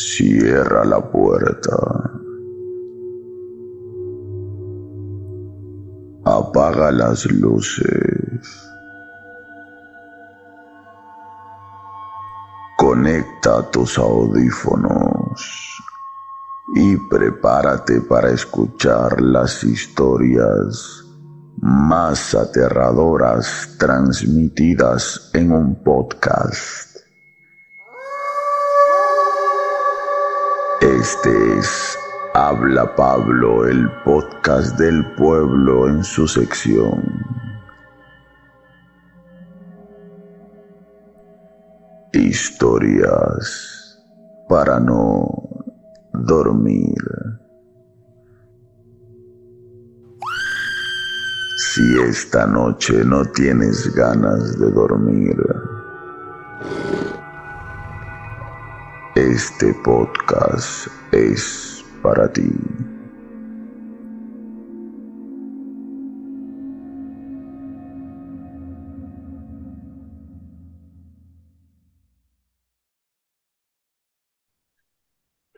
Cierra la puerta. Apaga las luces. Conecta tus audífonos y prepárate para escuchar las historias más aterradoras transmitidas en un podcast. Este es Habla Pablo, el podcast del pueblo en su sección. Historias para no dormir. Si esta noche no tienes ganas de dormir, este podcast es para ti.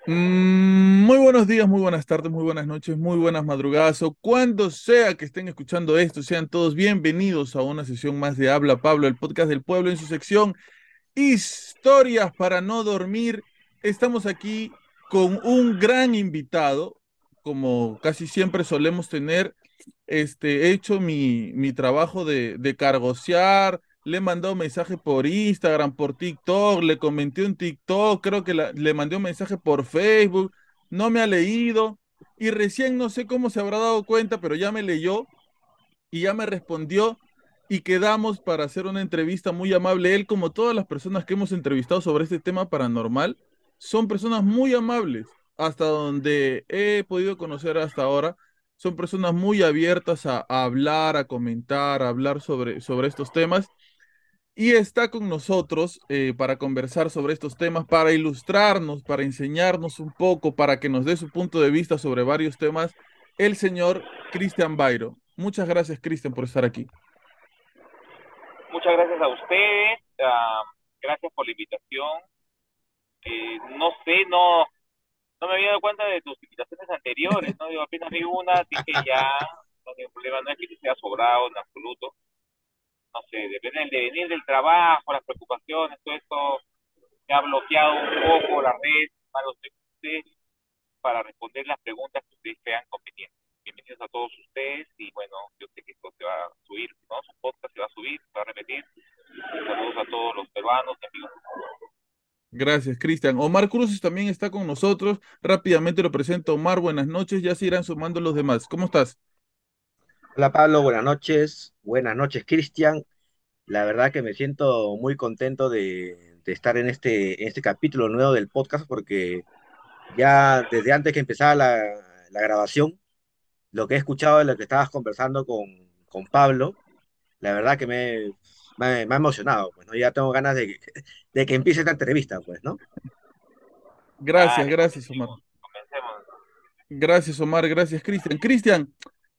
Mm, muy buenos días, muy buenas tardes, muy buenas noches, muy buenas madrugadas o cuando sea que estén escuchando esto, sean todos bienvenidos a una sesión más de Habla Pablo, el podcast del pueblo en su sección Historias para no dormir. Estamos aquí con un gran invitado, como casi siempre solemos tener. Este, he hecho mi, mi trabajo de, de cargosear, le he mandado mensaje por Instagram, por TikTok, le comenté un TikTok, creo que le mandé un mensaje por Facebook, no me ha leído y recién no sé cómo se habrá dado cuenta, pero ya me leyó y ya me respondió y quedamos para hacer una entrevista muy amable. Él, como todas las personas que hemos entrevistado sobre este tema paranormal, son personas muy amables, hasta donde he podido conocer hasta ahora. Son personas muy abiertas a, hablar, a comentar, a hablar sobre, sobre estos temas y está con nosotros eh, para conversar sobre estos temas, para ilustrarnos, para enseñarnos un poco, para que nos dé su punto de vista sobre varios temas, el señor Cristian Bairo. Muchas gracias, Cristian, por estar aquí. Muchas gracias a ustedes, uh, gracias por la invitación. Eh, no sé, no, no me había dado cuenta de tus invitaciones anteriores, ¿no? Digo, apenas vi una, dije ya, no hay problema, no es que te sea sobrado en absoluto no sé, depende del devenir del trabajo, las preocupaciones, todo esto me ha bloqueado un poco la red para ustedes para responder las preguntas que ustedes crean convenientes. Bienvenidos a todos ustedes y bueno, yo sé que esto se va a subir, ¿no? Su podcast se va a subir, se va a repetir. Saludos a todos los peruanos y amigos. Gracias, Cristian. Omar Cruz también está con nosotros. Rápidamente lo presento. Omar, buenas noches. Ya se irán sumando los demás. ¿Cómo estás? Hola Pablo, buenas noches. Buenas noches, Cristian. La verdad que me siento muy contento de, estar en este, en este capítulo nuevo del podcast porque ya desde antes que empezara la, la grabación, lo que he escuchado de lo que estabas conversando con, con Pablo, la verdad que me, me, me, ha emocionado. Pues, ¿no? Ya tengo ganas de, de que empiece esta entrevista, pues, ¿no? Gracias, gracias, Omar. Gracias, Omar. Gracias, Cristian. Cristian,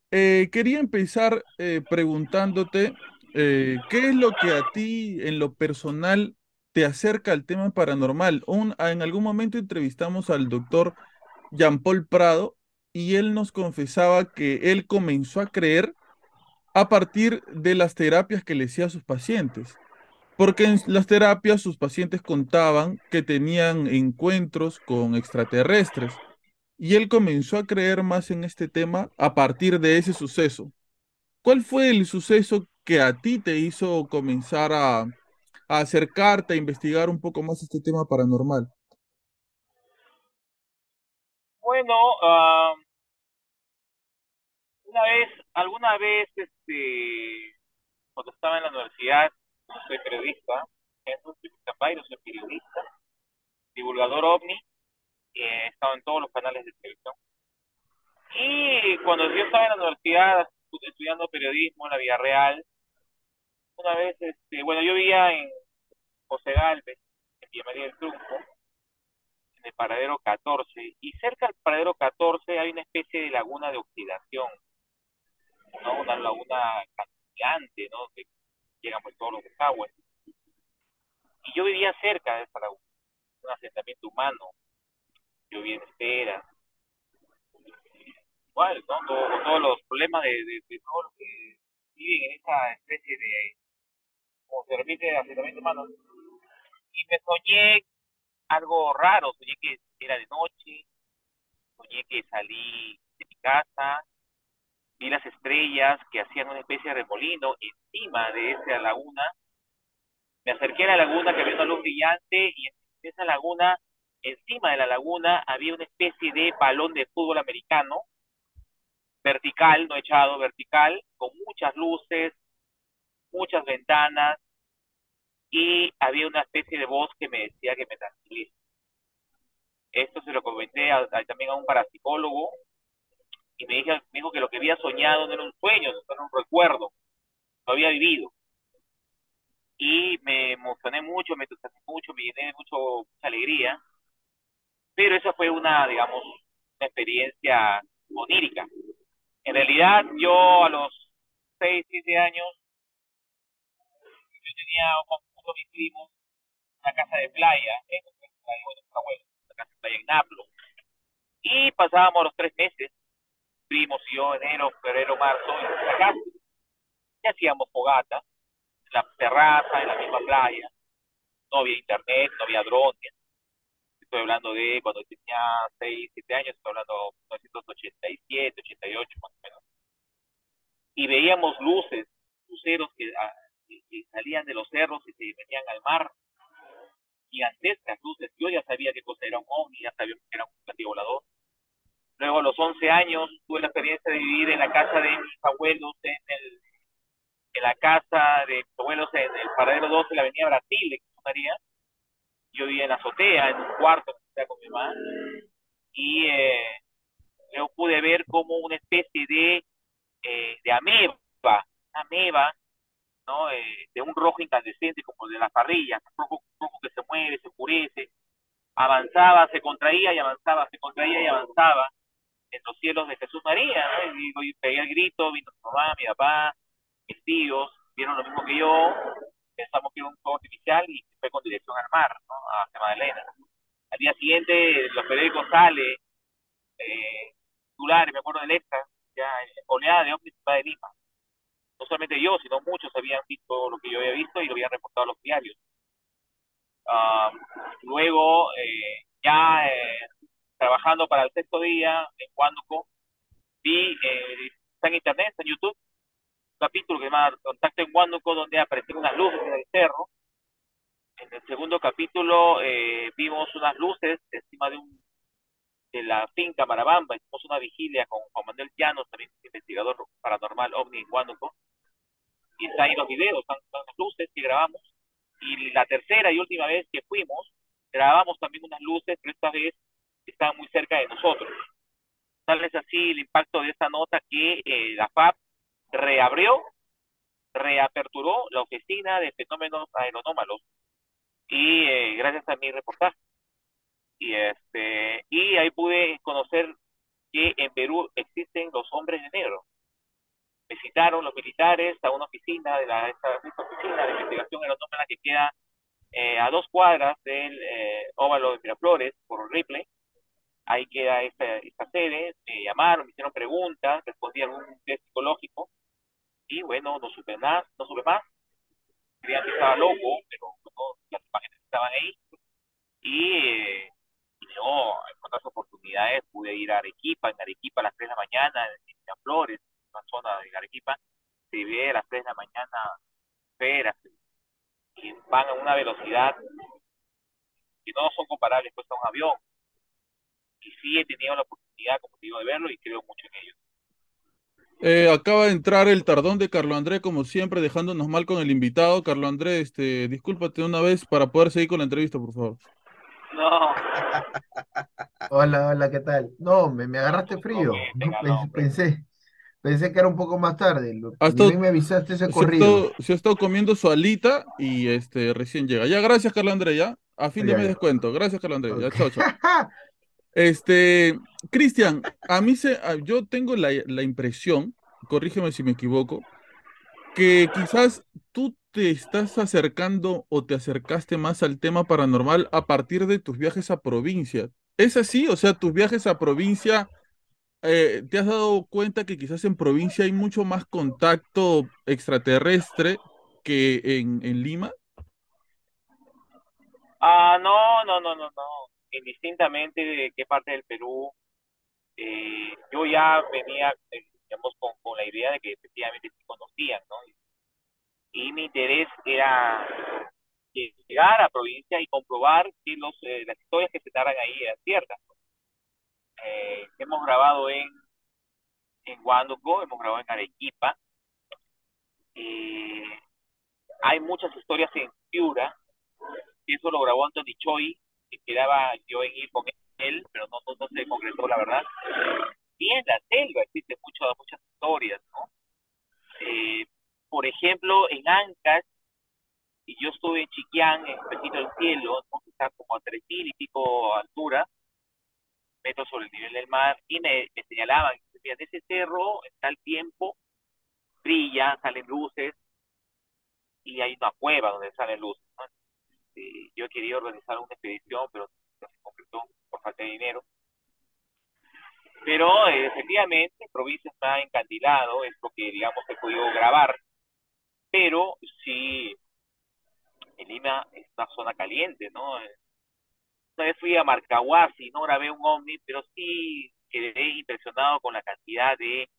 eh, quería empezar eh, preguntándote eh, qué es lo que a ti en lo personal te acerca al tema paranormal. Un, en algún momento entrevistamos al doctor Jean Paul Prado y él nos confesaba que él comenzó a creer a partir de las terapias que le hacía a sus pacientes. Porque en las terapias sus pacientes contaban que tenían encuentros con extraterrestres y él comenzó a creer más en este tema a partir de ese suceso. ¿Cuál fue el suceso que a ti te hizo comenzar a, acercarte, a investigar un poco más este tema paranormal? Bueno, uh, una vez, alguna vez, este, cuando estaba en la universidad, soy periodista, soy periodista, divulgador ovni, he estado en todos los canales de televisión. Y cuando yo estaba en la universidad estudiando periodismo en la vida real, una vez, este, bueno, yo vivía en José Galvez, en Villa María del Triunfo, en el paradero 14, y cerca del paradero 14 hay una especie de laguna de oxidación, una laguna cambiante, ¿no? que llegan por todos los desagües. Y yo vivía cerca de esa laguna, un asentamiento humano, yo vi en espera. Igual, ¿no? Todos los problemas de, de, de todos los que viven en esa especie de, como se repite, asentamiento humano. Y me soñé algo raro, soñé que era de noche, soñé que salí de mi casa, vi las estrellas que hacían una especie de remolino encima de esa laguna. Me acerqué a la laguna que había una luz brillante y en esa laguna, encima de la laguna, había una especie de balón de fútbol americano, vertical, no echado, vertical, con muchas luces, muchas ventanas y había una especie de voz que me decía que me tranquilice. Esto se lo comenté a- también a un parapsicólogo y me, dije, me dijo que lo que había soñado no era un sueño, sino era un recuerdo, lo había vivido. Y me emocioné mucho, me entusiasmé mucho, me llené de mucho, mucha alegría, pero esa fue una, digamos, una experiencia onírica. En realidad, yo a los 6, 7 años, yo tenía con mis primos una casa de playa, en una casa de playa en Naplo. Y pasábamos los tres meses, primos y yo, enero, febrero, marzo, en nuestra casa. Y hacíamos fogata, en la terraza, en la misma playa. No había internet, no había drones. Estoy hablando de cuando tenía 6, 7 años, estoy hablando de 1987, 88 más o menos. Y veíamos luces, luceros que, ah, que- que salían de los cerros y se venían al mar. Gigantescas luces. Yo ya sabía qué cosa era un ovni, ya sabía que era un platillo volador. Luego a los 11 años tuve la experiencia de vivir en la casa de mis abuelos, en, el, en la casa de mis abuelos en el paradero 12 de la avenida Brasil, Jesús María. Yo vivía en la azotea, en un cuarto que estaba con mi mamá. Y eh, yo pude ver como una especie de, eh, de ameba, ameba, ¿no? Eh, de un rojo incandescente como de las parrillas, un rojo, rojo que se mueve, se oscurece, avanzaba, se contraía y avanzaba, se contraía y avanzaba en los cielos de Jesús María, ¿no? Y, y pegué el grito, vino mi mamá, mi papá, mis tíos, vieron lo mismo que yo, pensamos que era un fuego artificial y fue con dirección al mar, ¿no? A Magdalena. Al día siguiente, los periódicos sale, eh, titulares, me acuerdo del extra, ya, eh, oleada de ovnis de Lima. No solamente yo, sino muchos habían visto lo que yo había visto y lo habían reportado a los diarios. Ah, luego, eh, ya eh, trabajando para el sexto día en Huánuco, vi, eh, está en internet, está en YouTube, un capítulo que se llama Contacto en Huánuco, donde aparecen unas luces en el cerro. En el segundo capítulo eh, vimos unas luces encima de un de la finca Marabamba, hicimos una vigilia con Juan Manuel Llanos, también investigador paranormal ovni en Huánuco, y están ahí los videos, están, las luces que grabamos, y la tercera y última vez que fuimos, grabamos también unas luces, pero esta vez estaban muy cerca de nosotros. Tal es así el impacto de esta nota que eh, la FAP reabrió, reaperturó la oficina de fenómenos aeronómalos y eh, gracias a mi reportaje. Y este y ahí pude conocer que en Perú existen los hombres de negro. Me citaron los militares a una oficina de la esta, esta oficina de investigación aeronómica que queda eh, a dos cuadras del eh, óvalo de Miraflores por Ripley ahí queda esta, esta sede, me llamaron, me hicieron preguntas, respondí algún test psicológico y bueno, no supe más, no supe más. Creían que estaba loco, pero bueno, las imágenes estaban ahí y, eh, en otras oportunidades pude ir a Arequipa, en Arequipa a las 3 de la mañana, en Miraflores, una zona de Arequipa, se ve a las 3 de la mañana esferas y van a una velocidad que no son comparables pues a un avión y sí he tenido la oportunidad, como digo, de verlo y creo mucho en ellos. Eh, acaba de entrar el tardón de Carlo André, como siempre, dejándonos mal con el invitado. Carlo André, este, discúlpate una vez para poder seguir con la entrevista, por favor. No, Hola, hola, ¿qué tal? No, me, me agarraste frío. Venga, no. Pensé, pensé que era un poco más tarde. Lo- Has Ni estado- bien me avisaste ese corrido. se ha estado comiendo su alita y este recién llega. Ya, gracias, Carlo André, ya. A fin de mes descuento. Gracias, Carlo André. Ya, chao, chao. Este, Cristian, a mí se, a- yo tengo la, la impresión, corrígeme si me equivoco, que quizás tú te estás acercando o te acercaste más al tema paranormal a partir de tus viajes a provincia. ¿Es así? O sea, tus viajes a provincia, eh, ¿te has dado cuenta que quizás en provincia hay mucho más contacto extraterrestre que en, en Lima? Ah, no, no, no, no, no. Indistintamente de qué parte del Perú, eh, yo ya venía, eh, digamos, con, la idea de que efectivamente se conocían, ¿no? Y mi interés era llegar a provincia y comprobar que los, eh, las historias que se narran ahí eran ciertas. Eh, hemos grabado en, en hemos grabado en Arequipa. Eh, hay muchas historias en Piura, eso lo grabó Anthony Choi, que yo en ir con él, pero no, no, no se concretó la verdad. Y en la selva existen muchas muchas historias, ¿no? Eh, por ejemplo, en Ancash, y yo estuve en Chiquián, en Pepito del Cielo, ¿no? está como a tres mil y pico altura, metros sobre el nivel del mar, y me, me señalaban, de ese cerro, en tal tiempo, brilla, salen luces, y hay una cueva donde salen luces. Este, yo he querido organizar una expedición, pero no se concretó por falta de dinero. Pero eh, efectivamente, provincia está encandilado, es lo que, digamos, he podido grabar. Pero sí, en Lima es una zona caliente, ¿no? Una vez fui a Marcahuasi, no grabé un ovni, pero sí quedé impresionado con la cantidad de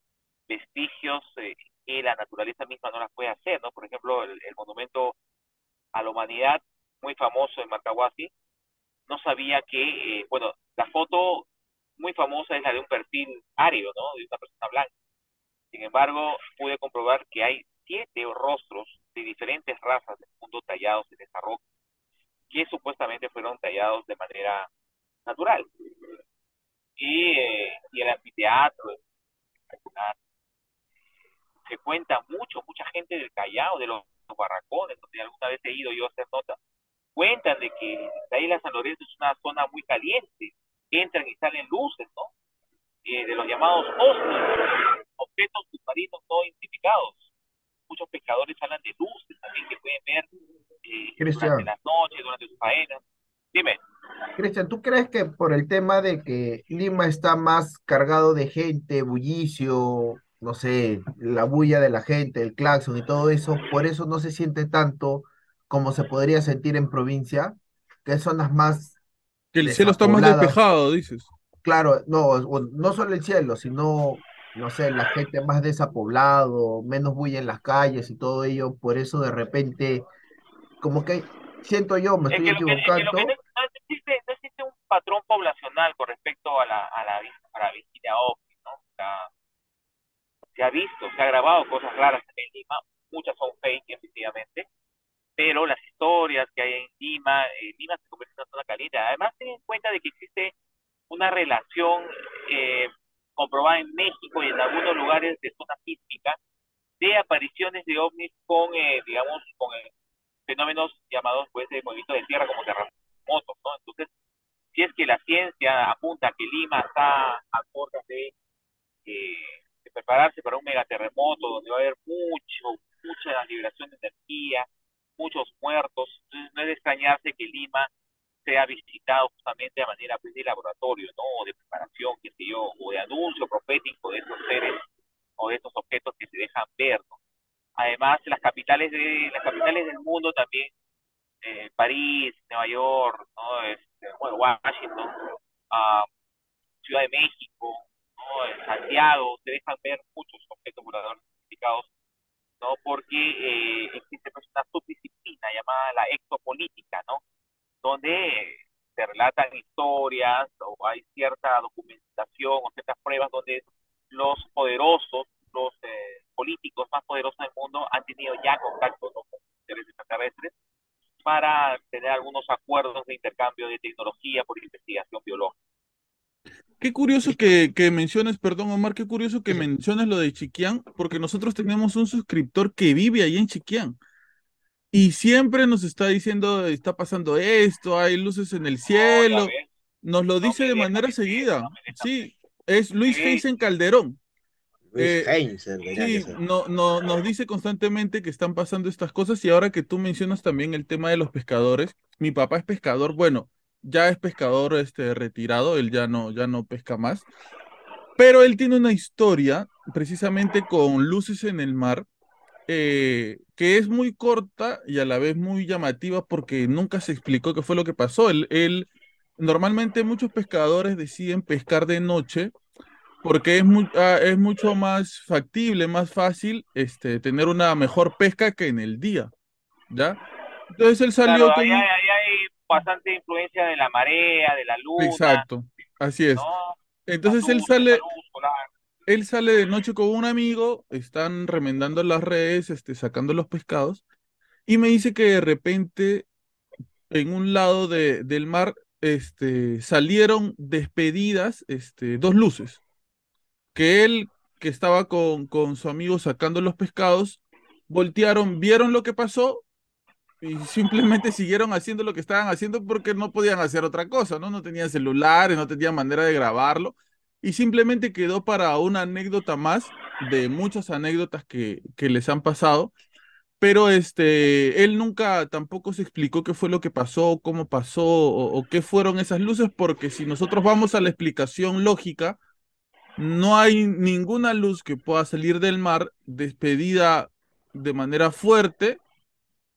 vestigios eh, que la naturaleza misma no las puede hacer, ¿no? Por ejemplo, el monumento a la humanidad, muy famoso en Marcahuasi, no sabía que, eh, bueno, la foto muy famosa es la de un perfil árido, ¿no? De una persona blanca. Sin embargo, pude comprobar que hay siete rostros de diferentes razas del mundo tallados en esa roca, que supuestamente fueron tallados de manera natural. Y, eh, y el anfiteatro. Se cuenta mucho, mucha gente del Callao, de los, los barracones, donde alguna vez he ido yo a hacer nota, cuentan de que la isla San Lorenzo es una zona muy caliente, entran y salen luces, ¿no? Eh, de los llamados OSNI, objetos submarinos no identificados. Muchos pescadores hablan de luces también que pueden ver eh, durante las noches, durante sus faenas. Dime. Cristian, ¿tú crees que por el tema de que Lima está más cargado de gente, bullicio, no sé, la bulla de la gente, el claxon y todo eso, por eso no se siente tanto como se podría sentir en provincia, que son las más Que el cielo está más despejado, dices. Claro, no, no solo el cielo, sino, no sé, la gente más desapoblado, menos bulla en las calles y todo ello, por eso de repente, como que siento yo, me Es estoy que lo que, es que lo equivocando, que no, no existe, no existe un patrón poblacional con respecto a la, a la, a la vigilia ovni, ¿no? O sea, se ha visto, se ha grabado cosas raras en Lima, muchas son fake, efectivamente, pero las historias que hay en Lima, eh, Lima se convierte en una zona caliente. Además, ten en cuenta de que existe una relación eh, comprobada en México y en algunos lugares de zona sísmica de apariciones de ovnis con, eh, digamos, con eh, fenómenos llamados pues de movimiento de tierra como terremotos, ¿no? Entonces, si es que la ciencia apunta que Lima está a puertas de, eh, de prepararse para un megaterremoto donde va a haber mucho, mucha liberación de energía, muchos muertos, entonces no es de extrañarse que Lima sea visitado justamente de manera pues, de laboratorio, ¿no? O de preparación, qué sé yo, o de anuncio profético de estos seres o de estos objetos que se dejan ver, ¿no? Además, las capitales de las capitales del mundo también, eh, París, Nueva York, ¿no? Este, bueno, Washington, ah, Ciudad de México, ¿no? Santiago, se dejan ver muchos objetos voladores ¿no? Porque eh, existe pues, una subdisciplina llamada la exopolítica, ¿no? Donde se relatan historias o hay cierta documentación o ciertas pruebas donde los poderosos, los eh, políticos más poderosos del mundo han tenido ya contacto ¿no? con seres extraterrestres para tener algunos acuerdos de intercambio de tecnología por investigación biológica. Qué curioso que, que menciones, perdón Omar, qué curioso que menciones lo de Chiquián, porque nosotros tenemos un suscriptor que vive ahí en Chiquián y siempre nos está diciendo, está pasando esto, hay luces en el cielo, nos lo dice de manera seguida. Sí, es Luis. Heisen Calderón. Luis Eh, Heinzer, Sí, no, no, nos dice constantemente que están pasando estas cosas y ahora que tú mencionas también el tema de los pescadores, mi papá es pescador, bueno, ya es pescador este, retirado, él ya no, ya no pesca más. Pero él tiene una historia precisamente con luces en el mar eh, que es muy corta y a la vez muy llamativa porque nunca se explicó qué fue lo que pasó. Él, él- normalmente muchos pescadores deciden pescar de noche porque es, mu- ah, es mucho más factible, más fácil este, tener una mejor pesca que en el día, ¿ya? Entonces él salió Claro, con... ahí ahí bastante influencia de la marea, de la luna, Exacto, así es. ¿no? Entonces Las él sale, luz solar. él sale de noche con un amigo, están remendando las redes, este, sacando los pescados, y me dice que de repente en un lado de- del mar este, salieron despedidas este, dos luces, que él, que estaba con, con su amigo sacando los pescados, voltearon, vieron lo que pasó y simplemente siguieron haciendo lo que estaban haciendo porque no podían hacer otra cosa, ¿no? No tenían celulares, no tenían manera de grabarlo y simplemente quedó para una anécdota más de muchas anécdotas que, que les han pasado, pero este, él nunca tampoco se explicó qué fue lo que pasó, cómo pasó o, o qué fueron esas luces, porque si nosotros vamos a la explicación lógica, no hay ninguna luz que pueda salir del mar despedida de manera fuerte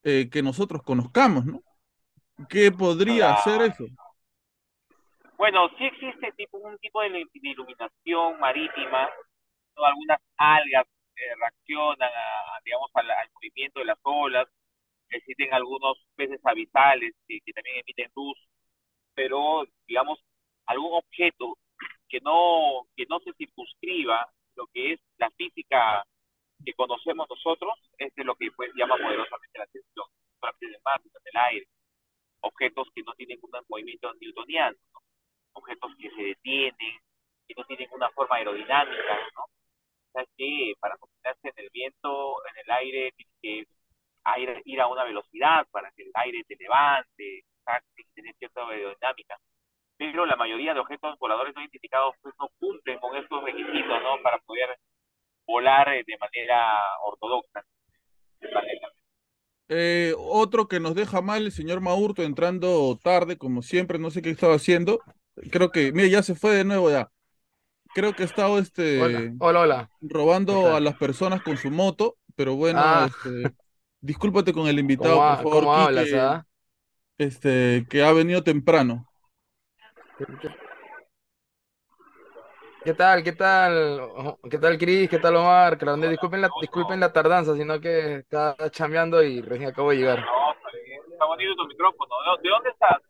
eh, que nosotros conozcamos, ¿no? ¿Qué podría hacer Claro. eso? Bueno, sí existe tipo, un tipo de, ilu- de iluminación marítima, ¿no? algunas algas eh, reaccionan a, a, digamos, al, al movimiento de las olas, existen algunos peces abisales que, que también emiten luz, pero digamos, algún objeto que no, que no se circunscriba lo que es la física que conocemos nosotros, es de lo que pues llama poderosamente la atención, partes del mar, del aire, objetos que no tienen un movimiento newtoniano, ¿no? objetos que se detienen, que no tienen una forma aerodinámica, ¿no? O sea que para moverse en el viento, en el aire, tienes que ir a una velocidad para que el aire te levante, tener cierta aerodinámica. Pero la mayoría de objetos voladores no identificados pues no cumplen con estos requisitos, ¿no? Para poder volar eh, de manera ortodoxa. Eh, otro que nos deja mal, el señor Maurto entrando tarde, como siempre, no sé qué estaba haciendo. Creo que, mire, ya se fue de nuevo ya. Creo que ha estado este, Hola, hola, hola. ¿Qué robando a las personas con su moto, pero bueno, Ah, este, discúlpate con el invitado, ¿cómo, por favor, cómo hablas, Quique, ah? este, que ha venido temprano. ¿Qué, qué- qué tal? ¿Qué tal? ¿Qué tal, Cris? ¿Qué tal, Omar? Claramente, disculpen la, disculpen la tardanza, sino que estaba chambeando y recién acabo de llegar. No, está. Está bonito tu micrófono. ¿De, de dónde estás?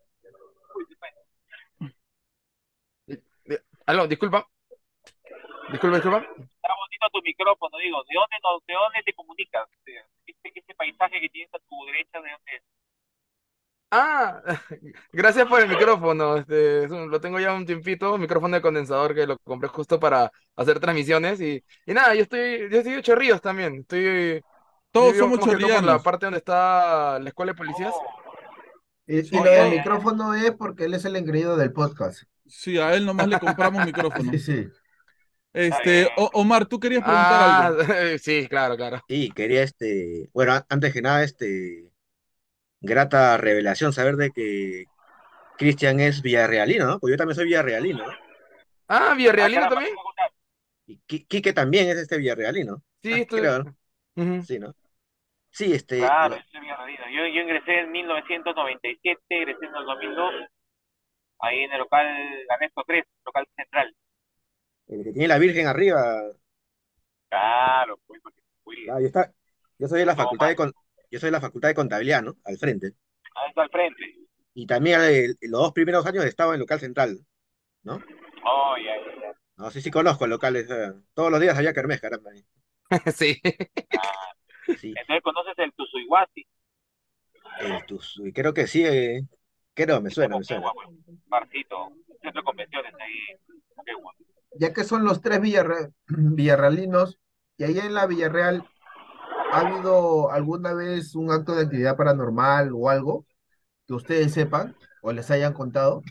Uy, Aló, disculpa. Disculpa, disculpa. Está bonito tu micrófono, digo. ¿De dónde, de dónde te comunicas? Este, este paisaje que tienes a tu derecha, ¿de dónde es? Ah, gracias por el micrófono. Este, es un- lo tengo ya un tiempito, un micrófono de condensador que lo compré justo para hacer transmisiones y, y nada, yo estoy, yo estoy de Chorrillos también. Estoy, yo Todos vivo somos por la parte donde está la escuela de policías. Oh, Y, y lo del micrófono es porque él es el engreído del podcast. Sí, a él nomás le compramos micrófono. Sí, sí. Este. O- Omar, tú querías preguntar Ah, algo. sí, claro, claro. Sí, quería este, bueno, antes que nada, este, grata revelación saber de que Cristian es villarrealino, ¿no? Pues yo también soy villarrealino, ¿no? Ah, Villarrealino también. Y Qui- Quique también es este villarrealino, Sí, Ah, estoy. creo, ¿no? Ujú. Sí, ¿no? Sí, este, Claro, lo- yo soy Villarrealino. Yo, yo ingresé en 1997, egresé en el 2002, ahí en el local Anexo 3, local central. el que tiene la Virgen arriba, Claro, pues, porque fui, ah, yo, está, yo soy de la no, facultad de, con- yo soy de la facultad de contabilidad, ¿no? Al frente. ahí está al frente. Y también eh, los dos primeros años estaba en local central, ¿no? Oh, ya, ya, ya. No, sí, sí conozco el local, eh, todos los días había kermés, caramba. Sí. Ah, Sí, entonces conoces el Tuzuiguasi, el Tuzui, creo que sí, eh, creo, me suena, me suena. Pues, Barcito, centro de convenciones ahí. Ya que son los tres villarre- villarrealinos, y allá en la Villarreal, ¿ha habido alguna vez un acto de actividad paranormal o algo que ustedes sepan o les hayan contado?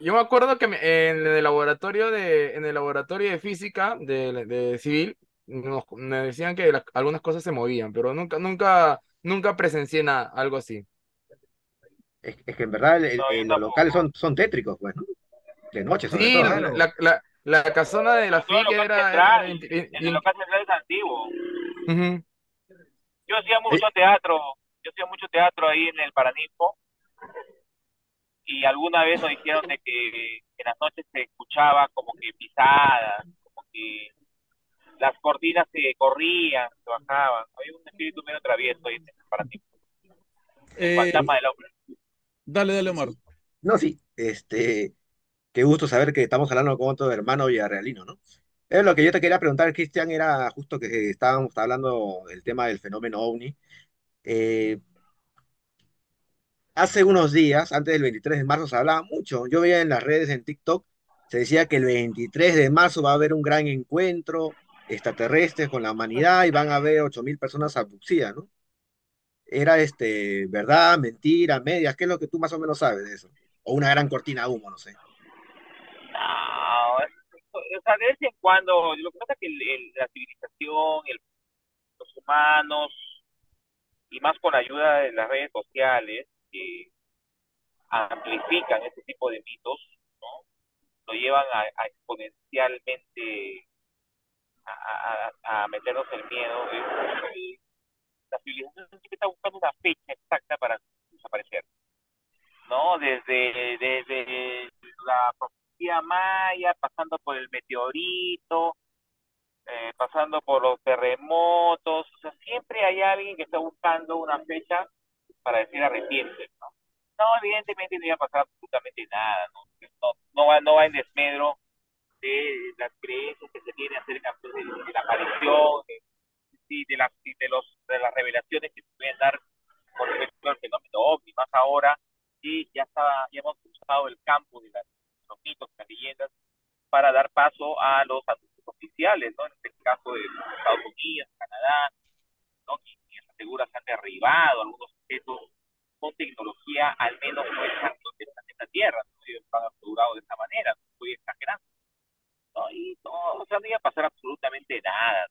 Yo me acuerdo que me- en el laboratorio de, en el laboratorio de física de, de civil nos, me decían que las- algunas cosas se movían, pero nunca, nunca, nunca presencié nada, algo así. Es, es que en verdad el- No, el- los locales son, son tétricos, pues, ¿no? De noche, sobre Sí, todo. claro. la, la, la casona de la FIC era... in- el local central es antiguo. Ujú. Yo hacía mucho teatro, yo hacía mucho teatro ahí en el Paraninfo y alguna vez nos dijeron de que en las noches se escuchaba como que pisadas, como que las cortinas se corrían, se bajaban. Había un espíritu medio travieso ahí en el Paraninfo, Eh, fantasma del hombre. dale, dale, Omar. No, sí, este, qué gusto saber que estamos hablando con otro hermano villarrealino, ¿no? Es lo que yo te quería preguntar, Cristian, era justo que estábamos hablando del tema del fenómeno OVNI. Eh, hace unos días, antes del 23 de marzo, se hablaba mucho. Yo veía en las redes, en TikTok, se decía que el 23 de marzo va a haber un gran encuentro extraterrestre con la humanidad y van a haber 8.000 personas abducidas, ¿no? Era este, verdad, mentira, medias, ¿qué es lo que tú más o menos sabes de eso? O una gran cortina de humo, no sé. Es- o sea, de vez en cuando, lo que pasa es que el- la civilización, los humanos, y más con ayuda de las redes sociales, que amplifican este tipo de mitos, ¿no? Lo llevan a, exponencialmente a, a- a- meternos el miedo. Es- La civilización siempre está buscando una fecha exacta para desaparecer, ¿no? Desde, desde la profecía maya, pasando por el meteorito, eh, pasando por los terremotos, o sea, siempre hay alguien que está buscando una fecha para decir arrepiente, ¿no? No, evidentemente no iba a pasar absolutamente nada, ¿no? No, no va, no va en desmedro de las creencias que se tienen acerca pues, de, la aparición, de, de, las, de, los, de las revelaciones que se pueden dar con respecto al fenómeno ovni, más ahora, y ya, está, ya hemos cruzado el campo de, las, los mitos, las leyendas, para dar paso a los anuncios oficiales, ¿no? En este caso de Estados Unidos, Canadá, ¿no? Y, y asegura se han derribado algunos objetos con tecnología al menos no exacto del planeta Tierra, ¿no? Ellos han asegurado de esta manera, no estoy exagerando. ¿no? Y no, o sea, no iba a pasar absolutamente nada.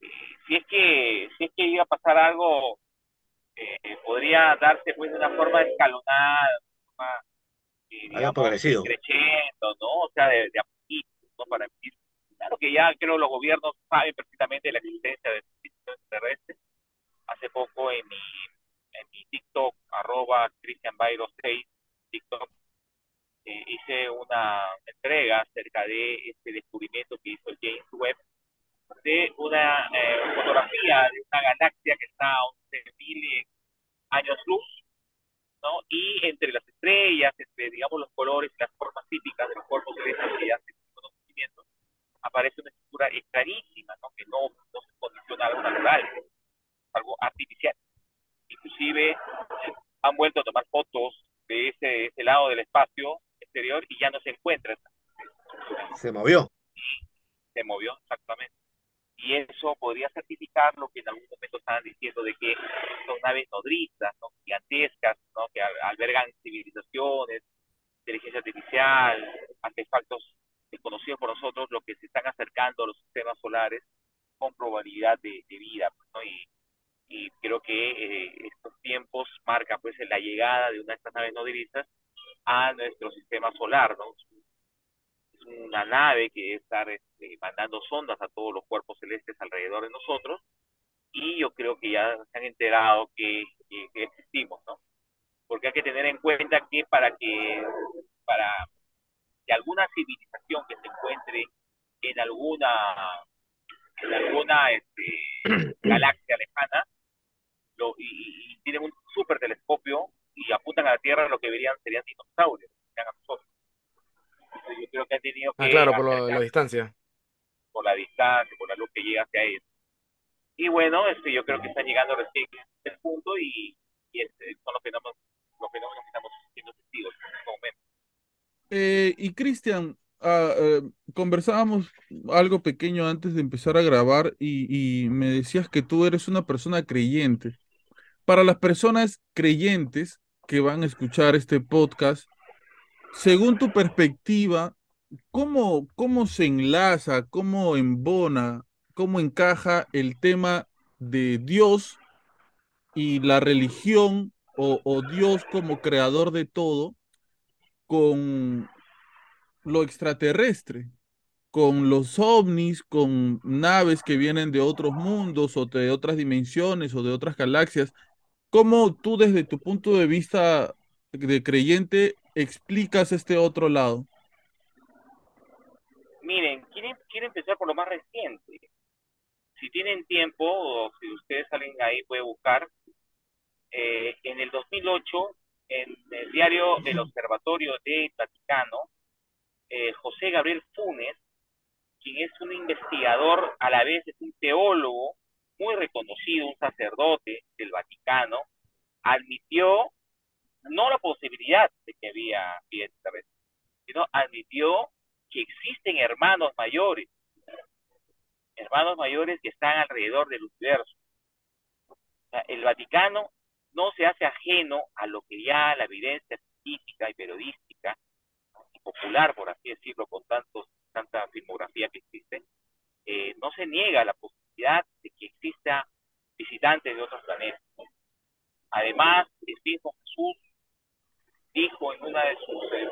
Eh, si es que, si es que iba a pasar algo, eh, podría darse pues de una forma escalonada, de una forma, digamos, progresivo. creciendo, ¿no? O sea, de, de a poquito, ¿no? Para decir, claro que ya creo los gobiernos saben perfectamente la existencia de civilizaciones terrestres. Hace poco en mi, en mi TikTok, arroba Christian Byros 6, TikTok, eh, hice una entrega acerca de este descubrimiento que hizo James Webb de una eh, fotografía de una galaxia que está a 11.000 años luz, ¿no? Y entre las estrellas, entre, digamos, los colores y las formas típicas del cuerpo celeste que ya se tiene conocimiento, aparece una estructura extrañísima, ¿no? Que no, no se condiciona a algo natural, algo artificial. Inclusive eh, han vuelto a tomar fotos de ese, ese lado del espacio exterior y ya no se encuentra esa estructura Se movió. se movió exactamente. Y eso podría certificar lo que en algún momento estaban diciendo de que son naves nodrizas, ¿no? gigantescas, ¿no? que al- albergan civilizaciones, inteligencia artificial, artefactos desconocidos por nosotros, lo que se están acercando a los sistemas solares con probabilidad de, de vida. pues, ¿no? Y, y creo que eh, estos tiempos marcan pues la llegada de una de estas naves nodrizas a nuestro sistema solar, ¿no? Una nave que está este, mandando sondas a todos los cuerpos celestes alrededor de nosotros y yo creo que ya se han enterado que, que- que existimos, ¿no? Porque hay que tener en cuenta que para que para que alguna civilización que se encuentre en alguna en alguna este, galaxia lejana lo, y, tienen un super telescopio y apuntan a la Tierra lo que verían serían dinosaurios, serían a nosotros. Entonces, yo creo que han tenido que Ah, claro, por lo- la distancia. por la distancia, por la luz que llega hacia ellos. Y bueno, este, yo creo que están llegando recién a este punto y, y este, son los fenómenos, los fenómenos que estamos siendo testigos en este momento. Eh, y Cristian, ah, eh, conversábamos algo pequeño antes de empezar a grabar y, y me decías que tú eres una persona creyente. Para las personas creyentes que van a escuchar este podcast, según tu perspectiva, ¿cómo, cómo se enlaza, cómo embona, cómo encaja el tema de Dios y la religión o, o Dios como creador de todo con lo extraterrestre, con los ovnis, con naves que vienen de otros mundos o de otras dimensiones o de otras galaxias. ¿Cómo tú desde tu punto de vista de creyente explicas este otro lado? Miren, quiero, empezar por lo más reciente. Si tienen tiempo, o si ustedes salen ahí, puede buscar. eh, en el 2008, en el diario El Observatorio del Vaticano, eh, José Gabriel Funes, quien es un investigador, a la vez es un teólogo muy reconocido, un sacerdote del Vaticano, admitió no la posibilidad de que había extraterrestre, sino admitió que existen hermanos mayores, hermanos mayores que están alrededor del universo. El Vaticano no se hace ajeno a lo que ya la evidencia científica y periodística y popular, por así decirlo, con tantos, tanta filmografía que existe, eh, no se niega la posibilidad de que exista visitantes de otros planetas. Además, el mismo Jesús dijo en una de sus eh,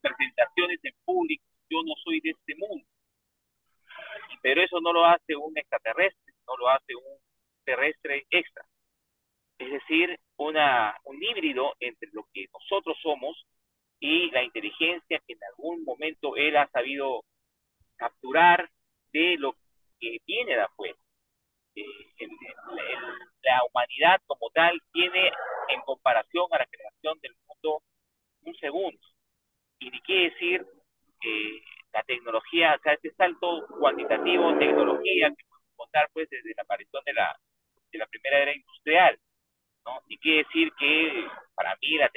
presentaciones en público, yo no soy de este mundo. Pero eso no lo hace un extraterrestre, no lo hace un terrestre extra. Es decir, una, un híbrido entre lo que nosotros somos y la inteligencia que en algún momento él ha sabido capturar de lo que viene de afuera. Eh, el- la humanidad como tal tiene en comparación a la creación del mundo un segundo. Y ni qué decir eh, la tecnología, o sea, este salto cuantitativo tecnología que podemos contar pues desde la aparición de la, de la primera era industrial, ¿no? Ni qué decir que para mí la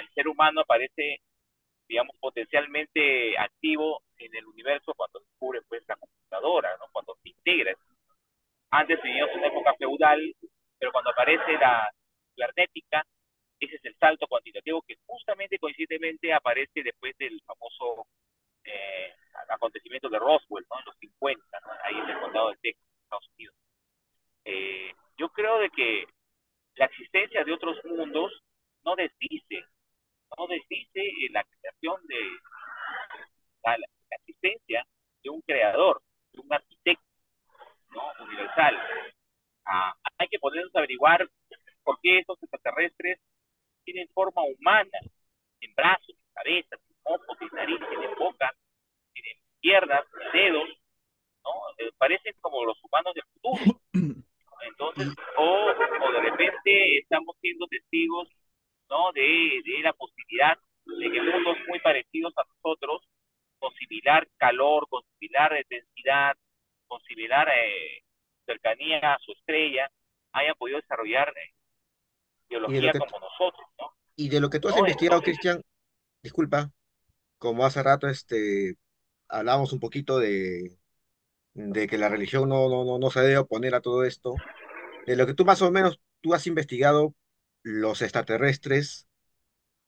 el ser humano aparece, digamos, potencialmente activo en el universo cuando descubre pues la computadora, ¿no? Cuando se integra. Antes vivíamos una época feudal, pero cuando aparece la cibernética, ese es el salto cuantitativo que justamente coincidentemente aparece después del famoso eh, acontecimiento de Roswell, ¿no? En los 50, ¿no? Ahí en el condado de Texas, Estados Unidos. Eh, yo creo de que la existencia de otros mundos no desdice, no desdice eh, la creación de la, existencia de un creador, de un arquitecto, ¿no? Universal. Ah, hay que ponernos averiguar por qué estos extraterrestres tienen forma humana, en brazos, en cabeza, en ojos, en nariz, en boca, tienen piernas, dedos, ¿no? Eh, parecen como los humanos del futuro. Entonces, o, o de repente estamos siendo testigos, ¿no? De, de la posibilidad de que mundos muy parecidos a nosotros, con similar calor, con similar densidad, con similar eh, cercanía a su estrella, hayan podido desarrollar eh, biología que- como nosotros, ¿no? Y de lo que tú has No, investigado, entonces- Cristian, disculpa, como hace rato este, hablábamos un poquito de, de que la religión no, no, no, no se debe oponer a todo esto, de lo que tú más o menos tú has investigado, los extraterrestres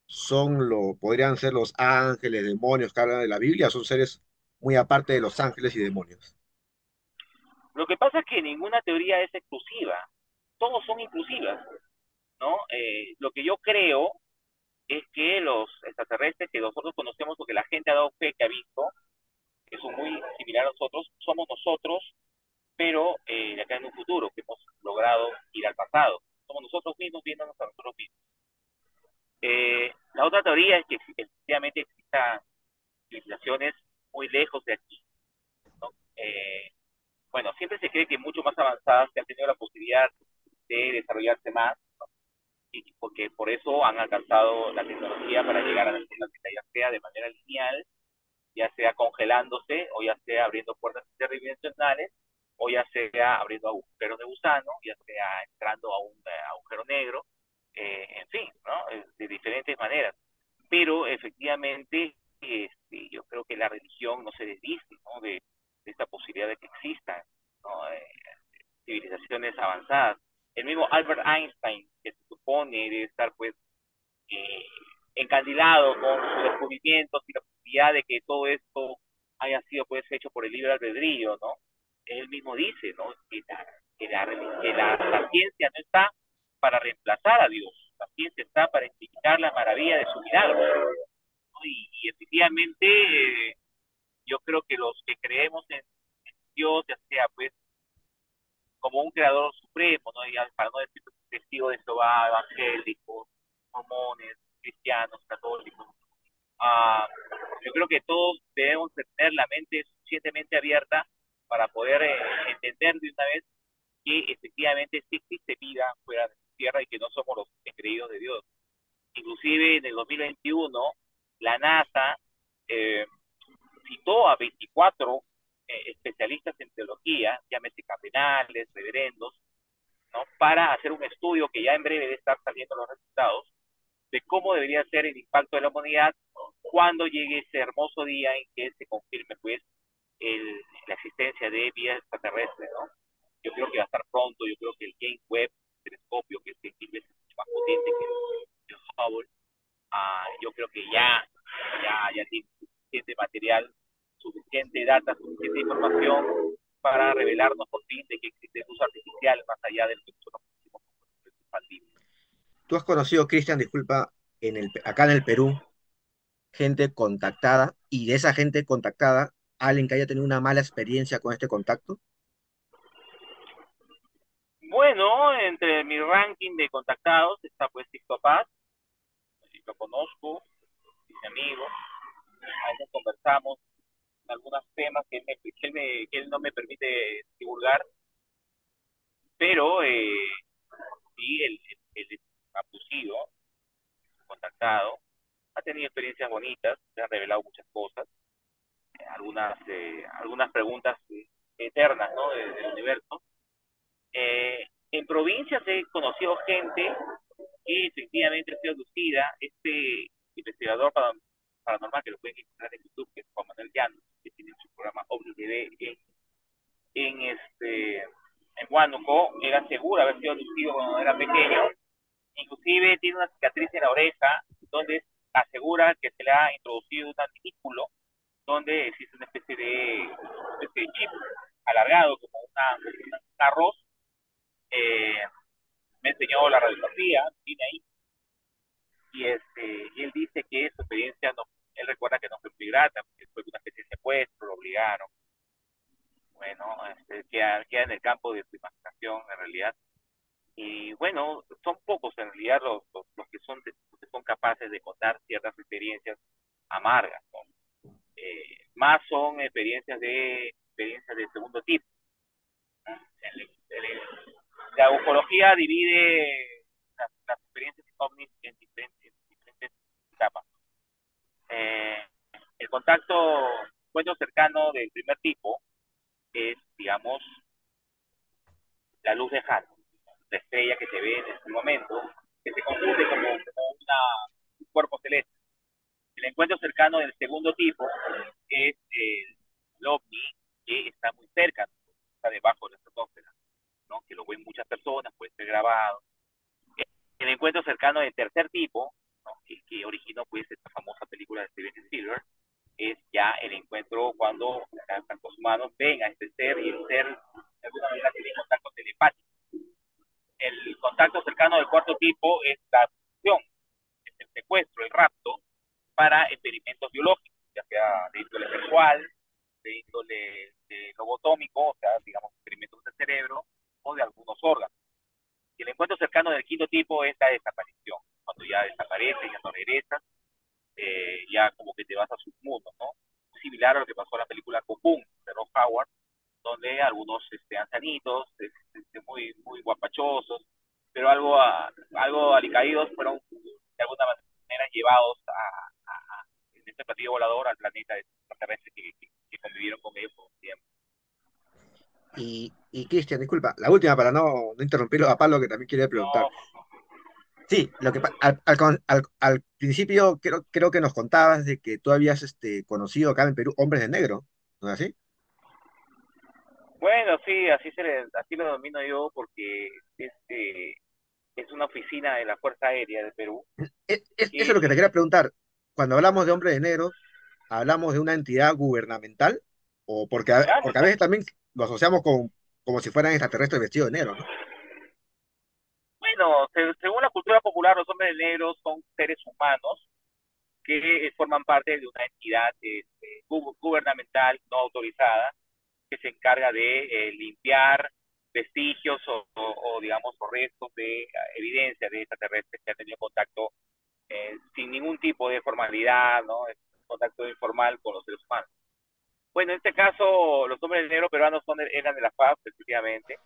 son lo, podrían ser los ángeles, demonios que hablan de la Biblia, son seres muy aparte de los ángeles y demonios. Lo que pasa es que ninguna teoría es exclusiva, todos son inclusivas, ¿no? Eh, lo que yo creo es que los extraterrestres que nosotros conocemos, o que la gente ha dado fe que ha visto, que son muy similares a nosotros, somos nosotros, pero eh, de acá en un futuro, que hemos logrado ir al pasado. Somos nosotros mismos viéndonos a nosotros mismos. Eh, la otra teoría es que efectivamente existan civilizaciones muy lejos de aquí. Eh, bueno, siempre se cree que mucho más avanzadas que han tenido la posibilidad de desarrollarse más. Y porque por eso han alcanzado la tecnología para llegar a la Tierra, ya sea de manera lineal, ya sea congelándose, o ya sea abriendo puertas interdimensionales, o ya sea abriendo agujeros de gusano, ya sea entrando a un eh, agujero negro, eh, en fin, ¿no? De diferentes maneras. Pero efectivamente, este, yo creo que la religión no se desdice ¿no? de, de esta posibilidad de que existan ¿no? Eh, civilizaciones avanzadas. El mismo Albert Einstein, que se supone debe estar pues eh, encandilado con sus descubrimientos y la posibilidad de que todo esto haya sido pues hecho por el libre albedrío, ¿no? Él mismo dice, ¿no? Que la, que la, que la, ciencia no está para reemplazar a Dios. La ciencia está para explicar la maravilla de su milagro. y, efectivamente, eh, yo creo que los que creemos en, en, Dios, ya sea pues como un creador supremo, ¿no? Y para no decir testigo de Jehová, evangélicos, mormones, cristianos, católicos, uh, yo creo que todos debemos tener la mente suficientemente abierta para poder eh, entender de una vez que efectivamente sí existe vida fuera de la tierra y que no somos los creídos de Dios. Inclusive en el 2021 la NASA eh, citó a 24 eh, especialistas en teología, llámese cardenales, reverendos, ¿no? para hacer un estudio que ya en breve debe estar saliendo los resultados de cómo debería ser el impacto de la humanidad cuando llegue ese hermoso día en que se confirme pues el, la existencia de vías extraterrestres, ¿no? Yo creo que va a estar pronto, yo creo que el James Webb telescopio, que es mucho más potente que el Hubble, uh, yo creo que ya, ya, ya tiene suficiente material, suficiente data, suficiente información para revelarnos por fin de que existe luz artificial más allá de lo que nosotros Tú has conocido, Cristian, disculpa, en el, acá en el Perú, gente contactada y de esa gente contactada, alguien que haya tenido una mala experiencia con este contacto? Bueno, entre mi ranking de contactados está pues Tito Paz, lo conozco, mis amigos, ahí conversamos algunos temas que él, me, que, él no me permite divulgar, pero eh, sí, él, él, él ha producido, contactado, ha tenido experiencias bonitas, se han revelado muchas cosas, eh, algunas eh, algunas preguntas eternas ¿no? De, del universo. Eh, en provincias he conocido gente que efectivamente ha sido lucida, este investigador paranormal que lo pueden encontrar en YouTube, que es Juan Manuel Llanos, que tiene su programa OVNITV en, en este en Huánuco, él asegura haber sido lucido cuando era pequeño, inclusive tiene una cicatriz en la oreja, donde asegura que se le ha introducido un antículo donde existe una especie de, una especie de chip alargado como una, un arroz. Eh, me enseñó la radiografía, tiene ahí. Y, este, y él dice que su experiencia, no, él recuerda que no fue muy grata, porque fue una especie de secuestro, lo obligaron. Bueno, este, queda, en el campo de su imaginación en realidad y bueno, son pocos en realidad los, los, que son los que son capaces de contar ciertas experiencias amargas. Eh, más son experiencias de experiencias de segundo tipo. El, el, la ufología divide las, las experiencias ovnis en diferentes, en diferentes etapas. Eh, el contacto, encuentro cercano del primer tipo es, digamos, la luz de Halo la estrella que se ve en este momento, que se confunde como, una, un cuerpo celeste. El encuentro cercano del segundo tipo es el, el que está muy cerca, está debajo de la estratosfera, ¿no? que lo ven muchas personas, puede ser grabado. El encuentro cercano del tercer tipo, ¿no? que, que originó pues esta famosa película de Steven Spielberg, es ya el encuentro cuando los humanos ven a este ser y el ser de alguna manera tiene contacto telepático el contacto cercano del cuarto tipo es la abducción, es el secuestro, el rapto, para experimentos biológicos, ya sea de índole sexual, de índole de lobotómico, o sea, digamos, experimentos del cerebro o de algunos órganos. Y el encuentro cercano del quinto tipo es la desaparición, cuando ya desaparece, ya no regresa, eh, ya como que te vas a sus mundos, ¿no? Similar a lo que pasó en la película Cocoon de Rob Howard, donde algunos este, ancianitos, este, muy, muy guapachosos, pero algo, a, algo alicaídos, fueron de alguna manera llevados a, a, a en este platillo volador al planeta extraterrestre que, que, que, convivieron con ellos por un tiempo. Y, y Cristian, disculpa, la última para no, no interrumpirlo a Pablo que también quería preguntar. No. Sí, lo que al, al, al, al, principio creo, creo que nos contabas de que tú habías este, conocido acá en Perú hombres de negro, ¿no es así? Bueno, sí, así se le, así lo domino yo porque este es una oficina de la Fuerza Aérea de Perú. Es, es, y... Eso es lo que te quería preguntar. Cuando hablamos de hombre de negro, ¿hablamos de una entidad gubernamental? o porque claro, porque a veces también lo asociamos con como si fueran extraterrestres vestidos de negro, ¿no? Bueno, se- según la cultura popular, los hombres negros son seres humanos que eh, forman parte de una entidad este, gu- gubernamental no autorizada que se encarga de eh, limpiar vestigios o, digamos, o restos de eh, evidencia de extraterrestres que han tenido contacto sin ningún tipo de formalidad, ¿no? Contacto informal con los seres humanos. Bueno, en este caso, los hombres negros peruanos son, eran de la FAB, efectivamente.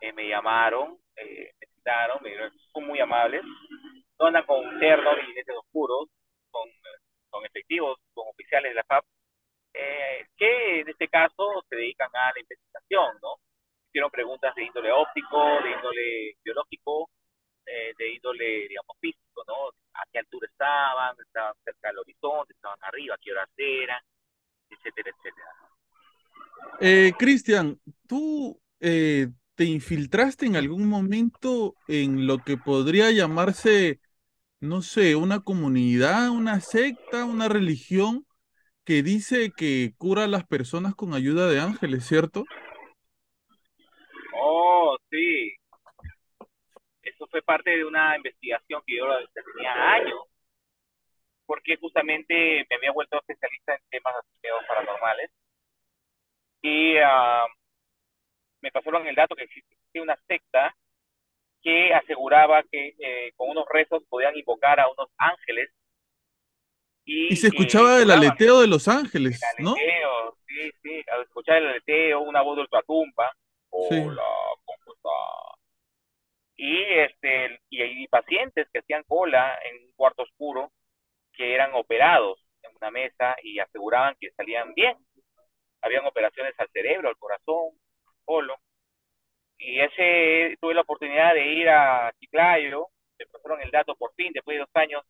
Eh, me llamaron, eh, me citaron, me dijeron, son muy amables. No andan con ternos y lentes oscuros, son, eh, son efectivos, son oficiales de la FAB, eh, que en este caso se dedican a la investigación, ¿no? Hicieron preguntas de índole óptico, de índole biológico, eh, de índole, digamos, físico, ¿no? A qué altura estaban, estaban cerca del horizonte, estaban arriba, a qué horas eran, etcétera, etcétera. Eh, Cristian, ¿tú eh, te infiltraste en algún momento en lo que podría llamarse, no sé, una comunidad, una secta, una religión que dice que cura a las personas con ayuda de ángeles, ¿cierto? Oh, sí. Eso fue parte de una investigación que yo tenía años, porque justamente me había vuelto especialista en temas asociados paranormales y ah, me pasaron el dato que existía una secta que aseguraba que eh, con unos rezos podían invocar a unos ángeles y, Y se escuchaba eh, el aleteo de los ángeles, El ¿no? aleteo, sí, sí, al escuchar el aleteo, una voz de ultratumba, Sí. hola, ¿cómo está? Y este, y hay pacientes que hacían cola en un cuarto oscuro que eran operados en una mesa y aseguraban que salían bien. Habían operaciones al cerebro, al corazón, colon. Y ese tuve la oportunidad de ir a Chiclayo, me pasaron el dato por fin, después de dos años,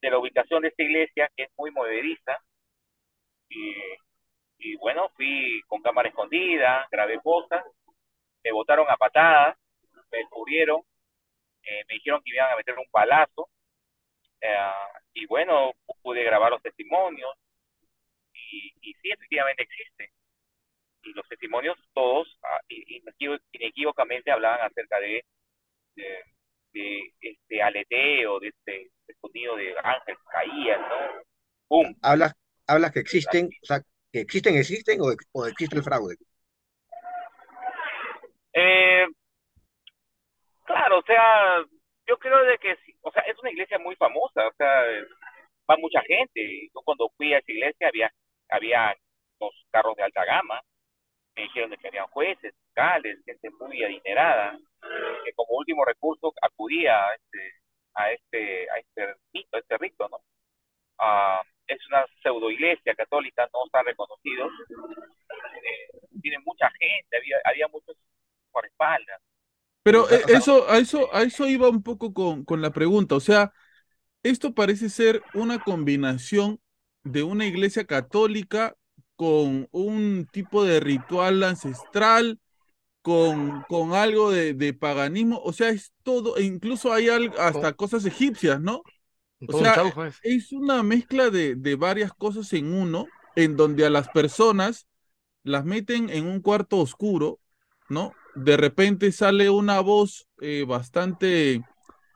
de la ubicación de esta iglesia, que es muy movediza. Y, bueno, fui con cámara escondida, grabé cosas, me botaron a patadas, me descubrieron, eh, me dijeron que iban a meter un palazo, eh, y bueno, pude grabar los testimonios, y, y sí, efectivamente existe. Y los testimonios todos ah, inequívocamente hablaban acerca de, de, de este aleteo, de este, de sonido de ángel que caían, ¿no? ¡Pum! Hablas, hablas que existen, o sea, que existen, existen o, o existe el fraude. Eh, claro, o sea, yo creo de que, o sea, es una iglesia muy famosa, o sea, va mucha gente. Yo cuando fui a esa iglesia había, había los carros de alta gama, me dijeron que habían jueces, fiscales, gente muy adinerada, que como último recurso acudía a este, a este, a este rito, a este rito, ¿no? Ah, es una pseudo iglesia católica, no está reconocido. Eh, tiene mucha gente, había, había muchos por espaldas. Pero eh, eso, a eso, a eso iba un poco con, con la pregunta. O sea, esto parece ser una combinación de una iglesia católica con un tipo de ritual ancestral, con, con algo de, de paganismo. O sea, es todo, e incluso hay hasta cosas egipcias, ¿no? O sea, pues. es una mezcla de, de varias cosas en uno, en donde a las personas las meten en un cuarto oscuro, ¿no? De repente sale una voz eh, bastante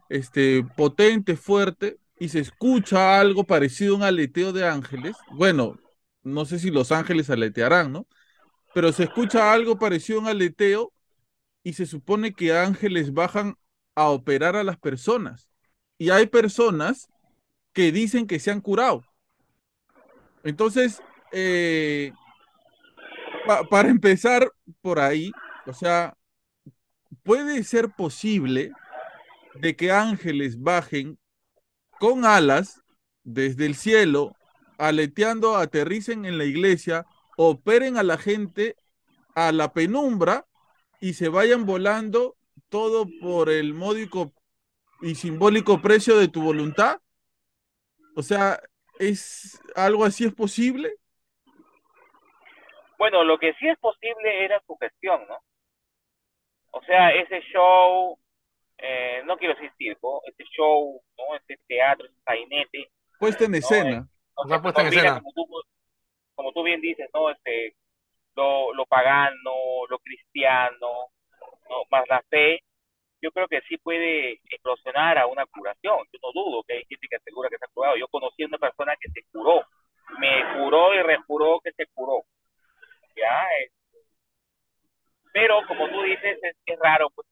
este, potente, fuerte, y se escucha algo parecido a un aleteo de ángeles. Bueno, no sé si los ángeles aletearán, ¿no? Pero se escucha algo parecido a un aleteo y se supone que ángeles bajan a operar a las personas. Y hay personas que dicen que se han curado. Entonces, eh, pa- para empezar por ahí, o sea, puede ser posible de que ángeles bajen con alas desde el cielo, aleteando, aterricen en la iglesia, operen a la gente a la penumbra y se vayan volando todo por el módico y simbólico precio de tu voluntad. O sea, ¿es algo así es posible? Bueno, lo que sí es posible era su gestión, ¿no? O sea, ese show, eh, no quiero decir circo, ese show, ¿no? Ese teatro, ese sainete, Puesta en No, escena. ¿No? Puesta en escena. Como tú, como tú bien dices, ¿no? Este, lo, lo pagano, lo cristiano, ¿no? Más la fe, yo creo que sí puede eclosionar a una curación. Yo no dudo que hay gente que asegura que se ha curado. Yo conocí a una persona que se curó, me juró y rejuró que se curó. Ya, este, pero como tú dices, es, es raro, pues,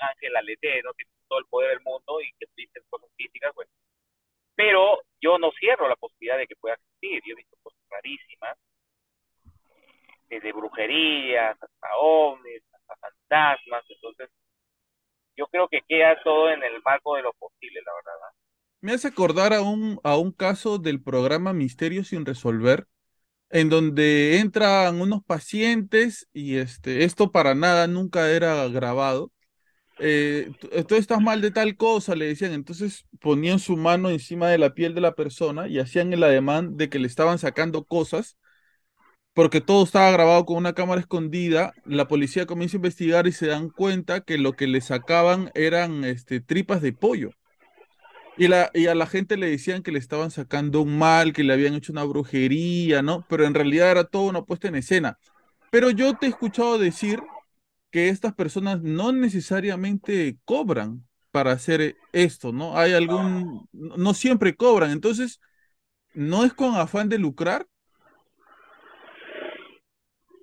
Ángel Alete, no tiene todo el poder del mundo y que dicen cosas físicas, pues. Pero yo no cierro la posibilidad de que pueda existir. Yo he visto cosas rarísimas, desde brujerías hasta ovnis, hasta fantasmas, entonces yo creo que queda todo en el marco de lo posible, la verdad. Me hace acordar a un, a un caso del programa Misterio sin resolver, en donde entran unos pacientes y este, esto para nada nunca era grabado. Eh, estás mal de tal cosa, le decían, entonces ponían su mano encima de la piel de la persona y hacían el ademán de que le estaban sacando cosas, porque todo estaba grabado con una cámara escondida. La policía comienza a investigar y se dan cuenta que lo que le sacaban eran este, tripas de pollo. Y, la, y a la gente le decían que le estaban sacando un mal, que le habían hecho una brujería, ¿no? Pero en realidad era todo una puesta en escena. Pero yo te he escuchado decir que estas personas no necesariamente cobran para hacer esto, ¿no? Hay algún, no siempre cobran, entonces, ¿no es con afán de lucrar?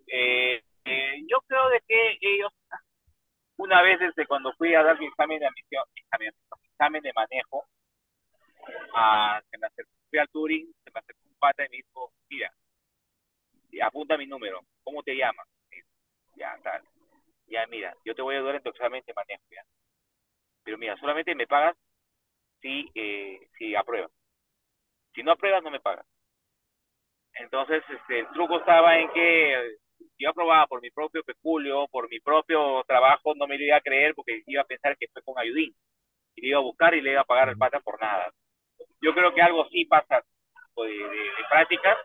Eh, eh, yo creo de que ellos, una vez desde cuando fui a dar mi examen de admisión, mi examen, de manejo, a, se me acercó, fui al Turing, se me acercó un pata y me dijo, mira, apunta mi número, ¿cómo te llamas? Ya, tal. Ya, mira, yo te voy a ayudar en tu examen de manejo, ya. Pero mira, solamente me pagas si, eh, si apruebas. Si no apruebas, no me pagas. Entonces, este, el truco estaba en que eh, yo aprobaba por mi propio peculio, por mi propio trabajo, no me lo iba a creer porque iba a pensar que fue con ayudín. Y le iba a buscar y le iba a pagar el pata por nada. Yo creo que algo sí pasa de, de, de prácticas,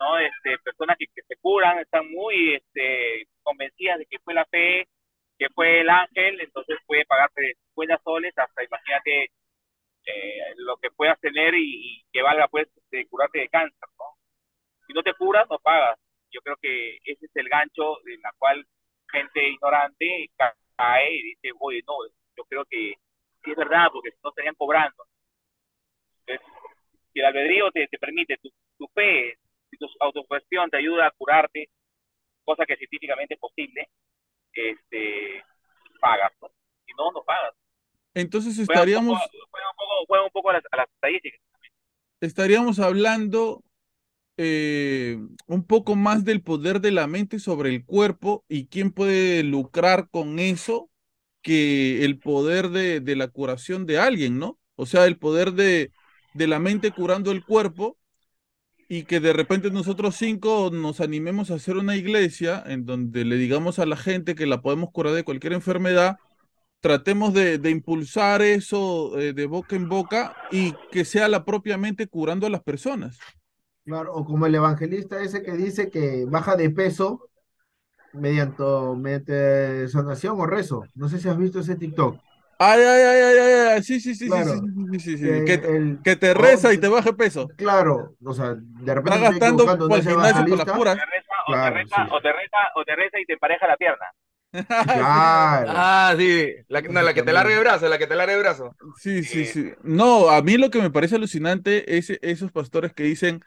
¿no? Este, personas que, que se curan, están muy este, convencidas de que fue la fe, que fue el ángel, entonces puede pagarte 50 soles hasta, imagínate, eh, lo que puedas tener y, que valga, pues, de curarte de cáncer, ¿no? Si no te curas, no pagas. Yo creo que ese es el gancho en la cual gente ignorante ca- cae y dice, oye, no, yo creo que sí es verdad, porque si no estarían cobrando. Entonces, si el albedrío te, te permite, tu, tu fe, si tu autocuestión te ayuda a curarte, cosa que científicamente es posible, este, pagas, ¿no? Si no, no pagas. Entonces Juega un estaríamos, poco, juega un poco, juega un poco a las, a las estadísticas. estaríamos hablando eh, un poco más del poder de la mente sobre el cuerpo y quién puede lucrar con eso que el poder de, de la curación de alguien, ¿no? O sea, el poder de, de la mente curando el cuerpo y que de repente nosotros cinco nos animemos a hacer una iglesia en donde le digamos a la gente que la podemos curar de cualquier enfermedad, tratemos de, de impulsar eso eh, de boca en boca y que sea la propia mente curando a las personas. Claro, o como el evangelista ese que dice que baja de peso mediante, mediante sanación o rezo. No sé si has visto ese TikTok. Ay, ay, ay, ay, ay, ay, sí, sí, sí, sí, Claro, sí, sí, sí, sí, que que, el- que te oh, reza y te baje peso. Claro, o sea, de repente Está gastando no por el gimnasio con las puras. Te reza, o, Claro, te reza, sí. o te reza, o te reza y te empareja la pierna. Claro. Ah, sí, la, que- no, la que te larga el brazo, la que te larga el brazo. Sí, sí, sí. No, a mí lo que me parece alucinante es esos pastores que dicen,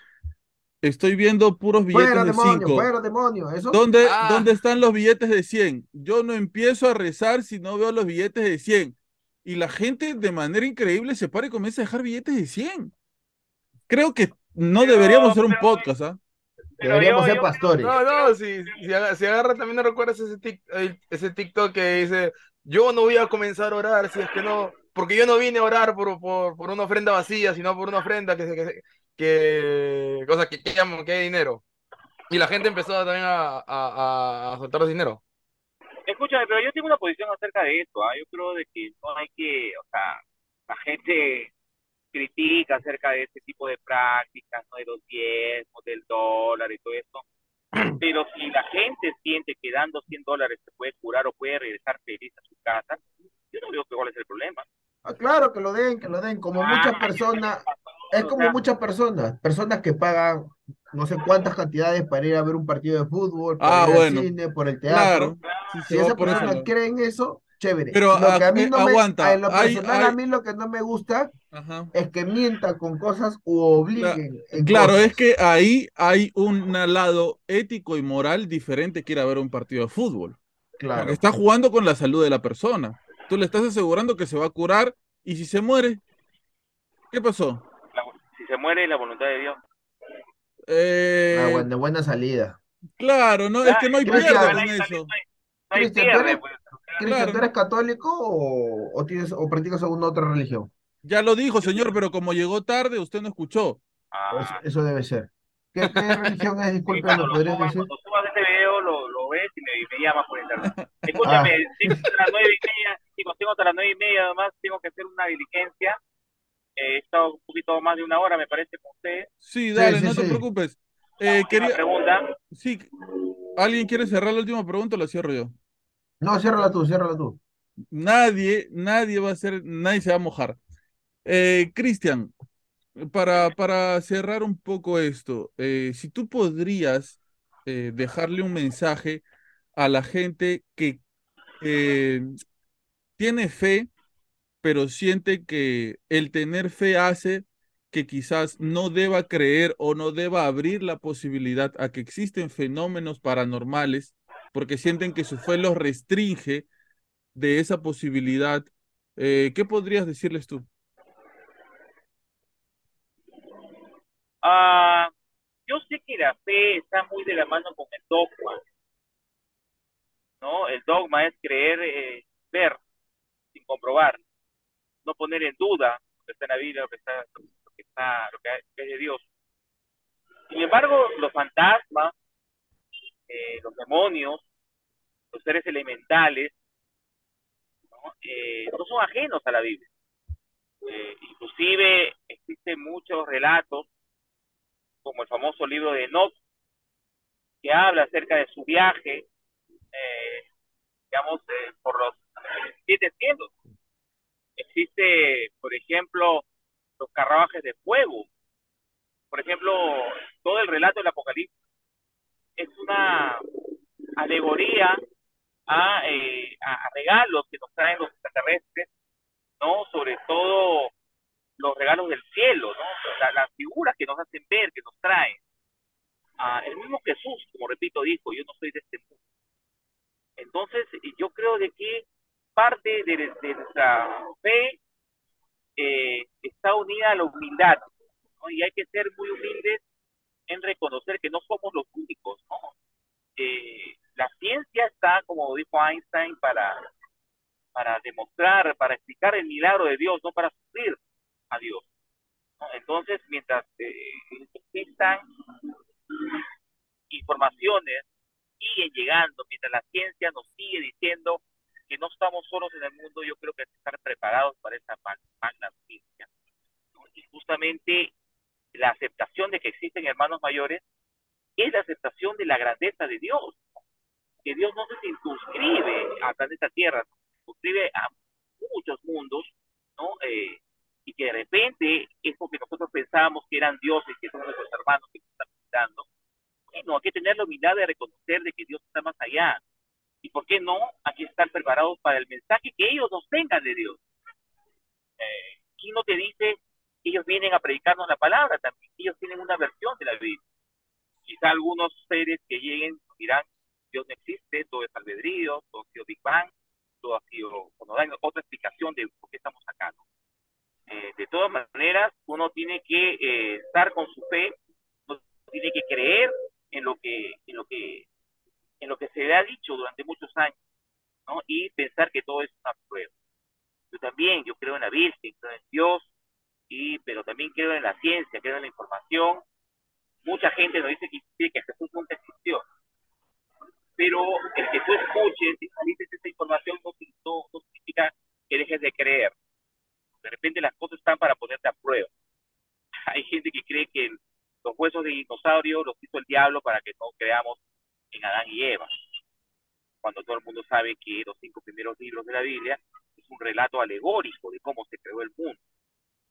estoy viendo puros billetes Fuera de demonio, 5. fuera demonio. Eso. ¿Dónde, Ah. ¿Dónde están los billetes de 100? Yo no empiezo a rezar si no veo los billetes de 100. Y la gente de manera increíble se para y comienza a dejar billetes de 100. Creo que no Pero- deberíamos hacer un podcast, ¿ah? Pero Deberíamos yo- ser pastores. No, no, si, si, aga- si agarra también no recuerdas ese, tic- ese TikTok que dice, yo no voy a comenzar a orar si es que no, porque yo no vine a orar por, por, por una ofrenda vacía, sino por una ofrenda que, que, que cosa que, que, llamo- que hay dinero. Y la gente empezó también a, a, a- a soltar los dinero. Escúchame, pero yo tengo una posición acerca de esto. ¿ah? Yo creo de que no hay que, o sea, la gente critica acerca de este tipo de prácticas, ¿no? De los diezmos, del dólar y todo esto. Pero si la gente siente que dando 100 dólares se puede curar o puede regresar feliz a su casa, yo no veo que cuál es el problema. Ah, claro, que lo den, que lo den. Como Ah, muchas personas, es como muchas personas, personas que pagan no sé cuántas cantidades para ir a ver un partido de fútbol, para Ah, ir al cine, por el teatro. Claro. Sí, Si se va esa por ese persona lado. cree en eso, chévere. Pero, lo que a mí no me, aguanta, en lo personal, hay- a mí lo que no me gusta Ajá. es que mientan con cosas o obliguen en Claro, cosas. es que ahí hay un lado ético y moral diferente que ir a ver un partido de fútbol. Claro. Está jugando con la salud de la persona. Tú le estás asegurando que se va a curar y si se muere, ¿qué pasó? La- si se muere, la voluntad de Dios. Eh, Ah, bueno, buena salida. Claro, no, es que no hay no con eso. No hay ¿tú pierde, eres- pues. Cristian, Claro. ¿tú eres católico o, o tienes o practicas alguna otra religión? Ya lo dijo, señor, pero como llegó tarde, usted no escuchó. Ah, Eso, eso debe ser. ¿Qué, qué religión es? sí, Disculpe, ¿lo podrías decir? cuando y me, me llamas por internet. Escúchame, tengo hasta las nueve y media, chicos, tengo hasta las nueve y media, además tengo que hacer una diligencia. Eh, he estado un poquito más de una hora, me parece, con ustedes. Sí, dale, sí, no te sí. preocupes. Eh, Una quería, pregunta. sí, ¿alguien quiere cerrar la última pregunta o la cierro yo? No, ciérrala tú, ciérrala tú. Nadie, nadie va a hacer, nadie se va a mojar. Eh, Cristian, para, para cerrar un poco esto, eh, si tú podrías eh, dejarle un mensaje a la gente que tiene fe, pero siente que el tener fe hace que quizás no deba creer o no deba abrir la posibilidad a que existen fenómenos paranormales, porque sienten que su fe los restringe de esa posibilidad, eh, ¿qué podrías decirles tú? Ah, yo sé que la fe está muy de la mano con el dogma, ¿no? El dogma es creer, eh, ver, sin comprobar, no poner en duda lo que está en la Biblia, lo que está, lo que está, lo que es de Dios. Sin embargo, los fantasmas, eh, los demonios, los seres elementales, ¿no? Eh, no son ajenos a la Biblia. Eh, inclusive existen muchos relatos como el famoso libro de Enoch, que habla acerca de su viaje, eh, digamos, eh, por los eh, siete cielos. Existe, por ejemplo, los carruajes de fuego. Por ejemplo, todo el relato del Apocalipsis es una alegoría a, a, regalos que nos traen los extraterrestres, ¿no? Sobre todo los regalos del cielo, ¿no? La- las figuras que nos hacen ver, que nos traen. Ah, el mismo Jesús, como repito, dijo, yo no soy de este mundo. Entonces, yo creo de que parte de, de nuestra fe eh, está unida a la humildad, ¿no? Y hay que ser muy humildes en reconocer que no somos los únicos, ¿no? Eh, la ciencia está, como dijo Einstein, para, para demostrar, para explicar el milagro de Dios, no para sufrir a Dios. ¿no? Entonces, mientras eh, existan informaciones, siguen llegando, mientras la ciencia nos sigue diciendo que no estamos solos en el mundo, yo creo que hay que estar preparados para esa mag- magna noticia. ¿no? Y justamente la aceptación de que existen hermanos mayores es la aceptación de la grandeza de Dios. Que Dios no se circunscribe a planeta Tierra, circunscribe a muchos mundos, ¿no? Eh, y que de repente eso que nosotros pensábamos que eran dioses, que son nuestros hermanos que nos están visitando, bueno, hay que tener la humildad de reconocer de que Dios está más allá. Y por qué no, hay que estar preparados para el mensaje que ellos nos tengan de Dios. Eh, ¿Quién no te dice ellos vienen a predicarnos la palabra también? Ellos tienen una versión de la Biblia. Quizá algunos seres que lleguen dirán, Dios no existe, todo es albedrío, todo ha sido Big Bang, todo ha sido, dan otra explicación de por qué estamos acá. ¿no? Eh, de todas maneras, uno tiene que eh, estar con su fe, uno tiene que creer en lo que, en lo que, en lo que se le ha dicho durante muchos años, ¿no? Y pensar que todo es una prueba. Yo también, yo creo en la Virgen, creo en Dios, y, pero también creo en la ciencia, creo en la información. Mucha gente nos dice que, que Jesús nunca existió. Pero el que tú escuches y analices esa información no significa que dejes de creer. De repente las cosas están para ponerte a prueba. Hay gente que cree que los huesos de dinosaurio los hizo el diablo para que no creamos en Adán y Eva. Cuando todo el mundo sabe que los cinco primeros libros de la Biblia es un relato alegórico de cómo se creó el mundo.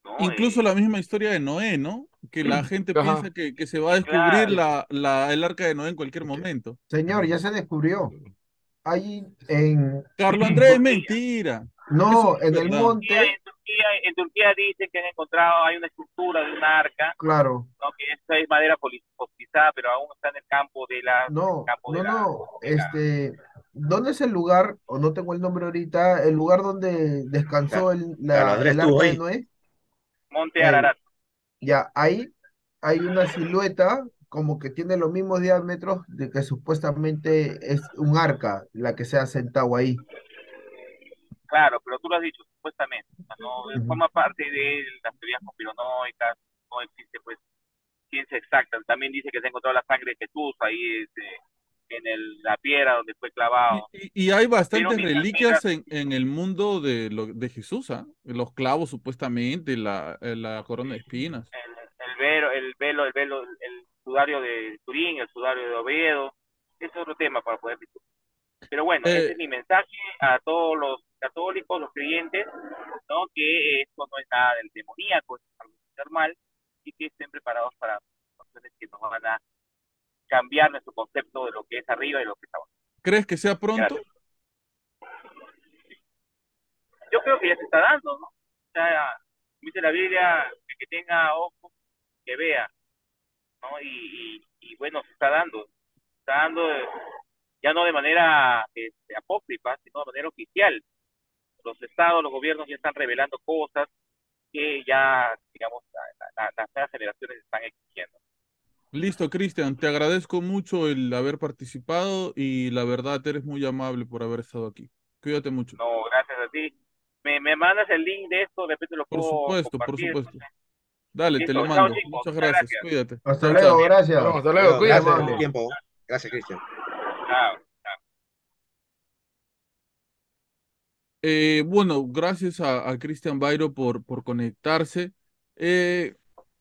¿no? Incluso Eh, la misma historia de Noé, ¿no? Que la gente Ajá. piensa que, que se va a descubrir Claro. la, la, el arca de Noé en cualquier momento. Señor, ya se descubrió. Ahí en... Carlos Andrés, mentira. No, Eso en el monte, Turquía, en Turquía, en Turquía dicen que han encontrado, hay una estructura de un arca, claro. ¿no? que esta es madera fossilizada, pero aún está en el campo de la... No, campo no, de la- no. de la- Este, ¿dónde es el lugar? O no tengo el nombre ahorita, el lugar donde descansó el, la, Claro, el arca de. Noé. Monte Ararat. Ya, ahí hay una silueta como que tiene los mismos diámetros de que supuestamente es un arca la que se ha sentado ahí. Claro, pero tú lo has dicho, supuestamente. o sea, no Ujú. forma parte de las teorías conspiranoicas, no existe pues ciencia exacta. También dice que se ha encontrado la sangre de Jesús ahí este, en el- la piedra donde fue clavado. Y, hay bastantes mientras- reliquias en, en el mundo de, lo, de Jesús, ¿ah? Los clavos, supuestamente, la, eh, la corona de espinas. El, el velo, el velo, el velo, el sudario de Turín, el sudario de Oviedo. Es otro tema para poder discutir. Pero bueno, Eh, ese es mi mensaje a todos los católicos, los creyentes, ¿no? que esto no es nada del demoníaco, es algo normal y que estén preparados para situaciones que nos van a cambiar nuestro concepto de lo que es arriba y lo que está abajo. ¿Crees que sea pronto? Gracias. Yo creo que ya se está dando, ¿no? O sea, dice la Biblia, que, que tenga ojos, que vea, ¿no? Y, y, y bueno, se está dando, se está dando eh, ya no de manera este, apócrifa, sino de manera oficial. Los estados, los gobiernos ya están revelando cosas que ya, digamos, la- la- las nuevas generaciones están exigiendo. Listo, Cristian, te agradezco mucho el haber participado y la verdad eres muy amable por haber estado aquí. Cuídate mucho. No, gracias a ti. Me, me mandas el link de esto, de repente lo Por puedo supuesto, por supuesto. no sé. Dale, te Listo, lo chao, mando. chicos. Muchas gracias. gracias. Cuídate. Hasta Chao, luego, chao. gracias. Hasta luego, cuídate. por. Gracias, Cristian. Chao. Eh, bueno, gracias a, Cristian Bairo por, por conectarse. Eh,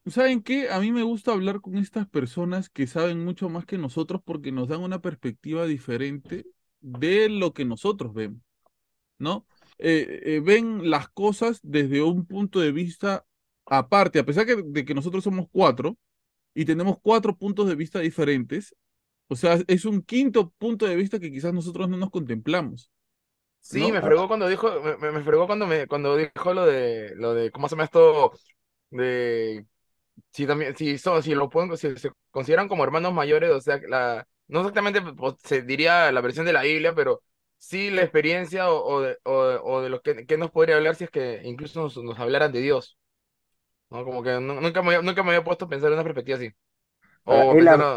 ¿saben qué? A mí me gusta hablar con estas personas que saben mucho más que nosotros porque nos dan una perspectiva diferente de lo que nosotros vemos, ¿no? Eh, ven las cosas desde un punto de vista aparte, a pesar de que nosotros somos cuatro y tenemos cuatro puntos de vista diferentes, o sea, es un quinto punto de vista que quizás nosotros no nos contemplamos. Sí, ¿no? me fregó cuando dijo, me, me- fregó cuando me, cuando dijo lo de, lo de, ¿cómo se llama esto? De, si también, si son, si lo pueden, si se consideran como hermanos mayores, o sea, la, no exactamente pues, se diría la versión de la Biblia, pero sí la experiencia o, o de, o, o de lo que, que nos podría hablar si es que incluso nos, nos hablaran de Dios, ¿no? Como que nu- nunca me, nunca me había puesto a pensar en una perspectiva así. O él, pensar,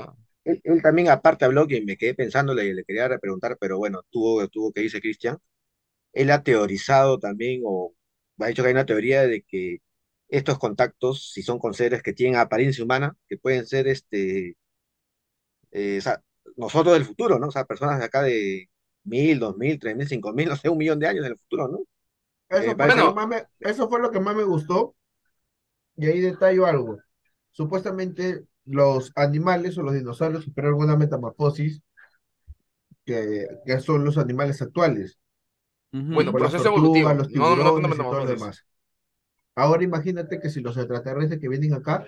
él, él también aparte habló que me quedé pensando, le, le quería preguntar, pero bueno, tuvo, tuvo que irse Cristian. Él ha teorizado también, o ha dicho que hay una teoría de que estos contactos, si son con seres que tienen apariencia humana, que pueden ser este, eh, o sea, nosotros del futuro, ¿no? O sea, personas de acá de mil, dos mil, tres mil, cinco mil, no sé, un millón de años en el futuro, ¿no? Eso Eh, fue, lo que más me, eso fue lo que más me gustó. Y ahí detallo algo. Supuestamente los animales o los dinosaurios superaron una metamorfosis que, que son los animales actuales, Ujú. Bueno, proceso tortugas, evolutivo, los no, no, no, no, metamorfosis. demás. Ahora imagínate que si los extraterrestres que vienen acá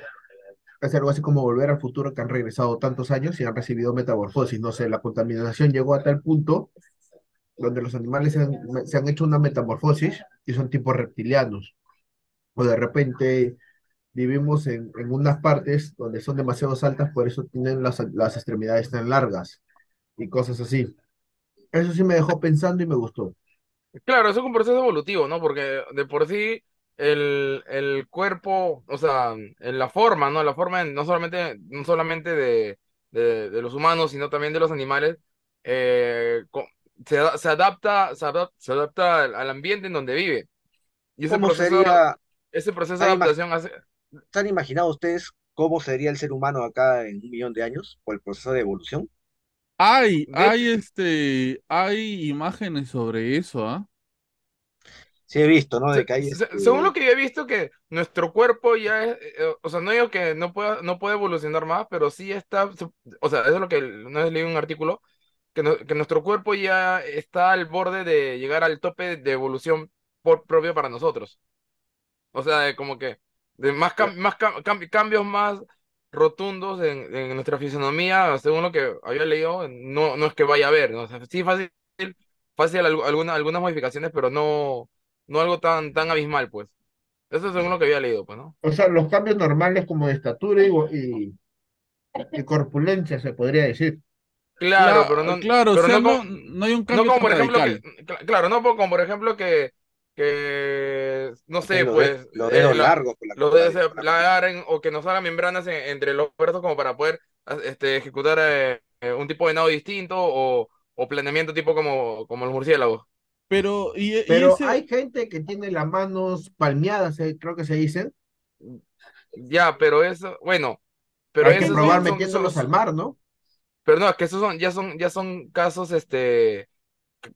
es algo así como volver al futuro que han regresado tantos años y han recibido metamorfosis. No sé, la contaminación llegó a tal punto donde los animales se han, se han hecho una metamorfosis y son tipos reptilianos. O de repente vivimos en, en unas partes donde son demasiado altas, por eso tienen las, las extremidades tan largas y cosas así. Eso sí me dejó pensando y me gustó. Claro, eso es un proceso evolutivo, ¿no? Porque de por sí el, el cuerpo, o sea, en la forma, ¿no? La forma en- no solamente, no solamente de, de, de los humanos, sino también de los animales, eh, co- se, ada- se adapta, se adap- se adapta al, al ambiente en donde vive. Y ese ¿Cómo proceso, sería, ese proceso de ima- adaptación hace, ¿se han imaginado ustedes cómo sería el ser humano acá en un millón de años por el proceso de evolución? Hay, De hay este, hay imágenes sobre eso, ¿ah? Sí he visto, ¿no? De que hay se- este, según lo que yo he visto, que nuestro cuerpo ya es, eh, o sea, no digo que no pueda, no puede evolucionar más, pero sí está, se- o sea, eso es lo que una vez leí en un artículo, que, no- que nuestro cuerpo ya está al borde de llegar al tope de evolución por, propio para nosotros. O sea, de como que de más, cam- más cam- cam- cambios más rotundos en, en nuestra fisonomía, según lo que había leído, no, no es que vaya a haber, ¿no? O sea, sí fácil fácil algu- alguna- algunas modificaciones, pero no, no algo tan, tan abismal, pues. Eso es según lo que había leído, pues, ¿no? O sea, los cambios normales como de estatura y, y, y corpulencia, se podría decir. Claro, Cla- pero no, claro, o pero sea, no no, como, no hay un no cambio como tan por ejemplo radical. que, cl- claro, no como por ejemplo que, que no sé, los, pues, de- los eh, dedos la- largos con la los dedos de- se o que nos hagan membranas en- entre los brazos como para poder este, ejecutar eh, eh, un tipo de nado distinto o, o planeamiento tipo como, como los murciélagos. Pero, y, y Pero ese, hay gente que tiene las manos palmeadas, eh, creo que se dicen. Ya, pero eso, bueno, pero Hay que esos probar son, son- metiéndolos son- al mar, ¿no? pero no, es que esos son, ya son, ya son casos, este,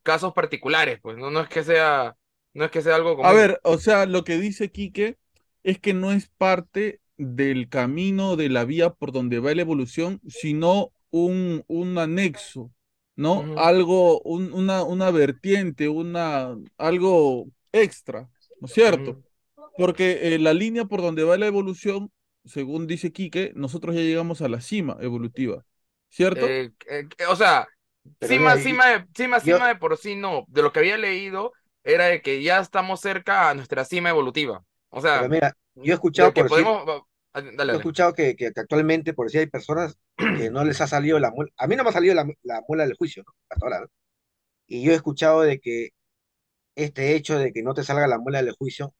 casos particulares, pues, no, no es que sea, no es que sea algo a común. ver, o sea, lo que dice Quique es que no es parte del camino de la vía por donde va la evolución, sino un, un anexo, ¿no? Ujú. Algo, un- una, una vertiente, una, algo extra, ¿no es cierto? Ujú. Porque eh, la línea por donde va la evolución, según dice Quique, nosotros ya llegamos a la cima evolutiva, ¿cierto? Eh, eh, o sea, Pero cima, mira, cima, de, cima, yo- cima de por sí no. De lo que había leído era de que ya estamos cerca a nuestra cima evolutiva. O sea, Pero mira, yo he escuchado que por decir, podemos. ah, Dale, yo he dale. escuchado que, que- actualmente, por si hay personas que no les ha salido la muela, a mí no me ha salido la, la muela del juicio, ¿no? Hasta ahora, ¿no? Y yo he escuchado de que este hecho de que no te salga la muela del juicio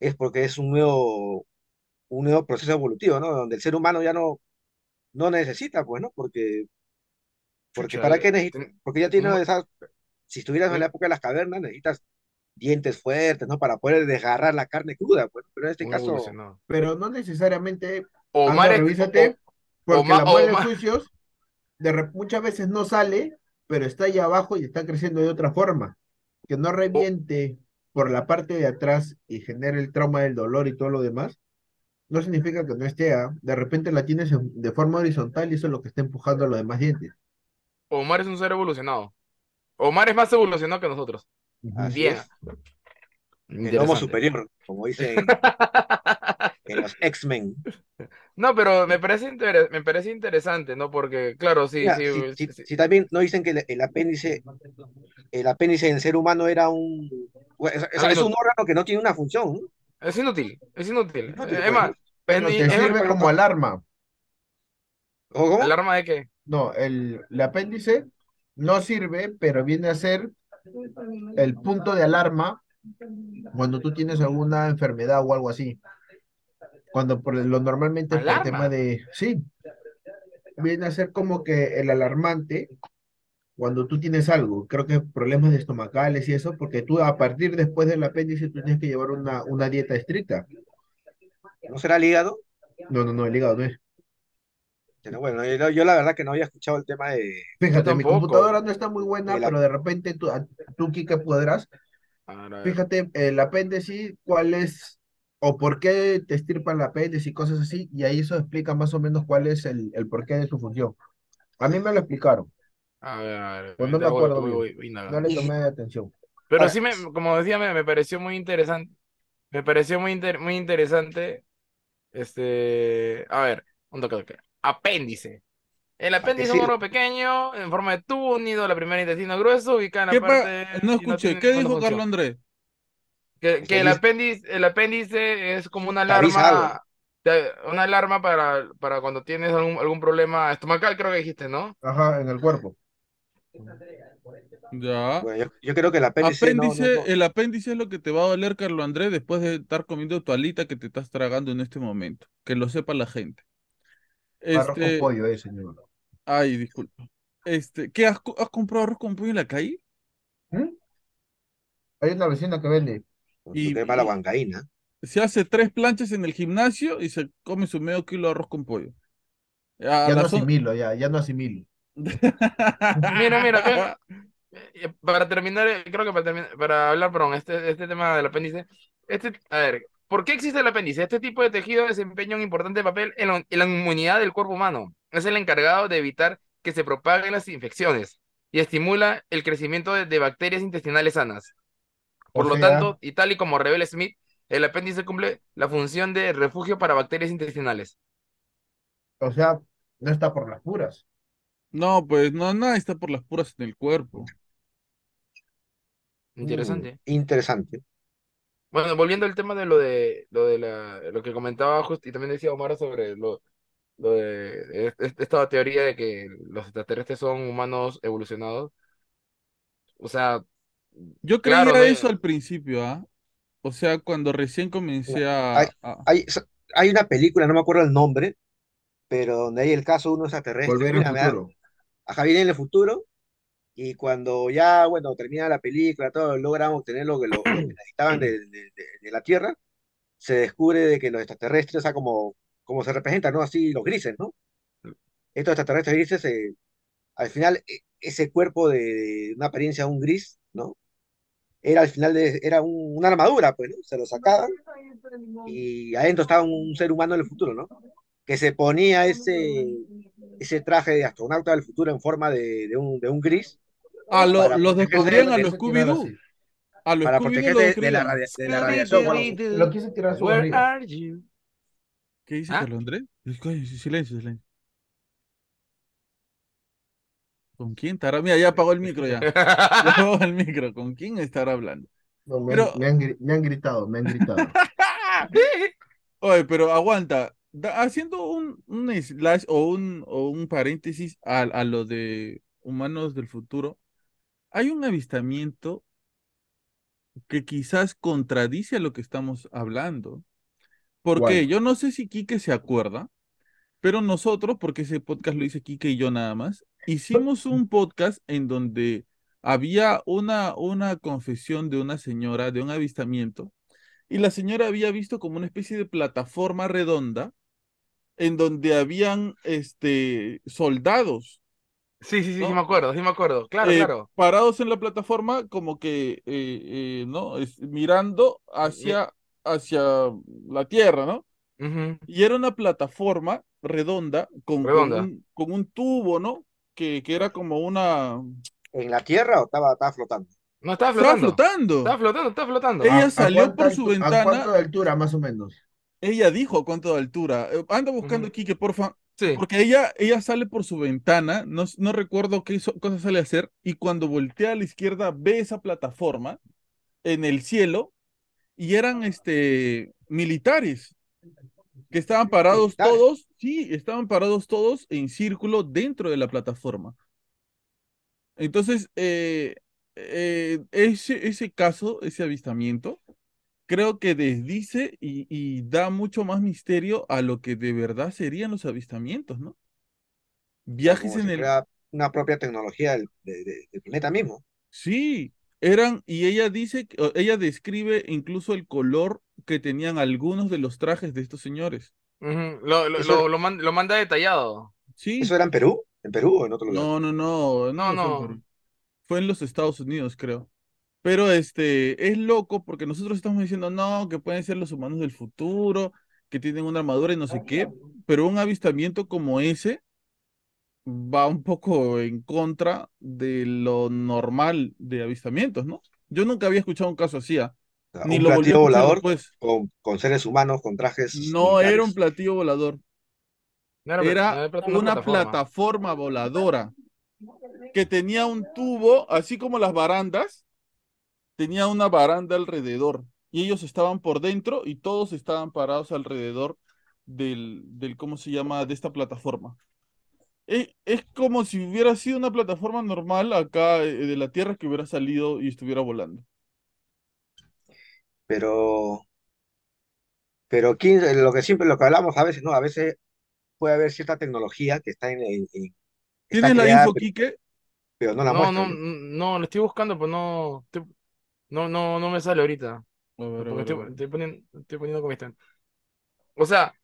es porque es un nuevo, un nuevo proceso evolutivo, ¿no? Donde el ser humano ya no, no necesita, pues, ¿no? Porque, porque Chucha, ¿para qué eh, necesita? Porque ya tiene mo- esas, si estuvieras en la época de las cavernas, necesitas dientes fuertes, ¿no? Para poder desgarrar la carne cruda, pues. Pero en este muy caso, evolucionado. Pero no necesariamente, Omar anda, revísate, o- porque Omar- la muela de Omar- juicios de re- muchas veces no sale, pero está ahí abajo y está creciendo de otra forma. Que no reviente por la parte de atrás y genere el trauma del dolor y todo lo demás, no significa que no esté, ¿ah? De repente la tienes en- de forma horizontal y eso es lo que está empujando a los demás dientes. Omar es un ser evolucionado. Omar es más evolucionado que nosotros. así Bien. el lomo superior, como dicen en los X-Men. No, pero me parece, inter- me parece interesante, ¿no? Porque, claro, sí, Mira, sí, si, si- sí- si también no dicen que el, el apéndice, el apéndice en ser humano era un, es, es- es no. un órgano que no tiene una función, ¿no? es inútil, es inútil. Inútil, es pues, más, ¿no? Pero es- te es- sirve como alarma. ¿O cómo? ¿El arma de qué? No, el, el apéndice no sirve, pero viene a ser el punto de alarma cuando tú tienes alguna enfermedad o algo así. Cuando por lo normalmente por ¿Alarma? tema de, sí, viene a ser como que el alarmante cuando tú tienes algo, creo que problemas estomacales y eso, porque tú a partir después del apéndice tú tienes que llevar una, una dieta estricta. ¿No será el hígado? No, no, no, el hígado no es. Pero bueno, yo, yo la verdad que no había escuchado el tema de, Fíjate, mi computadora no está muy buena, la- pero de repente tú, tú Kike, podrás. Fíjate, el apéndice, cuál es, o por qué te estirpan el apéndice y cosas así, y ahí eso explica más o menos cuál es el, el porqué de su función. A mí me lo explicaron, A ver, a ver, Pues no me acuerdo voy- bien. voy- voy indagando. no le tomé atención. Pero Ahora, sí, me, como decía, me, me pareció muy interesante. Me pareció muy, inter- muy interesante. Este. A ver, un toque, toque. Apéndice. El apéndice es un órgano pequeño, en forma de tubo unido a la primera intestino grueso, ubicada en la ¿Qué pa- parte. No escuché, ¿qué dijo. Carlos Andrés? Que, que el dice- apéndice, el apéndice es como una alarma. Una alarma para, para cuando tienes algún, algún problema estomacal, creo que dijiste, ¿no? Ajá, en el cuerpo. Ya. bueno, yo, yo creo que el apéndice, no- no- Apéndice, no- el apéndice es lo que te va a doler, Carlos Andrés, después de estar comiendo tu alita que te estás tragando en este momento. Que lo sepa la gente. Arroz con Este, pollo, eh, señor. ay, disculpa. Este, ¿qué has, co- has comprado arroz con pollo en la calle? ¿Mm? Hay una vecina que vende. y- tema de la huancaína. Se hace tres planchas en el gimnasio y se come su medio kilo de arroz con pollo. A Ya no asimilo, ya, ya no asimilo. Mira, mira, mira. Eh, Para terminar, eh, creo que para, terminar, para hablar, perdón, este, este tema del apéndice, este, a ver, ¿por qué existe el apéndice? Este tipo de tejido desempeña un importante papel en, la- en la inmunidad del cuerpo humano. Es el encargado de evitar que se propaguen las infecciones y estimula el crecimiento de, de bacterias intestinales sanas. Por O lo sea- tanto, y tal y como revela Smith, el apéndice cumple la función de refugio para bacterias intestinales. O sea, no está por las puras. No, pues no, nada está por las puras en el cuerpo. Mm, Interesante. Bueno, volviendo al tema de lo de lo de la, lo que comentaba justo y también decía Omar sobre lo, lo de es- es- esta teoría de que los extraterrestres son humanos evolucionados. O sea, Yo claro, creía ¿no? eso al principio, ¿ah? O sea, cuando recién comencé Hay, a, a- hay, hay una película, no me acuerdo el nombre, pero donde hay el caso de unos extraterrestres. Volver al Mira, me da- futuro. ajá, viene en el futuro y cuando ya, bueno, termina la película, todo, logran obtener lo que, lo, lo que necesitaban de, de- de- de la Tierra, se descubre de que los extraterrestres, o sea, como, como se representan, ¿no? Así los grises, ¿no? Estos extraterrestres grises, eh, al final, e- ese cuerpo de, una apariencia de un gris, ¿no? Era al final de, era un- una armadura, pues, ¿no? Se lo sacaban y adentro estaba un ser humano en el futuro, ¿no? Que se ponía ese, ese traje de astronauta del futuro en forma de, de un, de un gris a lo- para los descubrían a los Scooby-Doo. A los para de, de la, de la radiación. ¿no? Scooby-Doo. Lo quise tirar su Where barriga. are you? ¿Qué dice ¿Ah? Carlos Andrés? Silencio, silencio. ¿Con quién estará? Mira, ya apagó el micro ya. Ya apagó el micro. ¿Con quién estará hablando? No, me, Pero- han, me han gri- me han gritado, me han gritado. Oye, pero aguanta. Da- haciendo un, un slash o un, o un paréntesis a, a lo de humanos del futuro, hay un avistamiento que quizás contradice a lo que estamos hablando. Porque yo no sé si Quique se acuerda, pero nosotros, porque ese podcast lo hice Quique y yo nada más, hicimos un podcast en donde había una, una confesión de una señora de un avistamiento y la señora había visto como una especie de plataforma redonda en donde habían este, soldados Sí, sí, sí, ¿No? sí me acuerdo, sí me acuerdo. Claro, eh, claro. parados en la plataforma como que, eh, eh, ¿no? Es- mirando hacia, hacia la tierra, ¿no? Y era una plataforma redonda con, con un, con un tubo, ¿no? Que, que era como una... ¿En la Tierra o estaba, estaba flotando? No, estaba Estaba flotando. flotando. Estaba flotando, estaba flotando. Ella ¿A- a salió por su ventana. ¿A cuánto de altura, más o menos? Ella dijo a cuánto de altura. Anda buscando Ujú. aquí que porfa, Sí. porque ella, ella sale por su ventana, no, no recuerdo qué hizo- cosa sale a hacer, y cuando voltea a la izquierda ve esa plataforma en el cielo y eran este, militares que estaban parados Militares. todos, sí, estaban parados todos en círculo dentro de la plataforma. Entonces, eh, eh, ese, ese caso, ese avistamiento, creo que desdice y, y da mucho más misterio a lo que de verdad serían los avistamientos, ¿no? Viajes Como en si el... una propia tecnología del, de- de- del planeta mismo. Sí, eran, y ella dice, ella describe incluso el color que tenían algunos de los trajes de estos señores. Lo, lo, Eso- lo, lo man- lo manda detallado. Sí, ¿Eso era en Perú? ¿En Perú o en otro lugar? no, no, no, No, no, no. Fue en los Estados Unidos, creo. Pero este, es loco porque nosotros estamos diciendo, no, que pueden ser los humanos del futuro, que tienen una armadura y no sé qué, pero un avistamiento como ese va un poco en contra de lo normal de avistamientos, ¿no? Yo nunca había escuchado un caso así, ¿ah? Ni un lo platillo volador después. con, con seres humanos, con trajes No era un platillo volador, No era, una plataforma. plataforma voladora que tenía un tubo, así como las barandas, tenía una baranda alrededor y ellos estaban por dentro y todos estaban parados alrededor del, del ¿cómo se llama?, de esta plataforma. Es, es como si hubiera sido una plataforma normal acá eh, de la Tierra que hubiera salido y estuviera volando. Pero, pero quién- lo que siempre, lo que hablamos a veces, ¿no? A veces puede haber cierta tecnología que está en, en- en- está ¿Tienes la creada, info, pero, Quique? pero no la No, muestran, no, ¿no? no, lo estoy buscando, pues no, estoy- no, no, no me sale ahorita. Porque estoy, poniendo, estoy poniendo como están. O sea,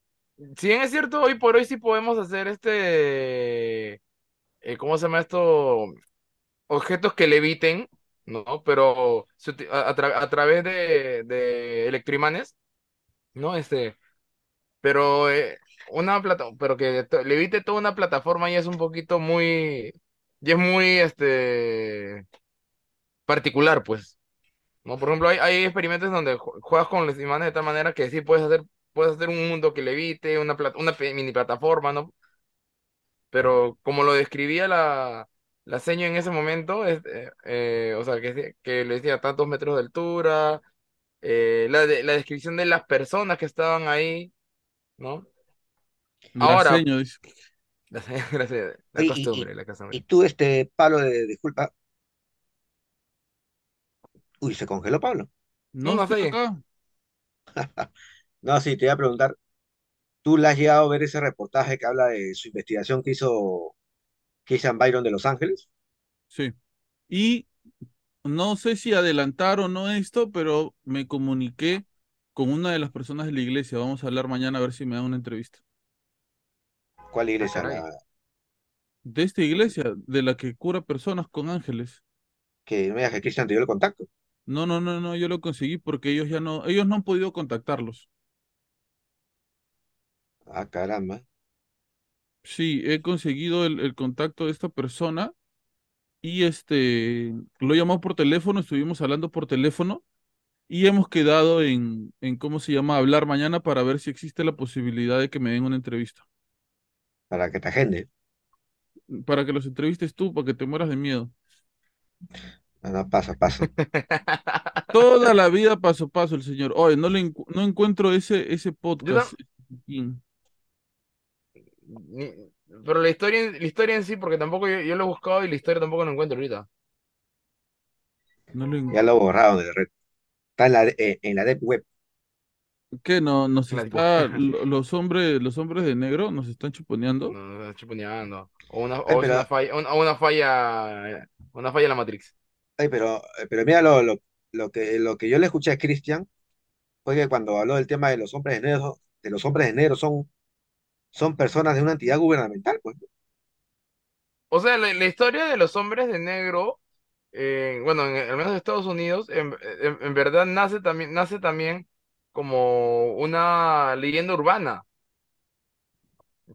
si bien es cierto, hoy por hoy sí podemos hacer este, eh, ¿cómo se llama esto? Objetos que leviten, ¿no? Pero a, a tra- a través de, de electroimanes, ¿no? Este, pero eh, una plata, pero que to- levite toda una plataforma y es un poquito muy, y es muy, este, particular, pues. ¿No? Por ejemplo, hay, hay experimentos donde ju- juegas con los imanes de tal manera que sí puedes hacer, puedes hacer un mundo que levite, una, plat- una mini plataforma, ¿no? Pero como lo describía la, la seño en ese momento, es, eh, eh, o sea, que, que le decía tantos metros de altura, eh, la, de- la descripción de las personas que estaban ahí, ¿no? La Ahora, seño, dice. la, gracias, la y, costumbre, y, la y costumbre. tú, este, Pablo, de, disculpa. Uy, se congeló Pablo. No, No sé. No, sí, te iba a preguntar, ¿tú le has llegado a ver ese reportaje que habla de su investigación que hizo Christian Byron de Los Ángeles? Sí. Y no sé si adelantar o no esto, pero me comuniqué con una de las personas de la iglesia. Vamos a hablar mañana a ver si me dan una entrevista. ¿Cuál iglesia? caray. La- De esta iglesia, de la que cura personas con ángeles. que no me digas que Christian te dio el contacto. No, no, no, no, yo lo conseguí porque ellos ya no, ellos no han podido contactarlos. Ah, caramba. Sí, he conseguido el, el contacto de esta persona y este, lo llamó por teléfono, estuvimos hablando por teléfono y hemos quedado en, en, ¿cómo se llama?, hablar mañana para ver si existe la posibilidad de que me den una entrevista. Para que te agende. Para que los entrevistes tú, para que te mueras de miedo. No, no, pasa, pasa. Toda la vida paso a paso el señor. Oye, no le encu- no encuentro ese, ese podcast. ni- pero la historia, en- la historia en sí, porque tampoco yo, yo lo he buscado y la historia tampoco lo encuentro ahorita. No Ya lo borraron de la red. Está en la, eh, en la deep web. ¿Qué? No, nos La- está, lo- los hombres, los hombres de negro nos están chuponeando. No, no, está chuponeando. O una, Ay, o es pero- una falla, una, o una falla, una falla en la Matrix. Pero, eh, pero mira, lo, lo, lo que, lo que yo le escuché a Christian fue que cuando habló del tema de los hombres de negro, de los hombres de negro son, son personas de una entidad gubernamental, pues. O sea, la, historia de los hombres de negro, eh, bueno, en, al menos en Estados Unidos, en, en- verdad nace también, nace también como una leyenda urbana.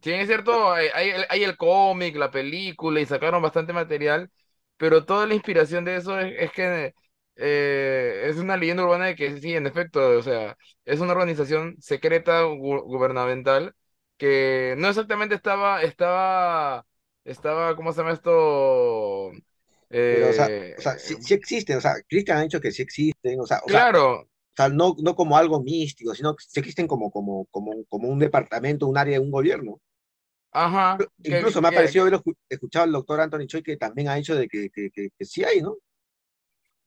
Sí, es cierto, hay, hay hay el cómic, la película y sacaron bastante material, pero toda la inspiración de eso es, es que eh, es una leyenda urbana de que sí, en efecto, o sea, es una organización secreta gu- gubernamental que no exactamente estaba, estaba, estaba, ¿cómo se llama esto? Pero, o sea, Eh, o sea, sí, sí existen, o sea, Christian ha dicho que sí existen, o sea, o sea, claro, o sea, no, no como algo místico, sino que sí existen como, como, como, como un departamento, un área de un gobierno. Ajá, que- Incluso me ha que- parecido haber escu- escuchado al doctor Anthony Choi que también ha dicho de que, que, que, que sí hay, ¿no?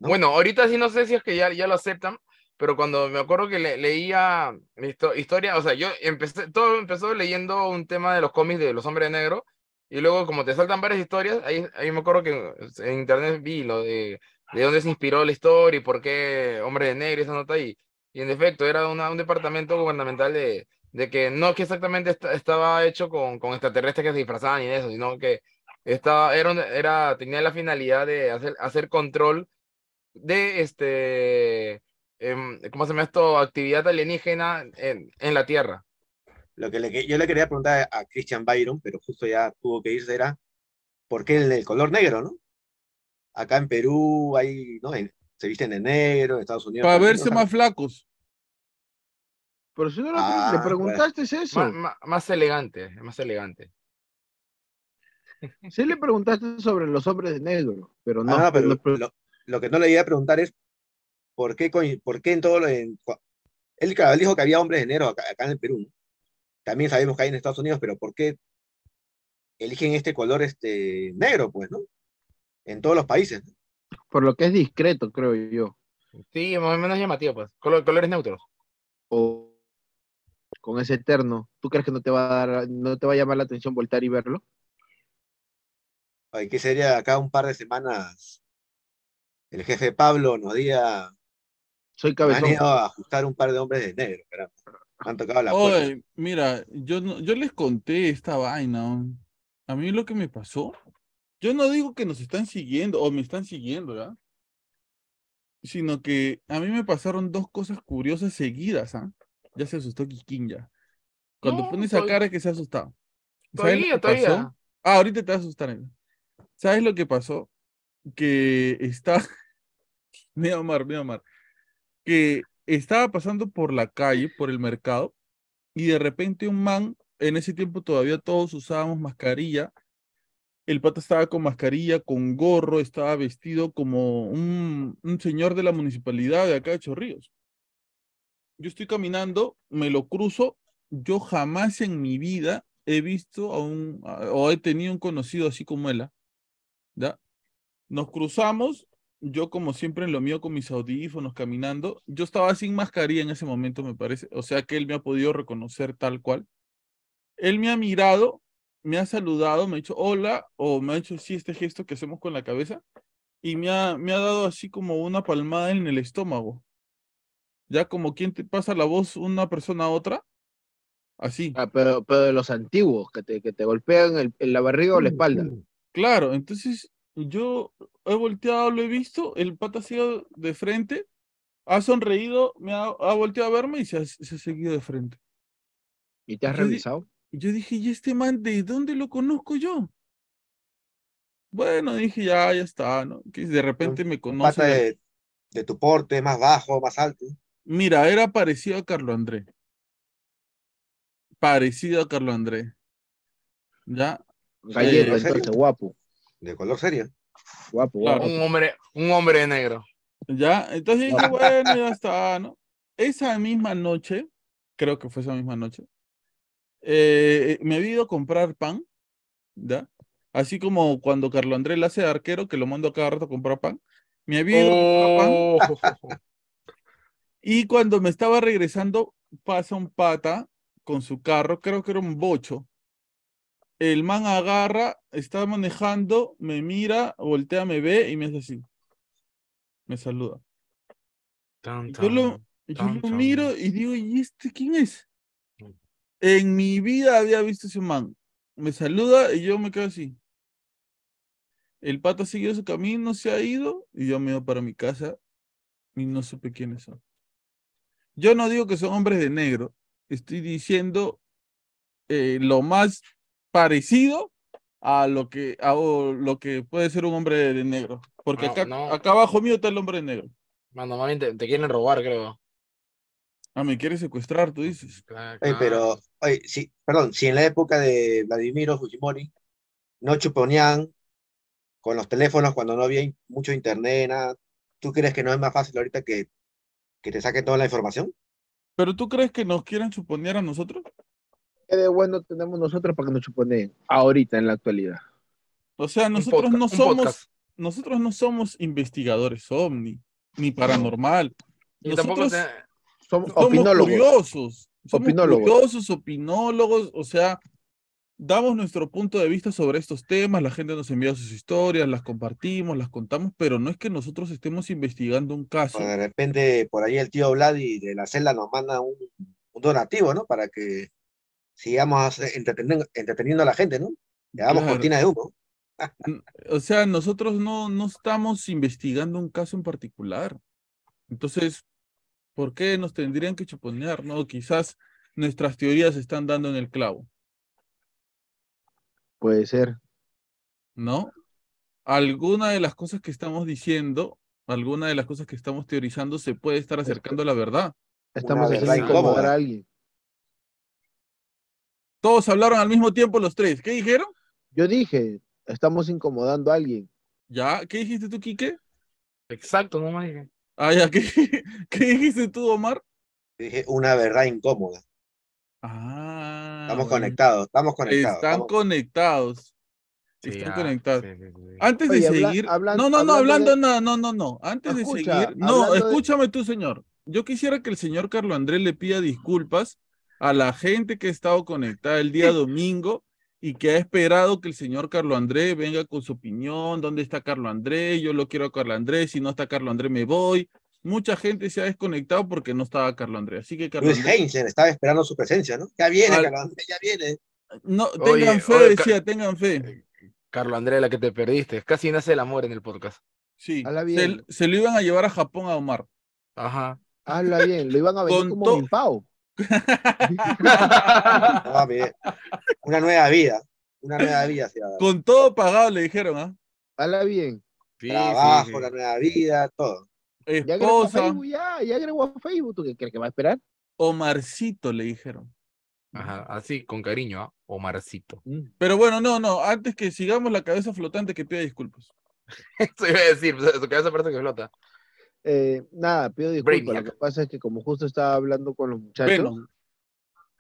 ¿no? Bueno, ahorita sí no sé si es que ya, ya lo aceptan, pero cuando me acuerdo que le- leía histo- historia, o sea, yo empecé, todo empezó leyendo un tema de los cómics de los hombres de negro, y luego como te saltan varias historias, ahí, ahí me acuerdo que en internet vi lo de, de dónde se inspiró la historia y por qué hombre de negro y esa nota ahí. Y en efecto, era una- un departamento gubernamental de, de que no que exactamente esta- estaba hecho con, con extraterrestres que se disfrazaban y eso, sino que estaba, era, era, tenía la finalidad de hacer, hacer control de este, em, ¿cómo se llama esto? Actividad alienígena en, en la Tierra. Lo que le yo le quería preguntar a Christian Byron, pero justo ya tuvo que irse, era ¿por qué el, el color negro, no? Acá en Perú hay, ¿no? En- se visten de negro, en Estados Unidos. Para verse ¿no? Más flacos. Pero si no lo- Ah, le preguntaste eso, Má- má- más elegante, más elegante. sí le preguntaste sobre los hombres de negro, pero ah, no, no, pero no lo, lo- lo que no le iba a preguntar es ¿por qué, por qué en todo lo en, él, dijo que había hombres de negro acá, acá en el Perú. También sabemos que hay en Estados Unidos, pero ¿por qué eligen este color este negro, pues, ¿no? En todos los países. por lo que es discreto, creo yo. Sí, más o menos llamativo, pues. Color- colores neutros. O con ese eterno, ¿tú crees que no te va a dar, no te va a llamar la atención voltar y verlo? Ay, ¿qué sería acá un par de semanas? El jefe Pablo nos diga, Soy me han cabezón. ido a ajustar un par de hombres de negro, caramba. Han tocado la puerta. Oye, mira, yo, no- yo les conté esta vaina. A mí lo que me pasó, yo no digo que nos están siguiendo o me están siguiendo, ¿ya? Sino que a mí me pasaron dos cosas curiosas seguidas, ¿ah? Ya se asustó Kikín ya. Cuando No, pone esa cara es que se ha asustado. ¿Sabes lo Todavía, que pasó? todavía. Ah, ahorita te vas a asustar. ¿Sabes lo que pasó? Que está, mi amor, mi amor, que estaba pasando por la calle, por el mercado, y de repente un man, en ese tiempo todavía todos usábamos mascarilla, El pata estaba con mascarilla, con gorro, estaba vestido como un, un señor de la municipalidad de acá de Chorrillos. Yo estoy caminando, me lo cruzo, yo jamás en mi vida he visto a un, o he tenido un conocido así como él, ¿ah? ¿ya? Nos cruzamos, yo como siempre en lo mío con mis audífonos caminando, yo estaba sin mascarilla en ese momento me parece, o sea que él me ha podido reconocer tal cual. Él me ha mirado, me ha saludado, me ha dicho hola, o me ha hecho sí este gesto que hacemos con la cabeza, y me ha, me ha dado así como una palmada en el estómago. Ya como quien te pasa la voz una persona a otra, así. Ah, pero, pero de los antiguos, que te, que te golpean el- en la barriga o la espalda. Claro, entonces yo he volteado, lo he visto, el pata ha sido de frente, ha sonreído, me ha, ha volteado a verme y se ha, se ha seguido de frente. ¿Y te has Yo revisado? Y yo dije, ¿y este man de dónde lo conozco yo? Bueno, dije, ya, ya está, ¿no? Que de repente me conoce. pata de, de tu porte, más bajo, más alto. Mira, era parecido a Carlo André. Parecido a Carlo André. ¿Ya? Galleta, Eh, entonces, guapo. De color serio. Guapo, Claro. guapo. Un hombre, un hombre de negro. ¿Ya? Entonces dije, bueno, ya está, ¿no? Esa misma noche, creo que fue esa misma noche, eh, me había ido a comprar pan, ¿ya? Así como cuando Carlo Andrés le hace de arquero, que lo mando a cada rato a comprar pan. Me había ido a comprar pan Oh, y cuando me estaba regresando, pasa un pata con su carro, creo que era un bocho. El man agarra, está manejando, me mira, voltea, me ve y me hace así. Me saluda. Tan, Yo lo, yo tan, lo tan. miro y digo, ¿y este quién es? En mi vida había visto ese man. Me saluda y yo me quedo así. El pata siguió su camino, se ha ido y yo me voy para mi casa y no supe quiénes son. Yo no digo que son hombres de negro, estoy diciendo eh, lo más parecido a lo que a lo que puede ser un hombre de negro, porque No, acá, no. acá abajo mío está el hombre de negro. Mano, mami, te, te quieren robar, creo. Ah, me quiere secuestrar, tú dices. Claro, Oye, claro. pero, oye, sí, perdón, si en la época de Vladimiro Fujimori no chuponeaban con los teléfonos cuando no había mucho internet, nada, ¿tú crees que no es más fácil ahorita que, que te saquen toda la información? ¿Pero tú crees que nos quieren suponer a nosotros? ¿Qué de bueno tenemos nosotros para que nos chuponeen ahorita, en la actualidad? O sea, nosotros no somos, nosotros no somos investigadores ovni, ni paranormal. Y tampoco Nosotros Somos somos opinólogos. curiosos, somos Opinólogos. curiosos, opinólogos, o sea, damos nuestro punto de vista sobre estos temas, la gente nos envía sus historias, las compartimos, las contamos, pero no es que nosotros estemos investigando un caso. O de repente por ahí el tío Vladi de la celda nos manda un, un donativo, ¿no? Para que sigamos entreteniendo, entreteniendo a la gente, ¿no? Le damos Claro. cortina de humo. O sea, nosotros no, no estamos investigando un caso en particular. Entonces, ¿por qué nos tendrían que chuponear? No, quizás nuestras teorías están dando en el clavo, Puede ser. ¿no? Alguna de las cosas que estamos diciendo, alguna de las cosas que estamos teorizando se puede estar acercando a la verdad. Estamos verdad haciendo incomodar a alguien. Todos hablaron al mismo tiempo los tres. ¿Qué dijeron? Yo dije, estamos incomodando a alguien. ¿Ya? ¿Qué dijiste tú, Quique? Exacto, no me dije. Ah, ya, ¿qué, qué dijiste tú, Omar? Dije, una verdad incómoda. Ah, Estamos conectados, estamos conectados. Están estamos- conectados. Sí, Están ah, conectados. sí, sí, sí. Antes Oye, de habla- seguir. hablan- no, no, no, hablando de- no, no, no, no. Antes Escucha, de seguir. No, de- escúchame tú, señor. Yo quisiera que el señor Carlos Andrés le pida disculpas a la gente que ha estado conectada el día domingo y que ha esperado que el señor Carlos Andrés venga con su opinión. ¿Dónde está Carlos Andrés? Yo lo quiero a Carlos Andrés. Si no está Carlos Andrés, me voy. Mucha gente se ha desconectado porque no estaba Carlos Andrés. Así que Carlos Luis Andrés. Heinzen estaba esperando su presencia, ¿no? Ya viene, Al- Carlos Andrés, ya viene. No, Oye, tengan fe, oye, Ca- decía, tengan fe. Carlos Andrés, la que te perdiste. Casi nace el amor en el podcast. Sí, Habla se, bien. se lo iban a llevar a Japón a Omar. Ajá. Habla bien, lo iban a vender como to- Mimpao. No, mire, una nueva vida, una nueva vida dar. Con todo pagado, le dijeron, ¿ah? Habla bien. Sí, Trabajo, sí, sí. la nueva vida, todo. Ya agregó Esposa, ya, ya agregó a Facebook. ¿Tú qué crees que va a esperar? Omarcito, le dijeron. Ajá, así, con cariño, ¿ah? Omarcito. Mm. Pero bueno, no, no, antes que sigamos la cabeza flotante que pida disculpas. Eso iba a decir, pues, su cabeza parece que flota. Eh, nada, pido disculpas. Lo que pasa es que como justo estaba hablando con los muchachos,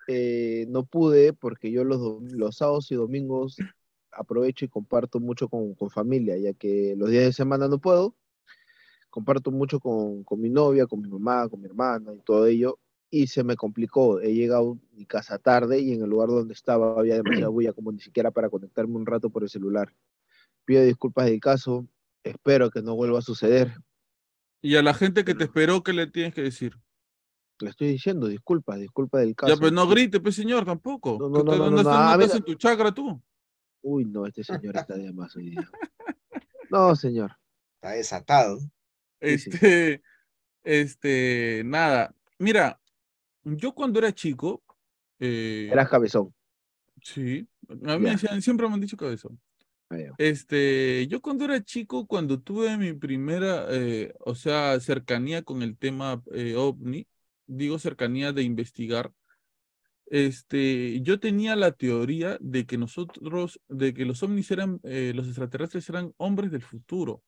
eh, no pude porque yo los, los sábados y domingos aprovecho y comparto mucho con, con familia, ya que los días de semana no puedo. Comparto mucho con, con mi novia, con mi mamá, con mi hermana y todo ello. Y se me complicó. He llegado a mi casa tarde y en el lugar donde estaba había demasiada bulla como ni siquiera para conectarme un rato por el celular. Pido disculpas del caso. Espero que no vuelva a suceder. Y a la gente que te esperó, ¿qué le tienes que decir? Le estoy diciendo, disculpas, disculpa del caso. Ya, pues no grite, pues señor, tampoco. No, no, no, te- no, no no, estás- no, no estás mira. en tu chakra tú. Uy, no, este señor está de más hoy día. No, señor. Está desatado. Sí, sí. Este, este, nada. Mira, yo cuando era chico, eh, Eras cabezón. sí, a mí siempre me han dicho cabezón. Ah. Este, yo cuando era chico, cuando tuve mi primera, eh, o sea, cercanía con el tema eh, ovni, digo cercanía de investigar, este, yo tenía la teoría de que nosotros, de que los ovnis eran, eh, los extraterrestres eran hombres del futuro.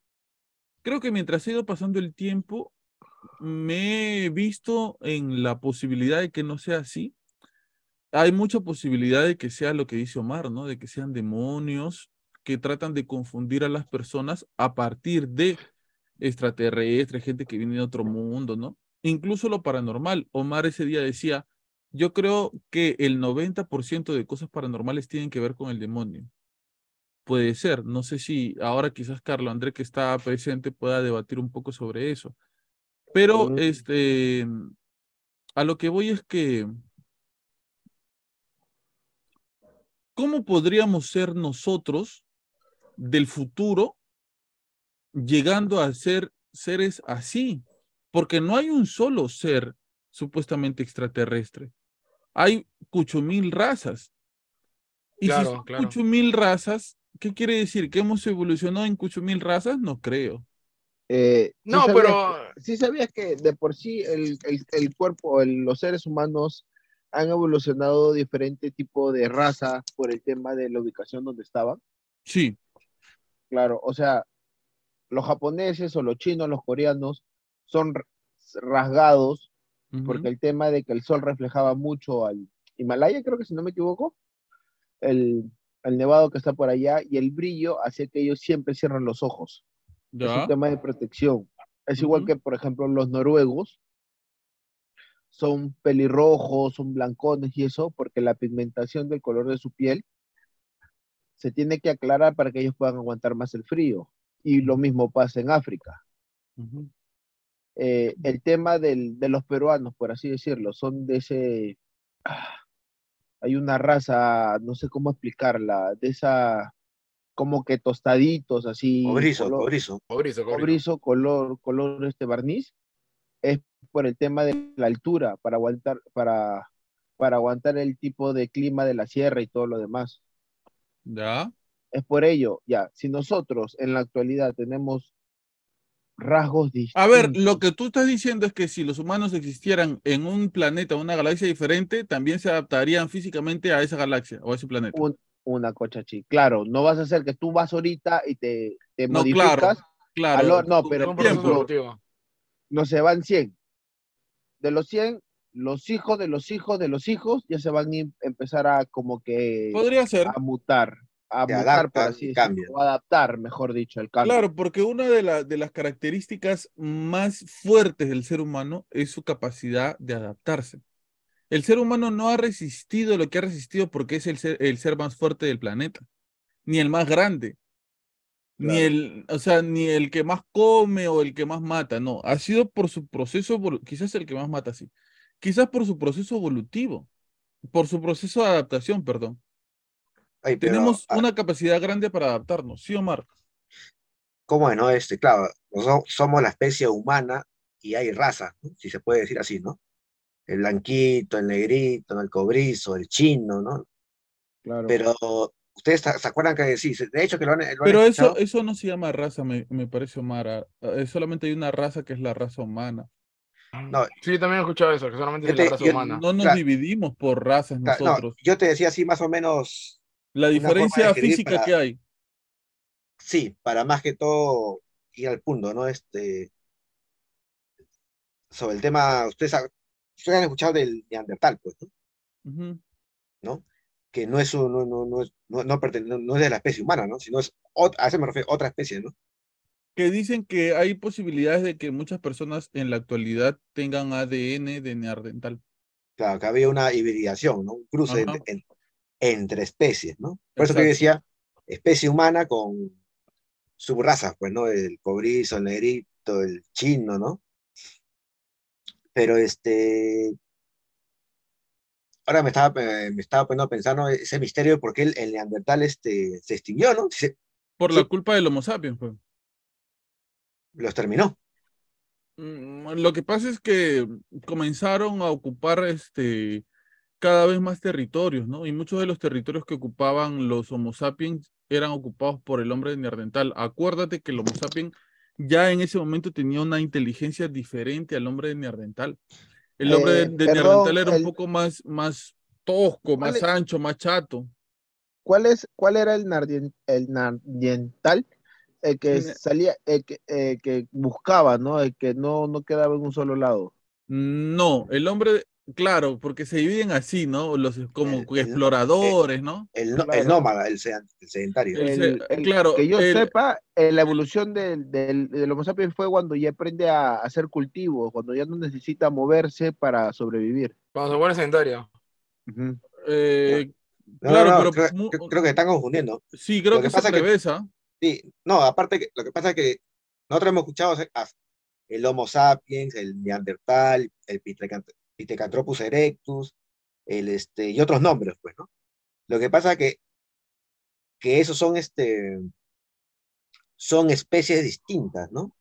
Creo que mientras ha ido pasando el tiempo, me he visto en la posibilidad de que no sea así. Hay mucha posibilidad de que sea lo que dice Omar, ¿no? De que sean demonios que tratan de confundir a las personas a partir de extraterrestres, gente que viene de otro mundo, ¿no? Incluso lo paranormal. Omar ese día decía, yo creo que el 90% de cosas paranormales tienen que ver con el demonio. Puede ser, no sé si ahora quizás Carlos André que está presente pueda debatir un poco sobre eso. Pero Mm. este, a lo que voy es que, ¿cómo podríamos ser nosotros del futuro llegando a ser seres así? Porque no hay un solo ser supuestamente extraterrestre. Hay cuchumil razas. Y si son claro. cuchumil razas, ¿qué quiere decir? ¿Que hemos evolucionado en cuchumil razas? No creo. Eh, ¿sí No, sabías pero sí sabías que de por sí el, el- el cuerpo, el- los seres humanos han evolucionado diferente tipo de raza por el tema de la ubicación donde estaban. Sí, Claro, o sea, los japoneses o los chinos, los coreanos son rasgados porque el tema de que el sol reflejaba mucho al Himalaya, creo que si no me equivoco, el, el nevado que está por allá y el brillo hacía que ellos siempre cierran los ojos. Es ya, un tema de protección. Es igual que, por ejemplo, los noruegos son pelirrojos, son blancones y eso, porque la pigmentación del color de su piel se tiene que aclarar para que ellos puedan aguantar más el frío. Y lo mismo pasa en África. Eh, el tema del- de los peruanos, por así decirlo, son de ese... ah, hay una raza, no sé cómo explicarla, de esa como que tostaditos así. Cobrizo, color- cobrizo. cobrizo, cobrizo. cobrizo, color, color este barniz, es por el tema de la altura, para aguantar, para, para aguantar el tipo de clima de la sierra y todo lo demás. ya, Es por ello, ya, si nosotros en la actualidad tenemos rasgos distintos. A ver, lo que tú estás diciendo es que si los humanos existieran en un planeta, una galaxia diferente, también se adaptarían físicamente a esa galaxia o a ese planeta. un- una cochachi. Claro, no vas a hacer que tú vas ahorita y te, te No, modificas. claro, claro. Aló, no, pero evolutivo. No se van 100. De los 100, los hijos de los hijos de los hijos ya se van a em- empezar a como que Podría ser. a mutar, a Se mutar, por adaptan así decirlo, o adaptar, mejor dicho, el cambio. Claro, porque una de, la- de las características más fuertes del ser humano es su capacidad de adaptarse. El ser humano no ha resistido lo que ha resistido porque es el ser, el ser más fuerte del planeta, ni el más grande, ni el, o sea, ni el que más come o el que más mata, no, ha sido por su proceso, quizás el que más mata, sí, quizás por su proceso evolutivo, por su proceso de adaptación, perdón. Ay, pero, Tenemos ah, una capacidad grande para adaptarnos, ¿sí, Omar? ¿Cómo es, no? Este, claro, nosotros somos la especie humana y hay razas, ¿no? si se puede decir así, ¿no? El blanquito, el negrito, el cobrizo, el chino, ¿no? Claro. Pero ustedes se acuerdan que sí, de hecho que lo han, lo han Pero eso, eso no se llama raza, me, me parece, Omar. ah, ah, solamente hay una raza que es la raza humana. No, Sí, yo también he escuchado eso, que solamente Yo es la te- raza yo- humana. No nos Claro. dividimos por razas Claro, no, nosotros. yo te decía así más o menos, La diferencia física para- que hay. sí, para más que todo ir al punto, ¿no? Este, sobre el tema, ustedes, ha- ustedes han escuchado del Neandertal, pues, ¿no? Ujú. Que no es, un- no, no, no, es, no, no pertene- no- no es de la especie humana, ¿no? Sino es, ot- a eso me refiero, otra especie, ¿no? Que dicen que hay posibilidades de que muchas personas en la actualidad tengan ADN de neandertal. Claro, que había una hibridación, ¿no? Un cruce en- entre especies, ¿no? Por eso que yo decía especie humana con subrazas, pues, ¿no? El cobrizo, el negrito, el chino, ¿no? Pero este, ahora me estaba, eh, me estaba poniendo a pensar, ¿no? Ese misterio de por qué el, el neandertal este, se extinguió, ¿no? Se- Por Sí. la culpa del Homo sapiens, pues. los terminó. Mm, Lo que pasa es que comenzaron a ocupar este cada vez más territorios, ¿no? Y muchos de los territorios que ocupaban los Homo sapiens eran ocupados por el hombre de Neandertal. Acuérdate que el Homo sapiens ya en ese momento tenía una inteligencia diferente al hombre de Neandertal. El hombre de, Eh, de Neandertal era un poco más, más tosco, más es? ancho, más chato. ¿Cuál es, cuál era el nardien- el nardiental? El que salía, el que, que buscaba, ¿no? El que no, no quedaba en un solo lado. No, el hombre, claro, porque se dividen así, ¿no? Los como El- el- exploradores, ¿no? El, no- el Claro. nómada, el, sedentario. El- El- se- el- claro, que yo el- sepa, eh, la evolución del, del, del Homo sapiens fue cuando ya aprende a hacer cultivos, cuando ya no necesita moverse para sobrevivir. Cuando se vuelve sedentario. Eh, No, claro, no, pero creo, mu- creo- creo que están confundiendo. sí, creo lo que que pasa que-. Sí, no, aparte que lo que pasa es que nosotros hemos escuchado a- el Homo sapiens, el Neandertal, el Pithecanthropus erectus, el este, y otros nombres, pues, ¿no? Lo que pasa que, que esos son este, son especies distintas, ¿no?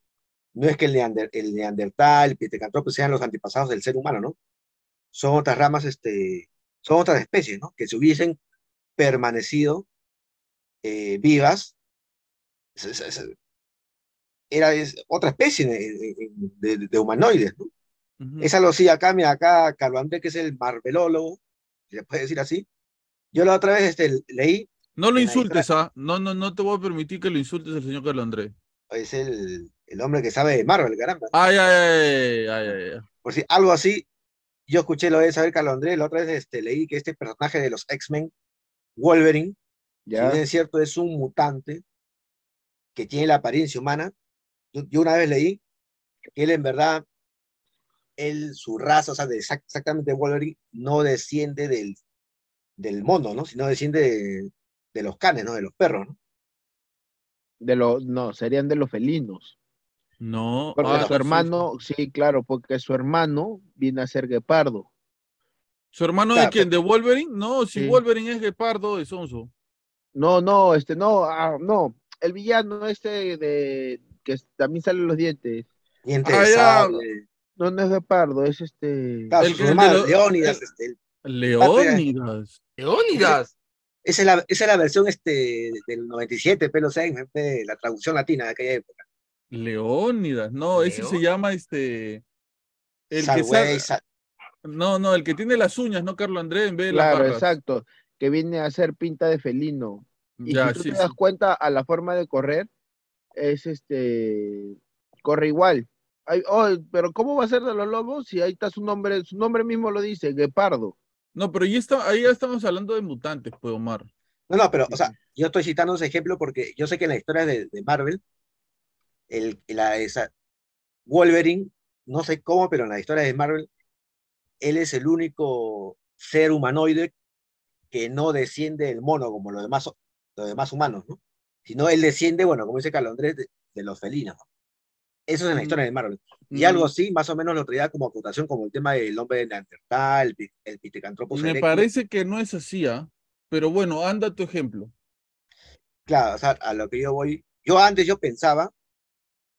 No es que el, Neander- el Neandertal, el Pithecanthropus sean los antepasados del ser humano, ¿no? Son otras ramas, este, son otras especies, ¿no? Que se hubiesen permanecido eh, vivas era es otra especie de- de- de humanoides, ¿no? Ujú. Es algo así, acá, mira, acá Carlos Andrés, que es el marvelólogo, si se puede decir así. Yo la otra vez este, leí, No lo insultes, ¿ah? No, no, no te voy a permitir que lo insultes al señor Carlos Andrés. es el, el hombre que sabe de Marvel, caramba. Ay, ay, ay, ay, ay, ay. Por si algo así, yo escuché lo de saber Carlos Andrés, la otra vez este, leí que este personaje de los X-Men, Wolverine, si Ya. bien es cierto, es un mutante que tiene la apariencia humana. Yo, yo una vez leí que él en verdad, él, su raza, o sea, de exac- exactamente Wolverine, no desciende del, del mono, ¿no? Sino desciende de, de los canes, ¿no? De los perros, ¿no? De los, no, serían de los felinos. No, Porque ah, su sí, hermano, sí, claro, porque su hermano viene a ser guepardo. ¿Su hermano de quién? ¿De Wolverine? No, si Sí. Wolverine es Gepardo de Sonso. No, no, este, no, ah, no, el villano este de que también salen los dientes. Diente Ah, de sable. No, no es guepardo, es este. Claro, El el Leónidas, este, el- Leónidas. Leónidas. esa, es la, esa es la versión este, del 97, pelo 6, de la traducción latina de aquella época. Leónidas. No, ese se llama este. El que Salway, sa- Sal- No, no, el que tiene las uñas, no Carlos Andrés, en vez de Claro, las exacto, que viene a ser pinta de felino. Y Ya, si tú sí, te sí. das cuenta a la forma de correr, es este, corre igual. Ay, oh, pero ¿cómo va a ser de los lobos si ahí está su nombre, su nombre mismo lo dice, guepardo? No, pero ahí, está, ahí ya estamos hablando de mutantes, pues, Omar. No, no, pero, o sea, yo estoy citando ese ejemplo porque yo sé que en la historia de, de Marvel, el, la, esa, Wolverine, no sé cómo, pero en la historia de Marvel, él es el único ser humanoide que no desciende del mono como los demás, los demás humanos, ¿no? Sino él desciende, bueno, como dice Carlos Andrés, de, de los felinos. ¿no? Eso es en la historia de Marvel. Y Mm, algo así, más o menos lo traía como acotación, como el tema del hombre de Neandertal, el, el Pithecanthropus Me erectus. parece que no es así, ¿ah? Pero bueno, anda tu ejemplo. Claro, o sea, a lo que yo voy, yo antes yo pensaba,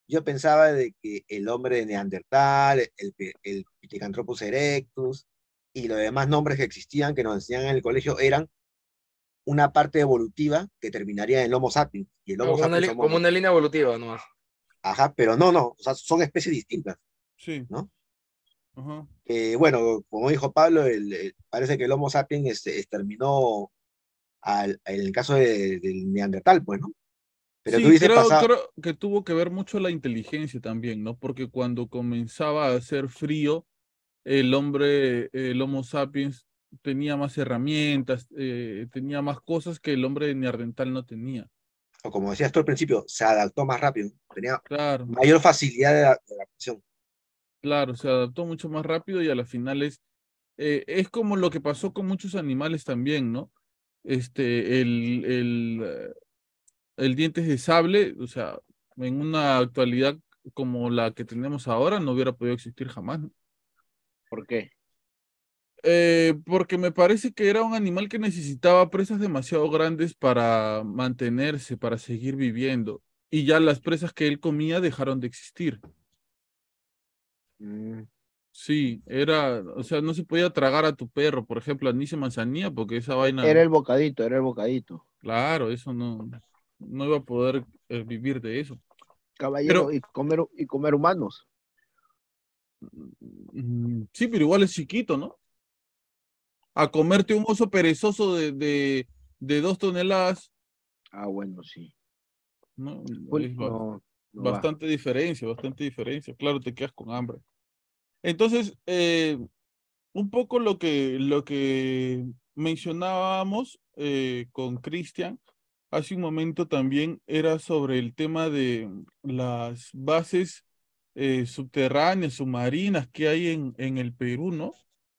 yo pensaba de que el hombre de Neandertal, el, el Pithecanthropus erectus y los demás nombres que existían, que nos enseñaban en el colegio, eran una parte evolutiva que terminaría en el Homo sapiens. Y el Homo Como una, sapiens li- somos como una línea evolutiva nomás. Ajá, pero no, no, o sea, son especies distintas. Sí. Eh, bueno, como dijo Pablo, el- el- parece que el Homo sapiens este, exterminó al, en el caso de- del Neandertal, pues, ¿no? Pero Sí, creo, pasado, creo que tuvo que ver mucho la inteligencia también, ¿no? Porque cuando comenzaba a hacer frío, el hombre, el Homo sapiens, tenía más herramientas, eh, tenía más cosas que el hombre neandertal no tenía. O como decías tú al principio, se adaptó más rápido, tenía Claro, mayor facilidad de, de adaptación. claro, se adaptó mucho más rápido y a la final es, eh, es como lo que pasó con muchos animales también, ¿no? Este, el, el, eh, el dientes de sable, o sea, en una actualidad como la que tenemos ahora, no hubiera podido existir jamás. ¿no? ¿Por qué? Eh, porque me parece que era un animal que necesitaba presas demasiado grandes para mantenerse, para seguir viviendo. Y ya las presas que él comía dejaron de existir. Mm, Sí, era, o sea, no se podía tragar a tu perro, por ejemplo, anís y manzanilla, porque esa vaina, Era el bocadito, era el bocadito. claro, eso no, no iba a poder eh, vivir de eso. Caballero, Pero- y comer, y comer humanos. Mm, Sí, pero igual es chiquito, ¿no? A comerte un oso perezoso de, de, de dos toneladas, Ah, bueno, sí. ¿no? Uy, Es ba- no, no va. bastante diferencia, bastante diferencia. Claro, te quedas con hambre. Entonces, eh, un poco lo que, lo que mencionábamos eh, con Cristian hace un momento también era sobre el tema de las bases eh, subterráneas, submarinas que hay en, en el Perú, ¿no?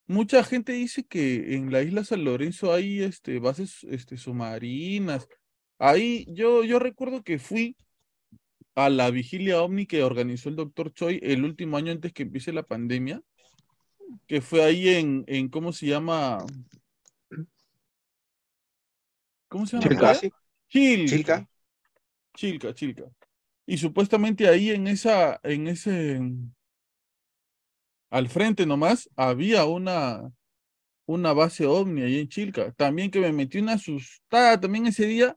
Mucha gente dice que en la isla San Lorenzo hay este, bases este, submarinas. Ahí yo, yo recuerdo que fui a la vigilia OVNI que organizó el doctor Choi el último año antes que empiece la pandemia, que fue ahí en, en ¿cómo se llama? ¿Cómo se llama? Chilca. Chilca. Chilca. Chilca, Chilca. Y supuestamente ahí en esa, en ese, al frente nomás, había una, una base OVNI ahí en Chilca. También que me metí una asustada también ese día.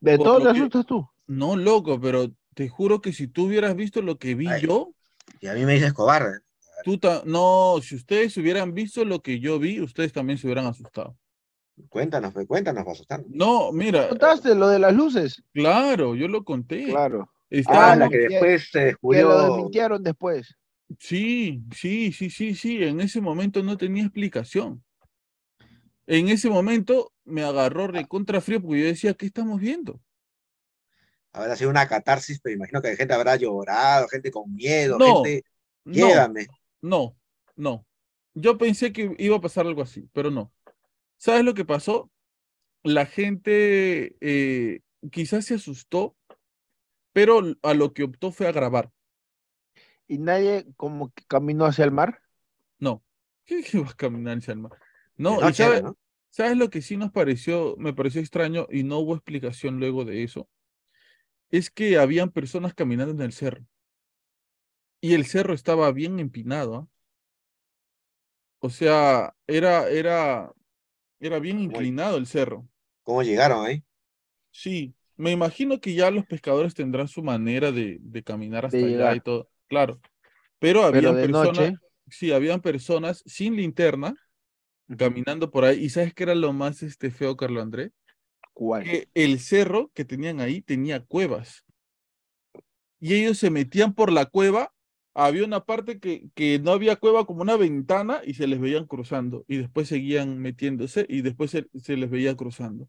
¿De todo te que- asustas tú? No, loco, pero te juro que si tú hubieras visto lo que vi Ay. yo, Y a mí me dices cobarde. tú ta- no, si ustedes hubieran visto lo que yo vi, ustedes también se hubieran asustado. Cuéntanos, pues, cuéntanos, para asustarnos. No, mira, ¿Contaste lo de las luces? claro, yo lo conté. Claro. Ah, la que después se Que lo descubrió. desmintieron después. Sí, sí, sí, sí, sí, en ese momento no tenía explicación. En ese momento me agarró recontra frío porque yo decía, ¿qué estamos viendo? Habrá sido una catarsis, pero imagino que gente habrá llorado, gente con miedo, No, gente. No, Llévame. no, no. Yo pensé que iba a pasar algo así, pero no. ¿Sabes lo que pasó? La gente eh, quizás se asustó, pero a lo que optó fue a grabar. Y nadie como que caminó hacia el mar. No. ¿Qué, qué vas a caminar hacia el mar? No. ¿Sabes lo que sí nos pareció, me pareció extraño y no hubo explicación luego de eso? Es que habían personas caminando en el cerro. Y el cerro estaba bien empinado. ¿ah? O sea, era, era, era bien inclinado el cerro. ¿Cómo llegaron ahí? Sí, me imagino que ya los pescadores tendrán su manera de, de caminar hasta allá y todo. Claro. Pero de personas, noche. sí, habían personas sin linterna caminando por ahí. ¿Y sabes qué era lo más este, feo, Carlos André? ¿Cuál? que el cerro que tenían ahí tenía cuevas. Y ellos se metían por la cueva. Había una parte que, que no había cueva como una ventana y se les veían cruzando. Y después seguían metiéndose y después se, se les veía cruzando.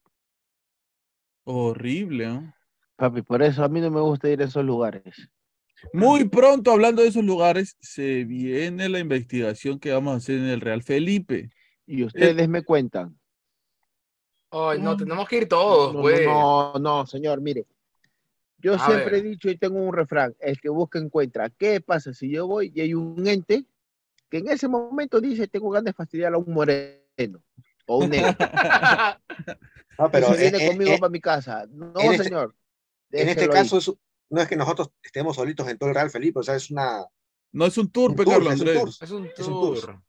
Horrible, ¿no? Papi, por eso a mí no me gusta ir a esos lugares. Muy pronto, hablando de esos lugares, se viene la investigación que vamos a hacer en el Real Felipe. Y ustedes me cuentan. Ay, no, Mm. tenemos que ir todos, no, pues. no, no, no, señor, mire. Yo A siempre ver. he dicho y tengo un refrán, el que busca encuentra. ¿Qué pasa si yo voy y hay un ente que en ese momento dice tengo ganas de fastidiar a un moreno o un negro? No, pero en, viene en- conmigo en- para mi casa. No, en este- señor. en este caso es- no es que nosotros estemos solitos en todo el Real Felipe, o sea, es una. No es un tour, un pe, tour, Carlos es un Andrés. tour. Es un Es un tour. tour.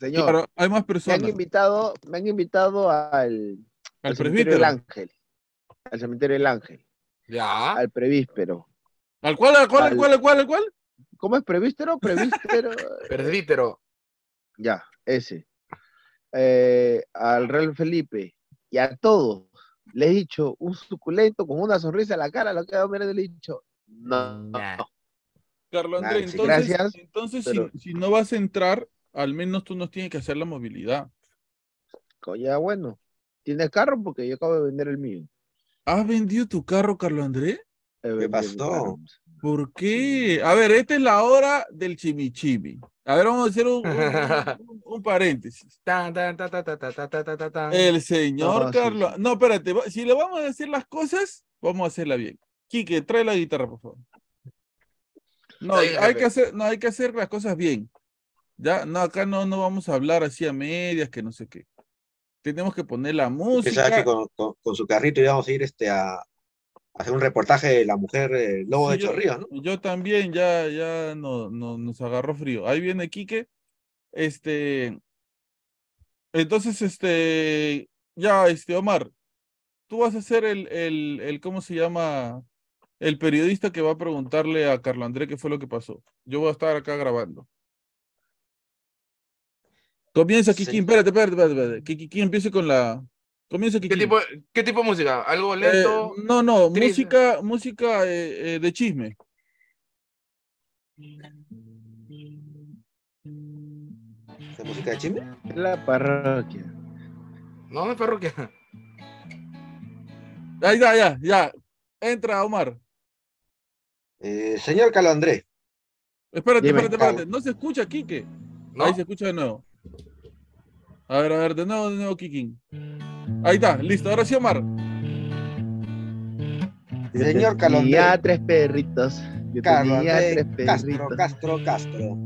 señor, Claro, hay más me han personas. invitado, me han invitado al, Al al cementerio del. Ángel. Al cementerio del Ángel, Ya. al prevíspero. ¿Al cual, al cual, al cual, al cual, al cual? ¿Cómo es prevístero? Prevístero. Presbítero. ya, ese. Eh, al Real Felipe y a todos le he dicho un suculento con una sonrisa en la cara, lo que va a ver le he dicho, no, Nah. Carlos Andrés, sí, entonces, gracias, entonces pero- si, si no vas a entrar, al menos tú nos tienes que hacer la movilidad. Ya bueno. ¿Tienes carro? Porque yo acabo de vender el mío. ¿Has vendido tu carro, Carlos Andrés? Mi pasó? ¿Por qué? A ver, esta es la hora del chimichimi. A ver, vamos a hacer un, paréntesis. El señor Carlos. No, espérate, si le vamos a decir las cosas, vamos a hacerla bien. Quique, trae la guitarra, por favor. No, hay que hacer, no, hay que hacer las cosas bien. Ya, no, acá no, no vamos a hablar así a medias, que no sé qué. Tenemos que poner la música. Que con, su carrito íbamos a ir este a, hacer un reportaje de la mujer eh, lobo Sí, de Chorrillos, ¿no? Yo también, ya, ya no, no, nos agarró frío. Ahí viene Quique. Este, entonces, este, ya, este, Omar, tú vas a ser el, el, el, ¿cómo se llama? El periodista que va a preguntarle a Carlos André qué fue lo que pasó. Yo voy a estar acá grabando. Comienza, Sí. Kiki, espérate, espérate, espérate, espérate. Que Kiki empiece con la. Comienza, ¿Qué Kiki. tipo, ¿Qué tipo de música? ¿Algo Eh, lento? no, no, triste? música, música eh, eh, de chisme. ¿De música de chisme? La parroquia. No, no es parroquia. Ahí está, ya, ya. Entra, Omar. Eh, señor Carlos Andrés, Espérate, Dime, espérate, espérate. No se escucha, Quique. ¿No? Ahí se escucha de nuevo. A ver, a ver, de nuevo, de nuevo, Kikin. Ahí está, listo. Ahora sí, Omar. señor Tenía Andrés, tres perritos. Yo Carlos tenía tres Castro, perritos. Castro, Castro.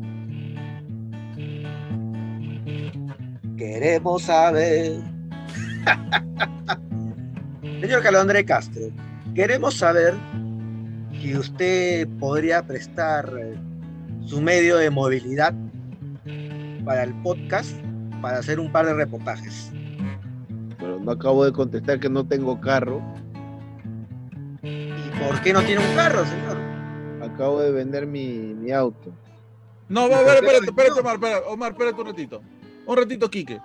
Queremos saber. Señor Carlos Andrés Castro, queremos saber si usted podría prestar eh, su medio de movilidad para el podcast para hacer un par de reportajes. Pero no acabo de contestar que no tengo carro. ¿Y por qué no tiene un carro, señor? Acabo de vender mi, mi auto. No, va, a ver, espérate, espérate, Omar, espérate, Omar, espérate un ratito. Un ratito, Quique.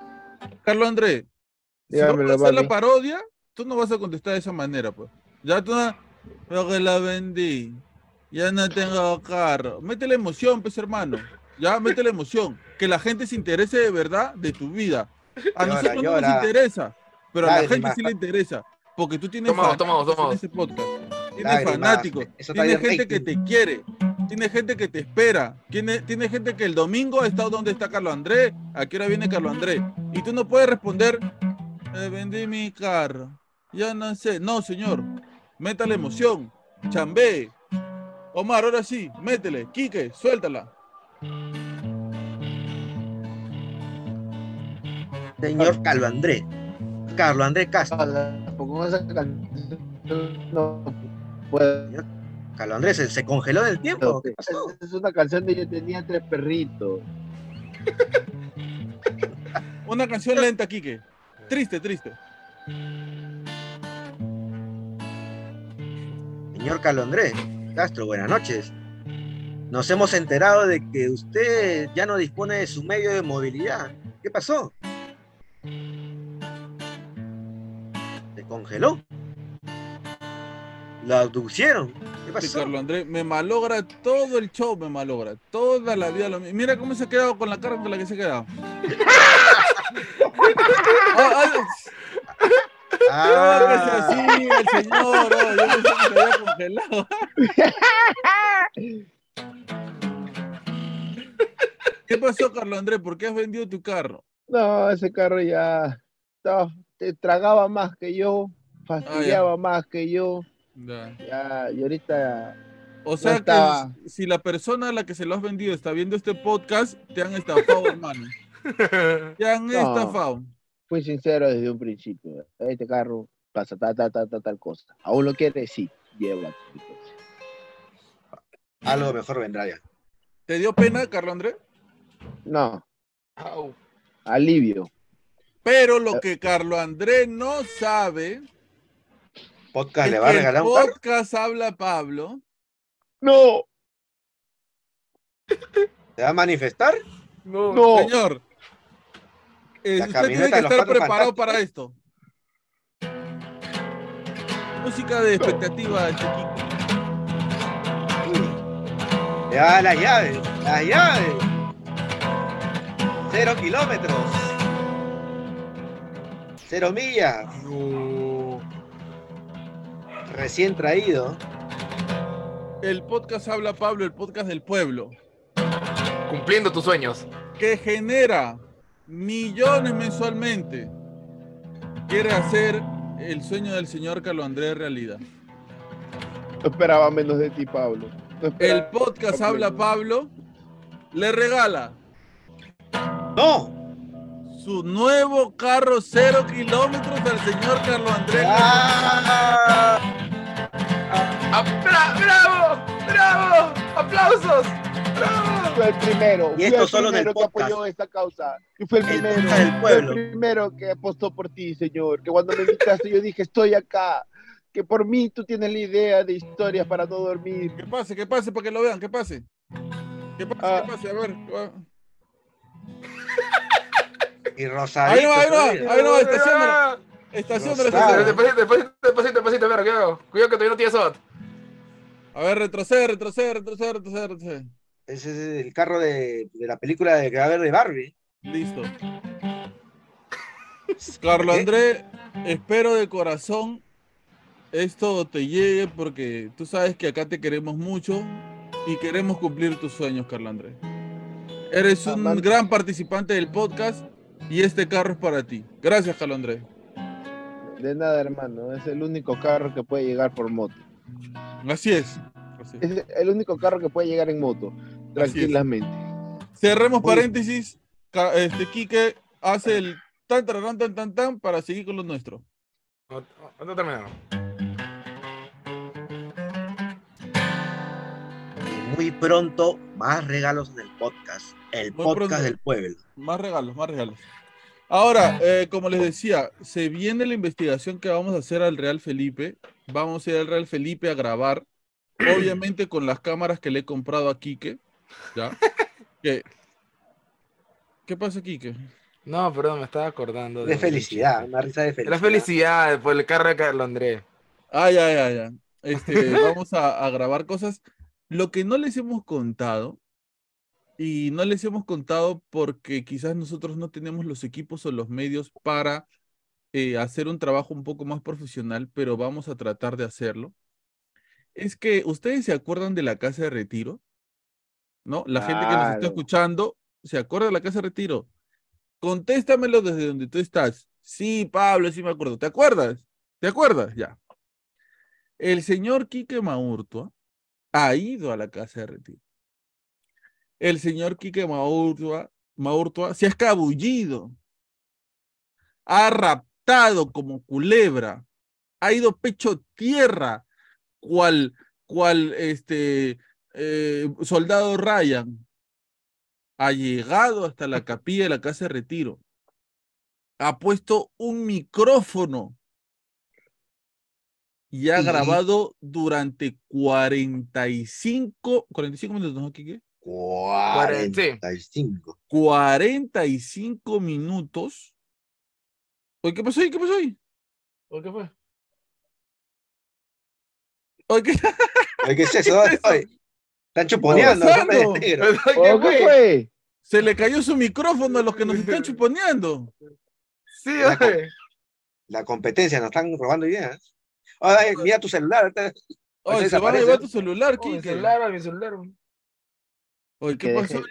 Carlos Andrés, si Dígamelo, a hacer la parodia, tú no vas a contestar de esa manera, pues. Ya tú no, pero que la vendí. Ya no tengo carro. Mete la emoción, pues, hermano. Ya, mete la emoción. Que la gente se interese de verdad de tu vida. A Llora, nosotros no llora. nos interesa, pero a la gente sí le interesa. Porque tú tienes Tomamos, fanáticos tomamos, en este podcast. Tienes fanáticos. Tienes gente que te quiere. Tiene gente que te espera. Tiene, tiene gente que el domingo ha estado donde está Carlos Andrés. ¿A qué hora viene Carlos Andrés? Y tú no puedes responder, "Eh, vendí mi carro. Ya no sé. No, señor. Meta la emoción. Chambé. Omar, ahora sí, métele. Quique, suéltala. Señor Carlos Andrés. Carlos Andrés Castro. Con esa canción no puedo. Carlos Andrés, ¿se, se congeló en el tiempo? ¿Qué pasó? Es una canción de yo tenía tres perritos. Una canción lenta, Quique. Triste, triste. Señor Carlos Andrés Castro, buenas noches. Nos hemos enterado de que usted ya no dispone de su medio de movilidad. ¿Qué pasó? ¿Se congeló? ¿La abducieron? ¿Qué Sí, pasó? Carlos Andrés, me malogra todo el show, me malogra. Toda la vida lo mismo. Mira cómo se ha quedado con la cara con la que se ha quedado. Ah, ah, ah, Ah, así, el señor. oh, yo pensé que se había congelado. ¿Qué pasó, Carlos Andrés? ¿Por qué has vendido tu carro? No, ese carro ya estaba- te tragaba más que yo, fastidiaba más que yo. Ya. Ya, y ahorita O sea estaba. que si la persona a la que se lo has vendido está viendo este podcast, te han estafado, hermano. Te han No. estafado. fui sincero desde un principio. Este carro pasa tal, tal, tal, tal, tal cosa. ¿Aún lo quieres? Sí, llévate. algo mejor vendrá ya. ¿Te dio pena, Carlos Andrés? No, Au. Alivio. Pero lo que Carlos Andrés no sabe Podcast le va a regalar el podcast habla Pablo No. ¿Se va a manifestar? No. No. Señor, eh, La usted tiene que estar preparado para esto. Música de expectativa, este Kiko. Ya, las llaves, las llaves. Cero kilómetros. Cero millas. No. Recién traído. El podcast Habla Pablo, el podcast del pueblo, Cumpliendo tus sueños. que genera millones mensualmente, quiere hacer el sueño del señor Carlos Andrés realidad. No esperaba menos de ti, Pablo. No El podcast. Habla Pablo le regala ¡No! su nuevo carro cero kilómetros al señor Carlos Andrés. ¡Ah! ¡Ah, bra- ¡Bravo! ¡Bravo! ¡Aplausos! ¡Bravo! Fue el primero. Y esto el solo primero que apoyó esta causa. Y fue el, El primero. del fue el primero que apostó por ti, señor. Que cuando me invitaste yo dije, estoy acá. Que por mí tú tienes la idea de historias para no dormir. Que pase, que pase para que lo vean, que pase. Que pase, Ah. que pase, a ver. Y rosadito. Ahí va, ahí va. todavía. Ahí no. Ah, Estaciónalo, Rosado. estaciónalo. Despacito, despacito, despacito, cuidado. Cuidado que todavía no tienes SOT. A ver, retrocede, retrocede, retrocede, retrocede, retrocede. Ese es el carro de, de la película de que va a haber de Barbie. Listo. Carlos ¿Qué? Andrés, espero de corazón esto te llegue porque tú sabes que acá te queremos mucho y queremos cumplir tus sueños, Carlos Andrés. Eres un Amante. gran participante del podcast y este carro es para ti. Gracias, Carlos Andrés. De nada, hermano. Es el único carro que puede llegar por moto. Así es. Así es. Es el único carro que puede llegar en moto. Tranquilamente. Cerremos paréntesis. Este Quique hace el tan tan tan tan tan para seguir con lo nuestro. No, no, no terminaron. Muy pronto, más regalos en el podcast. El Muy podcast pronto. del pueblo. Más regalos, más regalos. Ahora, eh, como les decía, se viene la investigación que vamos a hacer al Real Felipe. Vamos a ir al Real Felipe a grabar, obviamente con las cámaras que le he comprado a Quique. ¿Ya? ¿Qué, ¿Qué pasa, Quique? No, perdón, me estaba acordando. De felicidad, una risa de felicidad. La felicidad por el carro de Carlos Andrés. Ah, ya, ya, ya. Este, vamos a, a grabar cosas. Lo que no les hemos contado, y no les hemos contado porque quizás nosotros no tenemos los equipos o los medios para eh, hacer un trabajo un poco más profesional, pero vamos a tratar de hacerlo. Es que ustedes se acuerdan de la casa de retiro, ¿no? La gente que nos está escuchando, ¿se acuerda de la casa de retiro? Contéstamelo desde donde tú estás. Sí, Pablo, sí me acuerdo. ¿Te acuerdas? ¿Te acuerdas? Ya. El señor Quique Maurtua ha ido a la casa de retiro. El señor Quique Maurtua, se ha escabullido. Ha raptado como culebra. Ha ido pecho tierra, cual, cual este eh, soldado Ryan. Ha llegado hasta la capilla de la casa de retiro. Ha puesto un micrófono y ha grabado durante 45, 45 minutos, ¿no, Quique? 45. 45 minutos. Oye, ¿qué pasó ahí? ¿Qué pasó ahí? ¿Por qué fue? Oye, ¿qué- Oye, ¿Qué es eso? ¿Qué es eso? Oye, Están chuponeando. ¿no? ¿Qué ¿Qué? Se le cayó su micrófono a los que nos están chuponeando. Sí, oye. La competencia, nos están robando ideas. Oye, mira tu celular. ahorita- Oye, se van a llevar tu celular, mi Quique. celular, mi celular. Oye, ¿qué Que pasó?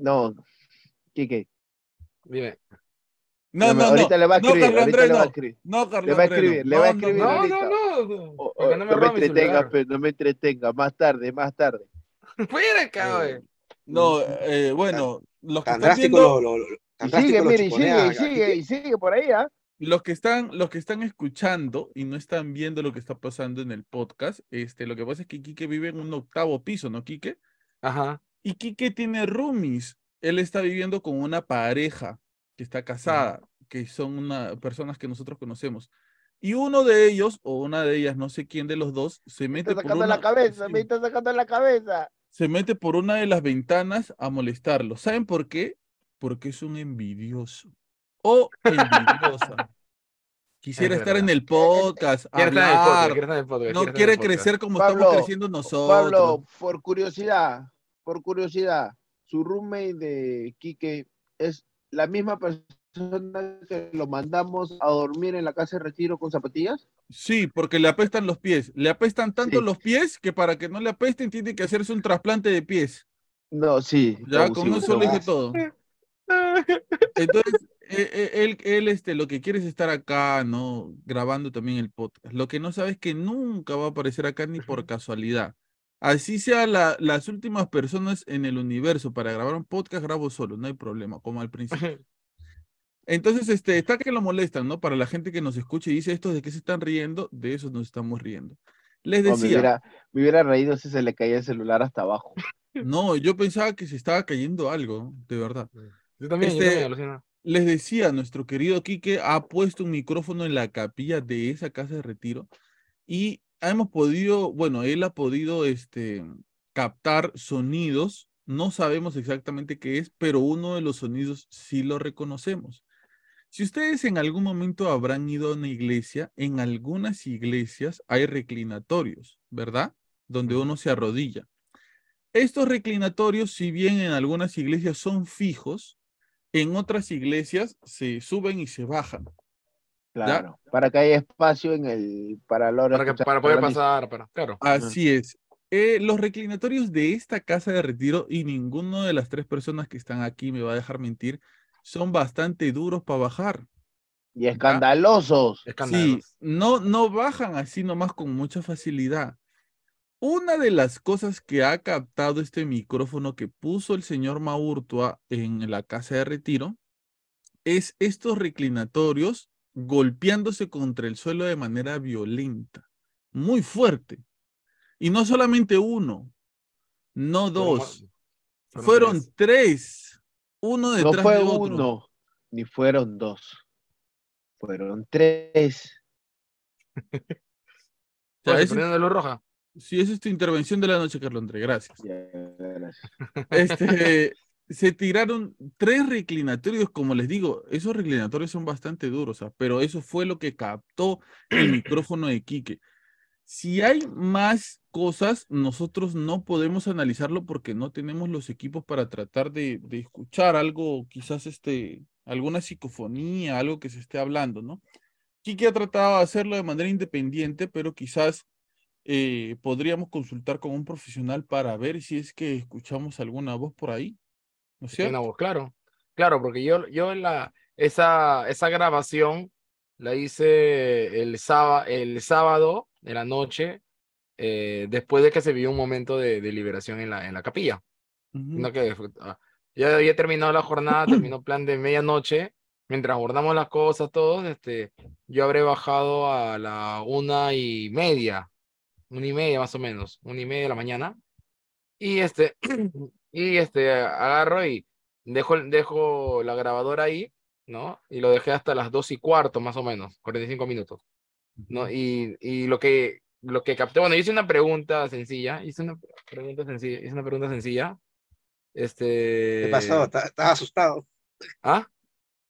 no, Quique. Dime. No, no, no. ahorita le va a No, escribir, Carlos ahorita Andrés, no. escribir. No, Carlos Le va a Andrés, no. escribir, le va a No, no, escribir no. No, ahorita. no, no. O- o- no me no me pero no me entretenga. Más tarde, más tarde. Fuera acá, oye. No, eh, bueno, los que Tan están drástico viendo, lo, lo- lo- sigue, mire, y sigue, y sigue, y sigue por ahí, ¿ah? Los que están, los que están escuchando y no están viendo lo que está pasando en el podcast, este, lo que pasa es que Quique vive en un octavo piso, ¿no, Quique? Ajá. Y Quique tiene roomies. Él está viviendo con una pareja que está casada, que son una, personas que nosotros conocemos. Y uno de ellos, o una de ellas, no sé quién de los dos, se Me mete por una... la cabeza, sí. me está sacando la cabeza. se mete por una de las ventanas a molestarlo. ¿Saben por qué? Porque es un envidioso o envidiosa. Quisiera Es estar en el podcast, Quiere estar en el podcast, quiere estar en el podcast, no quiere podcast. crecer como Pablo, estamos creciendo nosotros. Pablo, por curiosidad, por curiosidad, su roommate de Quique es la misma persona que lo mandamos a dormir en la casa de retiro con zapatillas. Sí, porque le apestan los pies. Le apestan tanto Sí. los pies que para que no le apesten tiene que hacerse un trasplante de pies. No, sí. Ya, con eso le dije todo. Entonces, eh, eh, él, él este, lo que quiere es estar acá, ¿no? Grabando también el podcast. Lo que no sabe es que nunca va a aparecer acá ni por casualidad. Así sea la- las últimas personas en el universo para grabar un podcast, grabo solo, no hay problema, como al principio. Entonces, este, está que lo molestan, ¿no? Para la gente que nos escucha y dice esto de que se están riendo, de eso nos estamos riendo. Les me, decía, hubiera, me hubiera reído si se le caía el celular hasta abajo. no, yo pensaba que se estaba cayendo algo, de verdad. Yo también, yo Este, también. Les decía, nuestro querido Quique ha puesto un micrófono en la capilla de esa casa de retiro y hemos podido, bueno, él ha podido este, captar sonidos, no sabemos exactamente qué es, pero uno de los sonidos sí lo reconocemos. Si ustedes en algún momento habrán ido a una iglesia, en algunas iglesias hay reclinatorios, ¿verdad? Donde uno se arrodilla. Estos reclinatorios, si bien en algunas iglesias son fijos, en otras iglesias se suben y se bajan. Claro. Para que haya espacio en el. Para, la hora de Para, que, para poder pasar, para, claro. Así es. Eh, los reclinatorios de esta casa de retiro, y ninguno de las tres personas que están aquí me va a dejar mentir, son bastante duros para bajar. Y escandalosos. Sí, Escándalos. no, no bajan así nomás con mucha facilidad. Una de las cosas que ha captado este micrófono que puso el señor Maurtua en la casa de retiro es estos reclinatorios golpeándose contra el suelo de manera violenta, muy fuerte. Y no solamente uno, no dos, fueron tres. tres, uno No detrás fue de otro. uno, ni fueron dos. Fueron tres. Prendiendo la luz roja. Sí, esa es tu intervención de la noche, Carlos André, gracias. Este, se tiraron tres reclinatorios, como les digo, esos reclinatorios son bastante duros, ah, pero eso fue lo que captó el micrófono de Quique. Si hay más cosas, nosotros no podemos analizarlo porque no tenemos los equipos para tratar de, de escuchar algo, quizás este, alguna psicofonía, algo que se esté hablando, ¿no? Quique ha tratado de hacerlo de manera independiente, pero quizás eh, podríamos consultar con un profesional para ver si es que escuchamos alguna voz por ahí. ¿No es Sí, una cierto? voz, claro. Claro, porque yo, yo la, esa, esa grabación la hice el sábado, el sábado de la noche, eh, después de que se vio un momento de, de liberación en la, en la capilla. Ujú. No que fue- ah, ya había terminado la jornada, terminó plan de medianoche. Mientras abordamos las cosas todos, este, yo habré bajado a la una y media, una y media más o menos, una y media de la mañana. Y este, y este, agarro y dejo, dejo la grabadora ahí, ¿no? Y lo dejé hasta las dos y cuarto más o menos, 45 minutos, ¿no? Y, y lo que, lo que capté, bueno, hice una pregunta sencilla, hice una pregunta sencilla, hice una pregunta sencilla. Este. ¿Qué pasó? ¿Estás estás asustado? ¿Ah?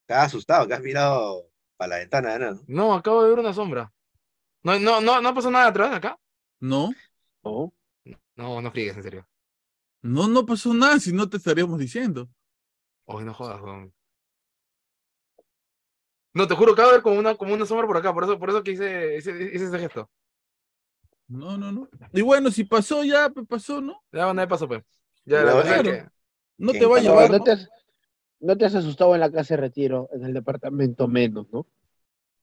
Estás asustado, que has mirado para la ventana, ¿no? No, acabo de ver una sombra. No, no, no, no pasó nada atrás acá. No, ¿no? No, no friegues, en serio. no, no pasó nada si no te estaríamos diciendo. Oye, no jodas, weón. No, te juro, acabo de ver como una, como una sombra por acá, por eso, por eso que hice, hice, hice ese gesto. No, no, no. Y bueno, si pasó ya, pues pasó, ¿no? Ya, bueno, de paso, pues. Ya, la claro. que- No te va a pasó. llevar. No ¿no? te, has, no te has asustado en la casa de retiro, en el departamento menos, ¿no?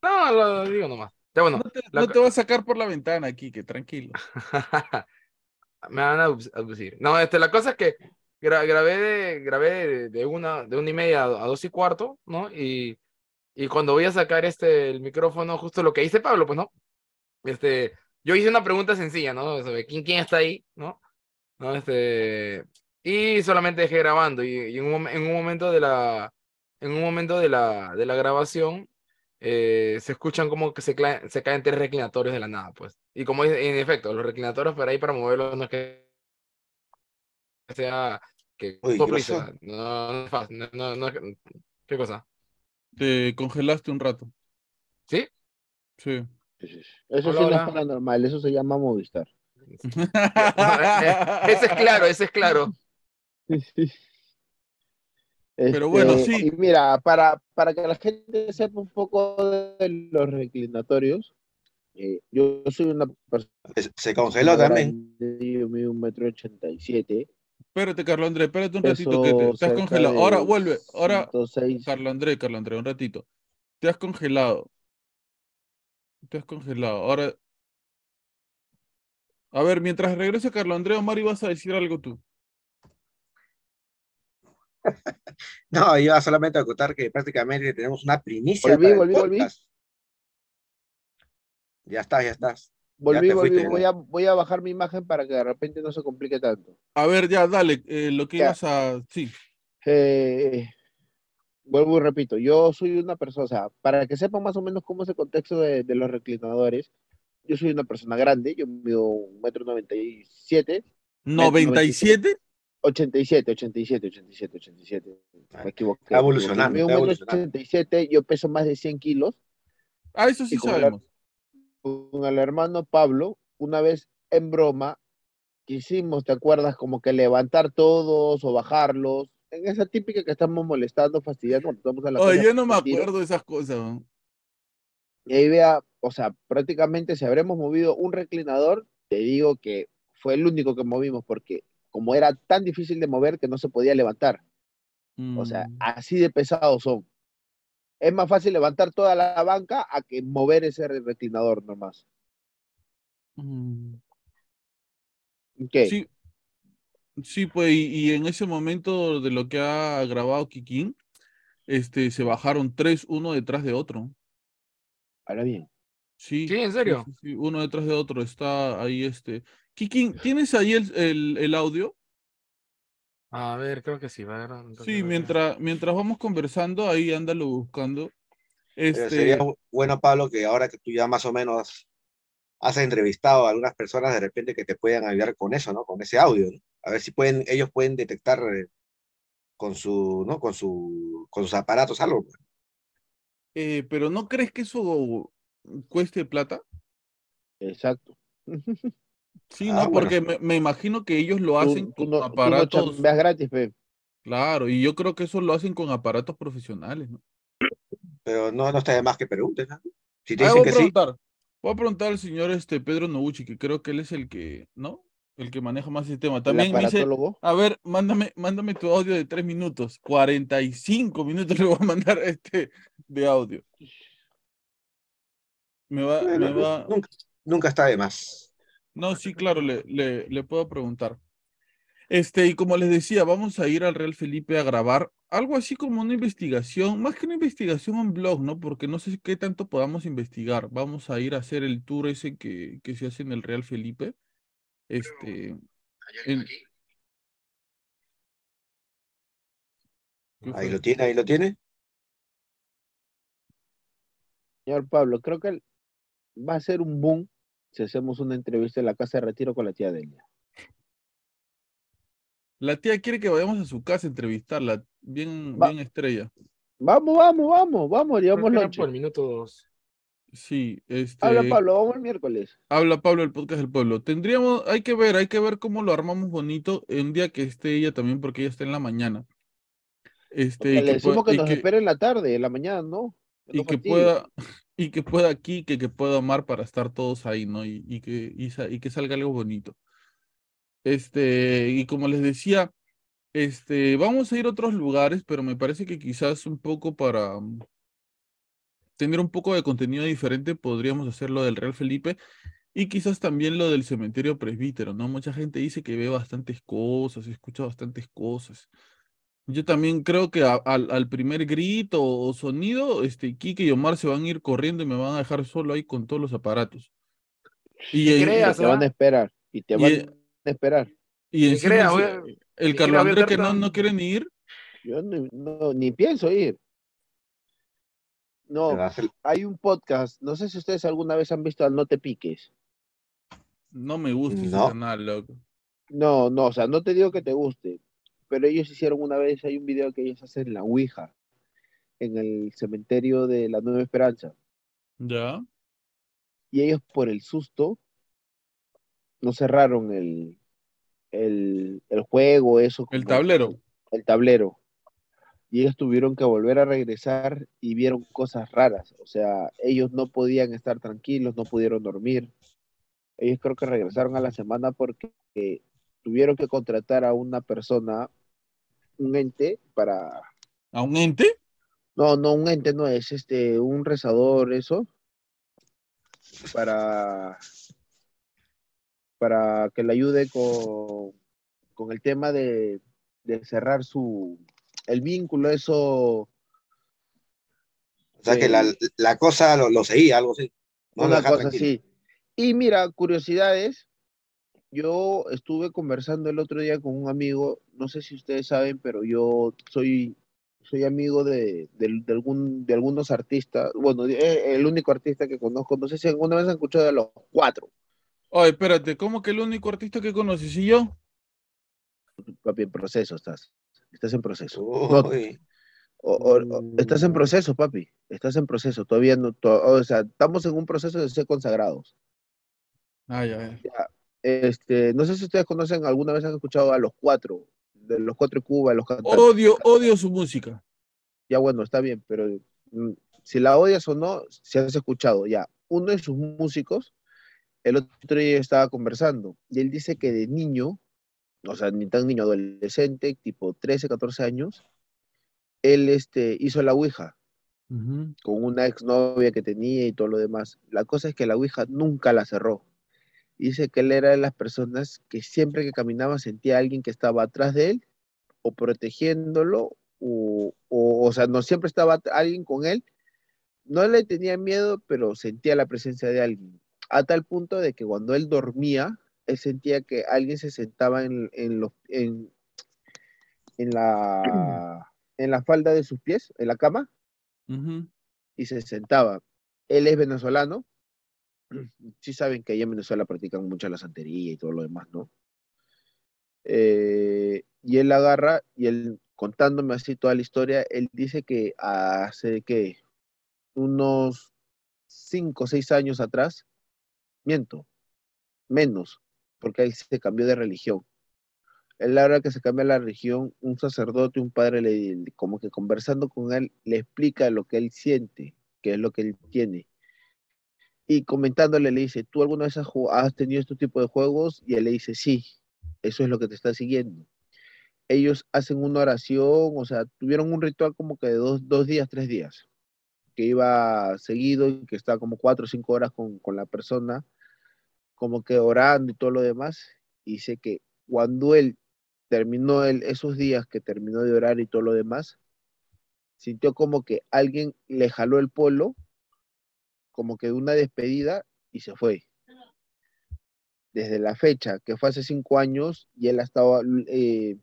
No, lo digo nomás. Ya, bueno. No te, la no te a sacar por la ventana aquí, que tranquilo. Me van a abus- abusir. No, este, la cosa es que gra- grabé, de, grabé de, de una, de una y media a, a dos y cuarto, ¿no? Y, y cuando voy a sacar este, el micrófono, justo lo que dice Pablo, pues, ¿no? Este, yo hice una pregunta sencilla, ¿no? Sobre quién, quién está ahí, ¿no? ¿No? Este, y solamente dejé grabando y, y en, un, en un momento de la, en un momento de la, de la grabación, eh, se escuchan como que se, se caen tres reclinatorios de la nada, pues. Y como es- en efecto, los reclinatorios para ahí para moverlos no es que sea que ¿qué y se pasó? va. No, no es fácil, no, no, no- ¿Qué cosa? Te congelaste un rato. ¿Sí? Sí. Sí, sí, sí. Eso Hola, sí no es paranormal, eso se llama Movistar. ese es claro, ese es claro. Pero bueno, Este, sí. Y mira, para, para que la gente sepa un poco de los reclinatorios, eh, yo soy una persona Se- Se congeló también. yo mido un metro ochenta y siete, Espérate, Carlos Andrés, espérate un peso ratito que te, te has congelado. Ahora vuelve, ahora, 106. Carlos Andrés, Carlos Andrés, un ratito. Te has congelado. Te has congelado. Ahora. A ver, mientras regrese Carlos Andrés, Omar, ibas a decir algo tú. No, iba solamente a acotar que prácticamente tenemos una primicia Volví, volví, volví. Ya estás, ya estás. Volví, volví, fuiste. voy a, voy a bajar mi imagen para que de repente no se complique tanto. A ver, ya, dale, eh, lo que Ya. ibas a. Sí. Eh, vuelvo y repito, yo soy una persona, o sea, para que sepan más o menos cómo es el contexto de, de los reclinadores, yo soy una persona grande, yo mido un metro noventa y siete, ¿97? 87, 87, 87, 87, me equivoqué. Está evolucionando, evolucionando. 87, yo peso más de 100 kilos, Ah, eso sí Y sabemos. con el hermano Pablo, una vez en broma, quisimos, ¿te acuerdas? Como que levantar todos o bajarlos, en esa típica que estamos molestando, fastidiando, cuando estamos en la Oye, yo no me tiro. acuerdo de esas cosas. ¿no? Y ahí vea, o sea, prácticamente si habremos movido un reclinador, te digo que fue el único que movimos, porque como era tan difícil de mover que no se podía levantar. O sea, Mm. así de pesados son. Es más fácil levantar toda la banca a que mover ese re- reclinador nomás. Mm. ¿Qué? Sí, sí, pues, y, y en ese momento de lo que ha grabado Kikín, este, se bajaron tres, uno detrás de otro. Ahora bien. Sí, Sí, ¿en serio? sí, sí, uno detrás de otro. Está ahí, este. Kikín, ¿tienes ahí el, el, el audio? A ver, creo que sí. Va a ver, Sí, mientras, mientras vamos conversando, ahí ándalo buscando. Pero Este, sería bu- bueno, Pablo, que ahora que tú ya más o menos has entrevistado a algunas personas, de repente que te puedan ayudar con eso, ¿no? Con ese audio, ¿no? A ver si pueden, ellos pueden detectar eh, con su, ¿no? Con su, con sus aparatos algo. pues. eh, pero ¿no crees que eso cueste plata? Exacto. Sí, Ah, ¿no? bueno. Porque me, me imagino que ellos lo hacen Tú, tú con no, tú no aparatos. gratis, pe. Claro, y yo creo que eso lo hacen con aparatos profesionales, ¿no? Pero no, no está de más que preguntes, ¿no? Si te Ah, dicen voy que a sí, preguntar. Voy a preguntar al señor este Pedro Noguchi, que creo que él es el que, ¿no? El que maneja más el tema. El También me dice, a ver, mándame, mándame tu audio de tres minutos. 45 minutos le voy a mandar este de audio. Me va, me va. nunca, nunca está de más. No, sí, claro, le, le, le puedo preguntar. Este, y como les decía, vamos a ir al Real Felipe a grabar algo así como una investigación, más que una investigación, un blog, ¿no? Porque no sé qué tanto podamos investigar. Vamos a ir a hacer el tour ese que, que se hace en el Real Felipe. Este, en- ¿qué Ahí lo tiene, ahí lo tiene. Señor Pablo, creo que va a ser un boom si hacemos una entrevista en la casa de retiro con la tía Delia. La tía quiere que vayamos a su casa a entrevistarla, bien, Va- bien estrella. Vamos, vamos, vamos, vamos, llevamos lonche. por el minuto dos. Sí, este. Habla Pablo, vamos el miércoles. Habla Pablo del podcast del pueblo. Tendríamos, hay que ver, hay que ver cómo lo armamos bonito un día que esté ella también, porque ella está en la mañana. Este, y Le que, decimos que nos que- espere en la tarde, en la mañana, ¿no? Y que pueda, y que pueda aquí, que, que pueda Omar para estar todos ahí, ¿no? Y, y que, y, sa- y que salga algo bonito. Este, y como les decía, este, vamos a ir a otros lugares, pero me parece que quizás un poco para mm, tener un poco de contenido diferente, podríamos hacer lo del Real Felipe y quizás también lo del cementerio presbítero, ¿no? Mucha gente dice que ve bastantes cosas, escucha bastantes cosas. Yo también creo que a- al, al primer grito o sonido, este, Kike y Omar se van a ir corriendo y me van a dejar solo ahí con todos los aparatos. Y, en- Y creas, te van a ¿ah? esperar, y te Y, van eh, a esperar. y encima crea, ese- voy a- el Carlos Andrés que no, no quiere ni ir, Yo ni, no, ni pienso ir. No, Te hay un podcast, no sé si ustedes alguna vez han visto al No Te Piques. no me gusta ese No. canal, loco. No, no, o sea, no te digo que te guste, pero ellos hicieron una vez, hay un video que ellos hacen la Ouija en el cementerio de la Nueva Esperanza. Ya. Y ellos por el susto no cerraron el, el, el juego, eso. El tablero. El tablero. Y ellos tuvieron que volver a regresar y vieron cosas raras. O sea, ellos no podían estar tranquilos, no pudieron dormir. Ellos creo que regresaron a la semana porque tuvieron que contratar a una persona, un ente, para... ¿A un ente? No, no, un ente no es, este, un rezador, eso, para, para que le ayude con, con el tema de, de cerrar su, el vínculo, eso, O sea que la, la cosa lo, lo seguía, algo así. No una dejaba cosa así. Y mira, curiosidades, yo estuve conversando el otro día con un amigo, no sé si ustedes saben, pero yo soy, soy amigo de, de- de algún, de algunos artistas, bueno, eh, el único artista que conozco, no sé si alguna vez han escuchado de los cuatro, Oye, espérate, ¿cómo que el único artista que conoces y yo? papi, en proceso estás, estás en proceso. No, o- o- o- estás en proceso, papi, estás en proceso, todavía no, to- o sea, estamos en un proceso de ser consagrados. Ah, ya, ya. Este, no sé si ustedes conocen, alguna vez han escuchado a los cuatro, de los cuatro de Cuba, los cantantes. Odio, odio su música. Ya bueno, está bien, pero mm, si la odias o no, si has escuchado, ya. Uno de sus músicos, el otro día estaba conversando, y él dice que de niño, o sea, ni tan niño, adolescente, tipo 13, 14 años, él este, hizo la Ouija con una exnovia que tenía y todo lo demás. La cosa es que la Ouija nunca la cerró. Dice que él era de las personas que siempre que caminaba sentía a alguien que estaba atrás de él o protegiéndolo o, o, o sea, no siempre estaba alguien con él. No le tenía miedo, pero sentía la presencia de alguien. A tal punto de que cuando él dormía, él sentía que alguien se sentaba en, en, los, en, en, la, en la falda de sus pies, en la cama, y se sentaba. Él es venezolano. Sí saben que allá en Venezuela practican mucho la santería y todo lo demás, ¿no? Eh, y él agarra y él contándome así toda la historia, él dice que hace que unos cinco o seis años atrás, miento, menos, porque él se cambió de religión. Él ahora que se cambia la religión, un sacerdote, un padre, como que conversando con él, le explica lo que él siente, qué es lo que él tiene. Y comentándole le dice, ¿tú alguna vez has, tenido este tipo de juegos? Y él le dice, sí, eso es lo que te está siguiendo. Ellos hacen una oración, o sea, tuvieron un ritual como que de dos, dos días, tres días, que iba seguido y que estaba como cuatro o cinco horas con, con la persona, como que orando y todo lo demás. Y dice que cuando él terminó el, esos días que terminó de orar y todo lo demás, sintió como que alguien le jaló el polo, como que de una despedida y se fue. Desde la fecha, que fue hace cinco años, y él ha estado, eh,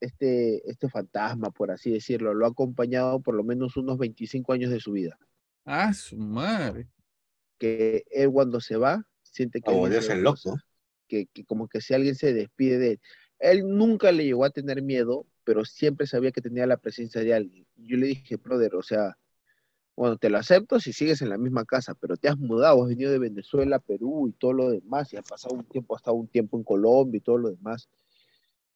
este, este fantasma, por así decirlo, lo ha acompañado por lo menos unos 25 años de su vida. Ah, su madre. Que él cuando se va, siente que, volverse se- loco. que, que como que si alguien se despide de él. Él nunca le llegó a tener miedo, pero siempre sabía que tenía la presencia de alguien. Yo le dije, brother, o sea, bueno, te lo acepto si sigues en la misma casa, pero te has mudado, has venido de Venezuela, Perú y todo lo demás, y has pasado un tiempo, has estado un tiempo en Colombia y todo lo demás.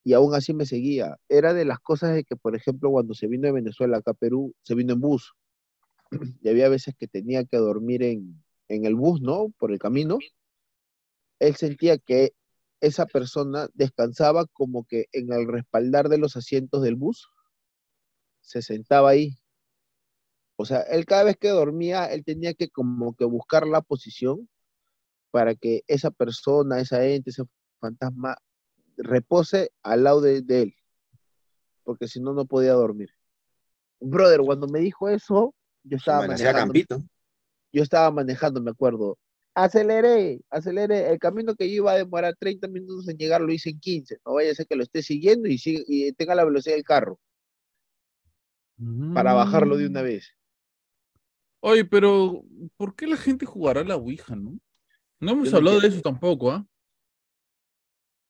Y aún así me seguía. Era de las cosas de que, por ejemplo, cuando se vino de Venezuela acá a Perú, se vino en bus. Y había veces que tenía que dormir en, en el bus, ¿no? Por el camino. Él sentía que esa persona descansaba como que en el respaldar de los asientos del bus, se sentaba ahí. O sea, él cada vez que dormía, él tenía que como que buscar la posición para que esa persona, esa ente, ese fantasma repose al lado de, de él, porque si no, no podía dormir. Brother, cuando me dijo eso, yo estaba manejando, Campito. yo estaba manejando, me acuerdo. Aceleré, aceleré. El camino que yo iba a demorar 30 minutos en llegar lo hice en 15. No vaya a ser que lo esté siguiendo y, siga- y tenga la velocidad del carro para bajarlo de una Mm. vez. Oye, pero ¿por qué la gente jugará la Ouija, no? No hemos Yo no hablado de eso tampoco, ¿ah?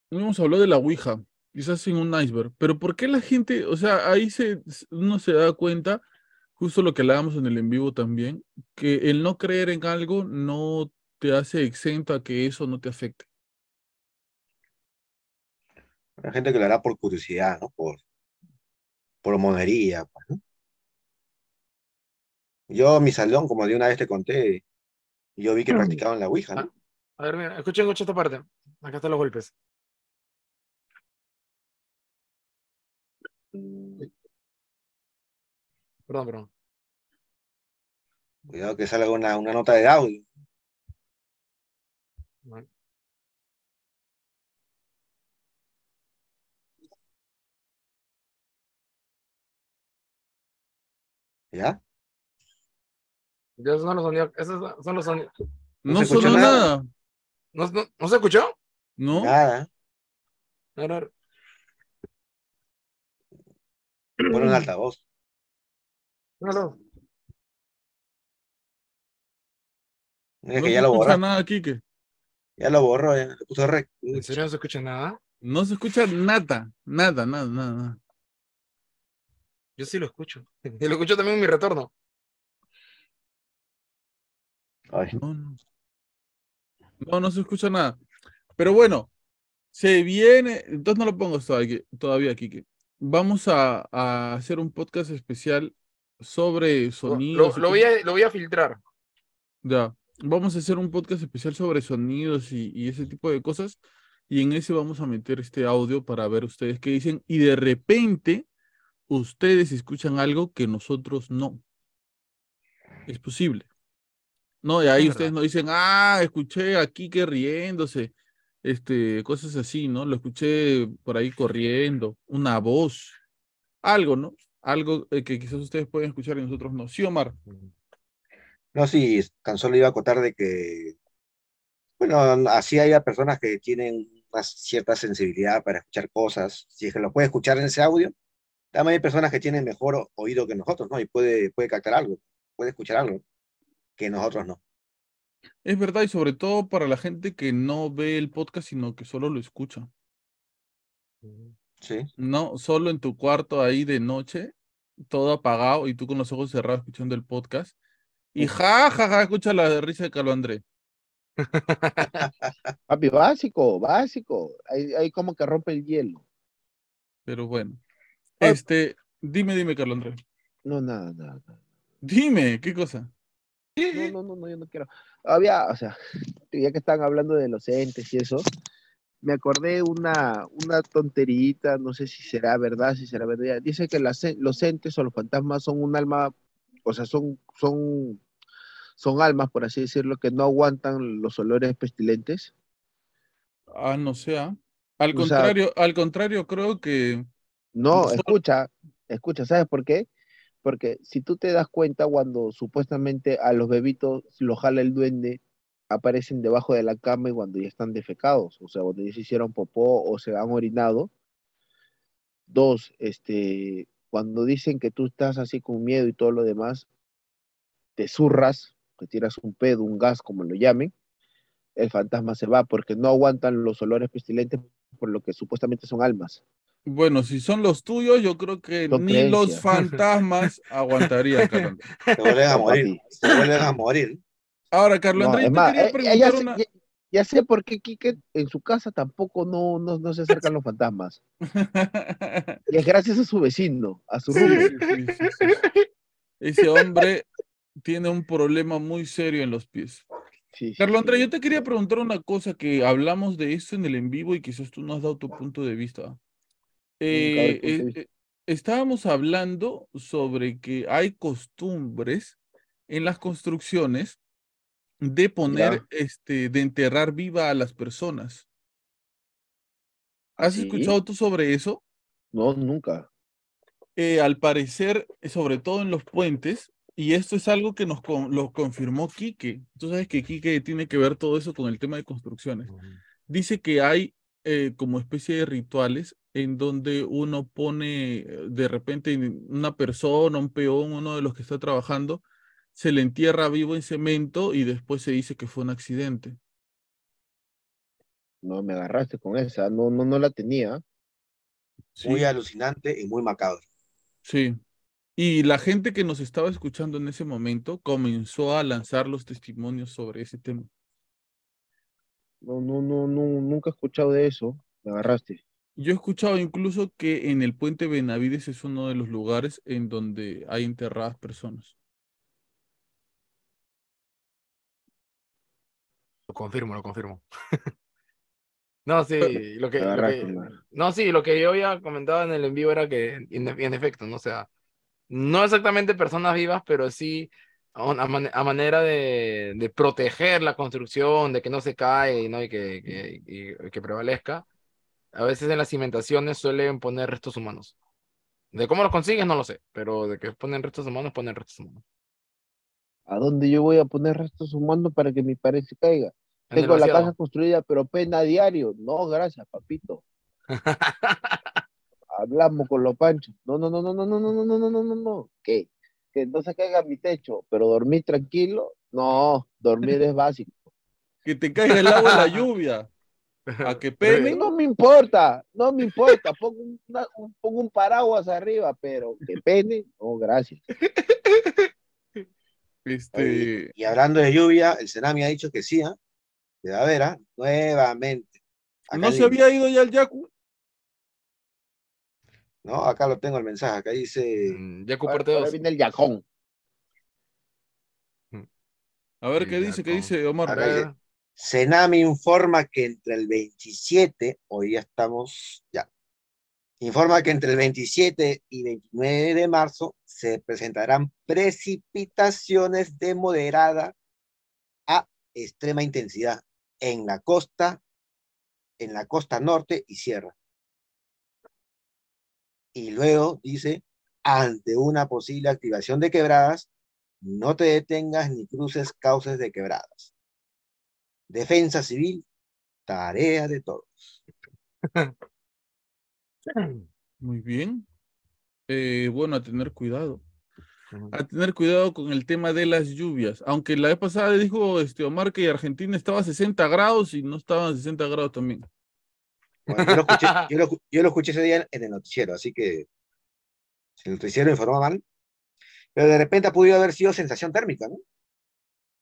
hemos hablado de la Ouija, quizás en un iceberg, pero ¿por qué la gente, o sea, ahí se, uno se da cuenta, justo lo que hablábamos en el en vivo también, que el no creer en algo no te hace exento a que eso no te afecte. Hay gente que lo hará por curiosidad, ¿no? Por, por monería, pues, ¿no? Yo, mi salón, como de una vez te conté, yo vi que practicaban la Ouija, ¿no? A ver, mira, escuchen, escuchen esta parte. Acá están los golpes. Perdón, perdón. Cuidado que salga una, una nota de audio. Vale. ¿Ya? Esos son los sonidos. Esos son los sonidos. No se escucha sonó nada. nada, ¿No, no, ¿no se escuchó? ¿no? Nada. Pon en altavoz. No, no. Mira No que se ya lo escucha borró. nada, Quique. Ya lo borró, ya. Le puso rec. ¿En serio no se escucha nada? No se escucha nada, nada, nada, nada. nada. Yo sí lo escucho. Y lo escucho también en mi retorno. Ay, No, no. No, no se escucha nada. Pero bueno, se viene, entonces no lo pongo todavía, todavía Quique. Vamos a, a hacer un podcast especial sobre sonidos. lo- voy a, lo voy a filtrar. Ya, vamos a hacer un podcast especial sobre sonidos y, y ese tipo de cosas. Y en ese vamos a meter este audio para ver ustedes qué dicen. Y de repente, ustedes escuchan algo que nosotros no. Es posible. No, y ahí Es ustedes verdad. nos dicen, ah, escuché aquí que riéndose, este, cosas así, ¿no? Lo escuché por ahí corriendo, una voz, algo, ¿no? Algo eh, que quizás ustedes pueden escuchar y nosotros no. ¿Sí, Omar? No, sí, tan solo iba a acotar de que, bueno, así hay personas que tienen una cierta sensibilidad para escuchar cosas. Si es que lo puede escuchar en ese audio, también hay personas que tienen mejor oído que nosotros, ¿no? Y puede, puede captar algo, puede escuchar algo que nosotros no. Es verdad, y sobre todo para la gente que no ve el podcast, sino que solo lo escucha. Sí. No, solo en tu cuarto ahí de noche, todo apagado y tú con los ojos cerrados escuchando el podcast. Y ja, ja, ja, escucha la risa de Carlos André. Papi, básico, básico. Ahí, ahí como que rompe el hielo. Pero bueno. Este, dime, dime, Carlos André. No, nada. nada. Dime, ¿qué cosa? No, no, no, no, yo no quiero. Había, o sea, ya que están hablando de los entes y eso, me acordé una, una tonterita, no sé si será verdad, si será verdad. Dice que las, en- los entes o los fantasmas son un alma, o sea, son, son, son almas, por así decirlo, que no aguantan los olores pestilentes. Ah, no ah. Al O sea- contrario, al contrario, creo que No, escucha, escucha, ¿sabes por qué? Porque si tú te das cuenta cuando supuestamente a los bebitos los jala el duende, aparecen debajo de la cama y cuando ya están defecados, o sea, cuando ya se hicieron popó o se han orinado. Dos, este, cuando dicen que tú estás así con miedo y todo lo demás, te zurras, te tiras un pedo, un gas, como lo llamen, el fantasma se va porque no aguantan los olores pestilentes por lo que supuestamente son almas. Bueno, si son los tuyos, yo creo que ni los fantasmas aguantarían, Carlos André. Se vuelven a morir. Se vuelven a morir. Ahora, Carlos No, André, es yo te quería eh, eh, preguntar ya, sé, una... ya- ya sé por qué Quique en su casa tampoco no, no, no se acercan los fantasmas. Y es gracias a su vecino, a su Sí, roommate. sí, sí, sí, sí. Ese hombre tiene un problema muy serio en los pies. Sí, sí, Carlos sí. André, yo te quería preguntar una cosa que hablamos de esto en el en vivo y quizás tú no has dado tu punto de vista. Eh, eh, eh, estábamos hablando sobre que hay costumbres en las construcciones de poner, Ya. este, de enterrar viva a las personas. ¿Has ¿Sí? escuchado tú sobre eso? No, nunca. eh, al parecer, sobre todo en los puentes, y esto es algo que nos con- lo confirmó Quique. Tú sabes que Quique tiene que ver todo eso con el tema de construcciones. Dice que hay eh, como especie de rituales en donde uno pone eh, de repente en una persona, un peón, uno de los que está trabajando, se le entierra vivo en cemento y después se dice que fue un accidente. No me agarraste con esa, no, no, no la tenía. Sí, Muy alucinante y muy macabro. sí. Y la gente que nos estaba escuchando en ese momento comenzó a lanzar los testimonios sobre ese tema. No, no, no, no, nunca he escuchado de eso. Me agarraste. Yo he escuchado incluso que en el puente Benavides es uno de los lugares en donde hay enterradas personas. Lo confirmo, lo confirmo. No, sí, lo que, lo no, sí, lo que yo había comentado en el en vivo era que, en, en efecto, no o sea, no exactamente personas vivas, pero sí a, mane- a manera de, de proteger la construcción, de que no se cae ¿no? y que, que, y- que prevalezca. A veces en las cimentaciones suelen poner restos humanos. De cómo los consigues, no lo sé, pero de que ponen restos humanos, ponen restos humanos. ¿A dónde yo voy a poner restos humanos para que mi pared se caiga? En Tengo la casa construida, pero pena diario. No, gracias, papito. Hablamos con los panchos. No, no, no, no, no, no, no, no, no, no, no, no, no. ¿Qué? Que no se caiga mi techo, pero dormir tranquilo. No, dormir es básico. Que te caiga el agua en la lluvia. A que penen. No me importa, no me importa. Pongo, una- un, pongo un paraguas arriba, pero que pene, no, gracias. Este, y hablando de lluvia, el Senami ha dicho que sí, ¿ah? Que va a haber, ¿ah? Nuevamente. Acá ¿no se había ido ya el Yaku? No, acá lo tengo el mensaje, acá dice, Mm, Ya Ahora, parte viene el yacón. A ver qué dice, qué dice Omar. Acá dice, Senami informa que entre el 27, hoy ya estamos, ya, informa que entre el 27 y 29 de marzo se presentarán precipitaciones de moderada a extrema intensidad en la costa, en la costa norte y sierra. Y luego dice, ante una posible activación de quebradas, no te detengas ni cruces cauces de quebradas. Defensa civil, tarea de todos. Muy bien. Eh, bueno, a tener cuidado. A tener cuidado con el tema de las lluvias. Aunque la vez pasada dijo este Omar que Argentina estaba a 60 grados y no estaba a 60 grados también. Bueno, yo, lo escuché, yo, lo, yo lo escuché ese día en el noticiero, así que si el noticiero informó mal. Pero de repente ha podido haber sido sensación térmica, ¿no?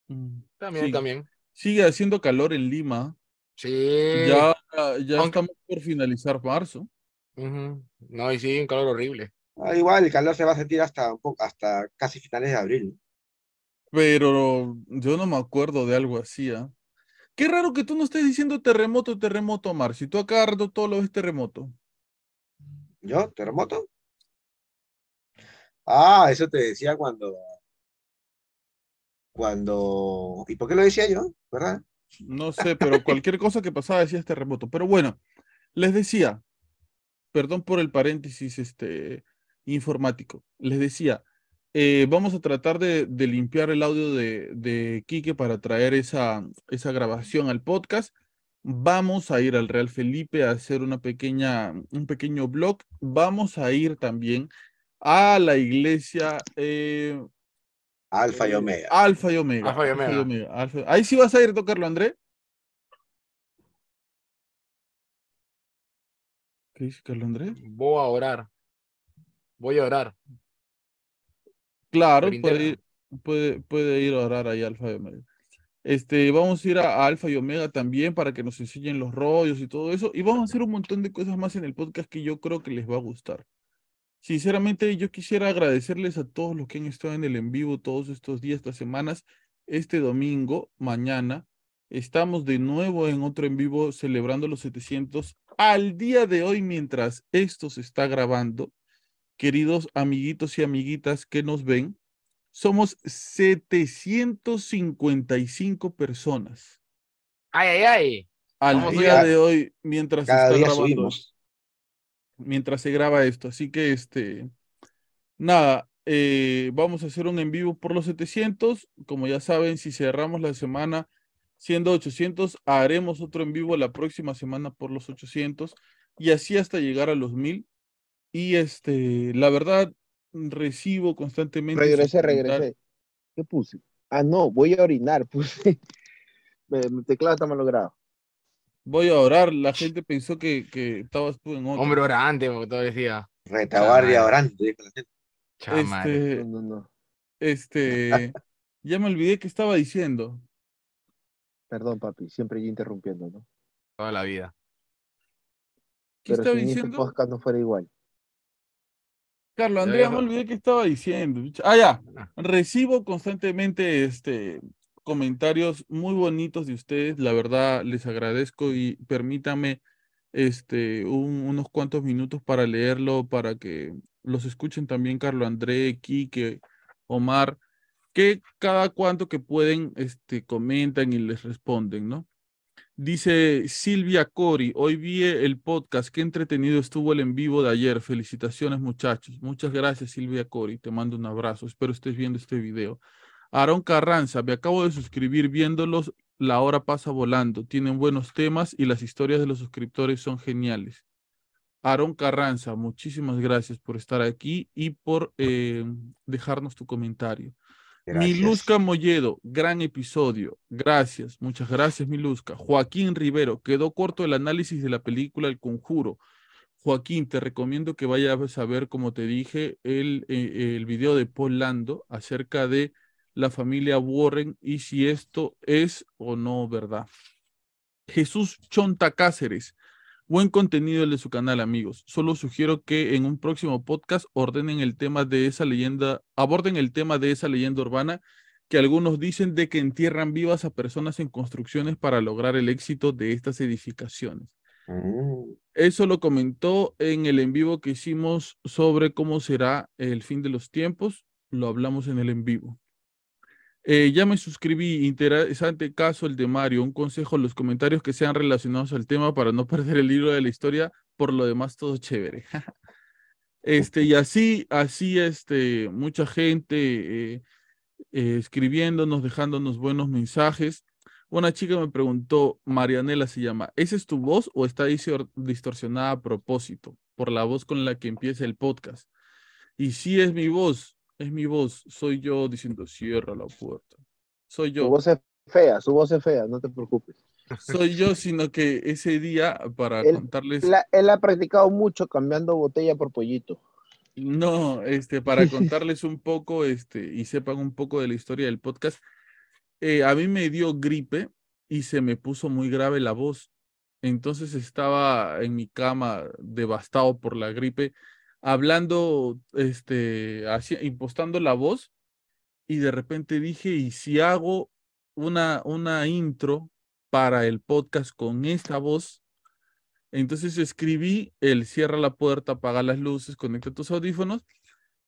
Mm, también, sí. también. Sigue haciendo calor en Lima. Sí. Ya, ya Aunque- estamos por finalizar marzo. Ujú. No, y sí, un calor horrible. Ah, igual el calor se va a sentir hasta, un poco, hasta casi finales de abril. Pero yo no me acuerdo de algo así, ¿ah? Qué raro que tú no estés diciendo terremoto, terremoto, Omar. Si tú acá rato todo lo ves terremoto. ¿Yo? ¿Terremoto? Ah, eso te decía cuando. Cuando. ¿Y por qué lo decía yo? ¿Verdad? No sé, pero cualquier cosa que pasaba decías terremoto. Pero bueno, les decía, perdón por el paréntesis este, informático, les decía, eh, vamos a tratar de, de limpiar el audio de, de Quique para traer esa, esa grabación al podcast. Vamos a ir al Real Felipe a hacer una pequeña, un pequeño blog. Vamos a ir también a la iglesia eh, Alfa y eh, Omega. Alfa y Omega. Alfa y Alfa y Omega. Ahí sí vas a ir a tocarlo, André. ¿Qué dice Carlos Andrés? Voy a orar. Voy a orar. Claro, puede ir, puede, puede ir a orar ahí a Alfa y Omega. Este, vamos a ir a, a Alfa y Omega también para que nos enseñen los rollos y todo eso. Y vamos a hacer un montón de cosas más en el podcast que yo creo que les va a gustar. Sinceramente, yo quisiera agradecerles a todos los que han estado en el en vivo todos estos días, estas semanas. Este domingo, mañana, estamos de nuevo en otro en vivo celebrando los 700. Al día de hoy, mientras esto se está grabando, queridos amiguitos y amiguitas que nos ven, somos 755 personas. Ay, ay, ay. Al Vamos día de hoy, mientras se Cada está grabando subimos. mientras se graba esto. Así que, este, nada, eh, vamos a hacer un en vivo por los 700. Como ya saben, si cerramos la semana siendo 800, haremos otro en vivo la próxima semana por los 800 y así hasta llegar a los 1000. Y este, la verdad, recibo constantemente. Regresé, regresé. ¿Qué puse? Ah, no, voy a orinar, puse. Mi teclado está malogrado. Voy a orar. La gente pensó que, que estabas tú en otro. Hombre orante, como todo decía. Retaguardia orante. Chamar. Este, No, no, no. este, ya me olvidé que estaba diciendo. Perdón, papi, siempre yo interrumpiendo, ¿no? Toda la vida. ¿Qué Pero estaba si este diciendo? podcast no fuera igual. Carlos Andrea, me olvidé que estaba diciendo. Ah, ya. Ah. Recibo constantemente este, comentarios muy bonitos de ustedes. La verdad, les agradezco y permítame este, un- unos cuantos minutos para leerlo, para que los escuchen también Carlos André, Quique, Omar, que cada cuanto que pueden este, comentan y les responden, ¿no? Dice Silvia Cori, hoy vi el podcast, qué entretenido estuvo el en vivo de ayer. Felicitaciones muchachos. Muchas gracias Silvia Cori, te mando un abrazo. Espero estés viendo este video. Aaron Carranza, me acabo de suscribir viéndolos, la hora pasa volando. Tienen buenos temas y las historias de los suscriptores son geniales. Aaron Carranza, muchísimas gracias por estar aquí y por eh, dejarnos tu comentario. Gracias. Miluska Molledo, gran episodio. Gracias, muchas gracias, Miluska. Joaquín Rivero, quedó corto el análisis de la película El Conjuro. Joaquín, te recomiendo que vayas a ver, como te dije, el, eh, el video de Paul Lando acerca de la familia Warren y si esto es o no verdad. Jesús Chonta Cáceres, buen contenido el de su canal, amigos. Solo sugiero que en un próximo podcast ordenen el tema de esa leyenda, aborden el tema de esa leyenda urbana que algunos dicen de que entierran vivas a personas en construcciones para lograr el éxito de estas edificaciones. Mm, Eso lo comentó en el en vivo que hicimos sobre cómo será el fin de los tiempos. Lo hablamos en el en vivo. Eh, ya me suscribí. Interesante caso el de Mario. Un consejo, los comentarios que sean relacionados al tema para no perder el hilo de la historia. Por lo demás, todo chévere. Este, y así, así, este, mucha gente eh, eh, escribiéndonos, dejándonos buenos mensajes. Una chica me preguntó, Marianela se llama, ¿esa es tu voz o está distor- distorsionada a propósito por la voz con la que empieza el podcast? Y sí es mi voz, es mi voz, soy yo diciendo, cierra la puerta. Soy Su yo, voz es fea, su voz es fea, no te preocupes. soy yo, sino que ese día, para Él- contarles, La- él ha practicado mucho cambiando botella por pollito. no, este, para contarles un poco, este, y sepan un poco de la historia del podcast, eh, a mí me dio gripe y se me puso muy grave la voz. Entonces estaba en mi cama devastado por la gripe, hablando, este, impostando la voz y de repente dije, ¿y si hago una, una intro para el podcast con esta voz? Entonces escribí el cierra la puerta, apaga las luces, conecta tus audífonos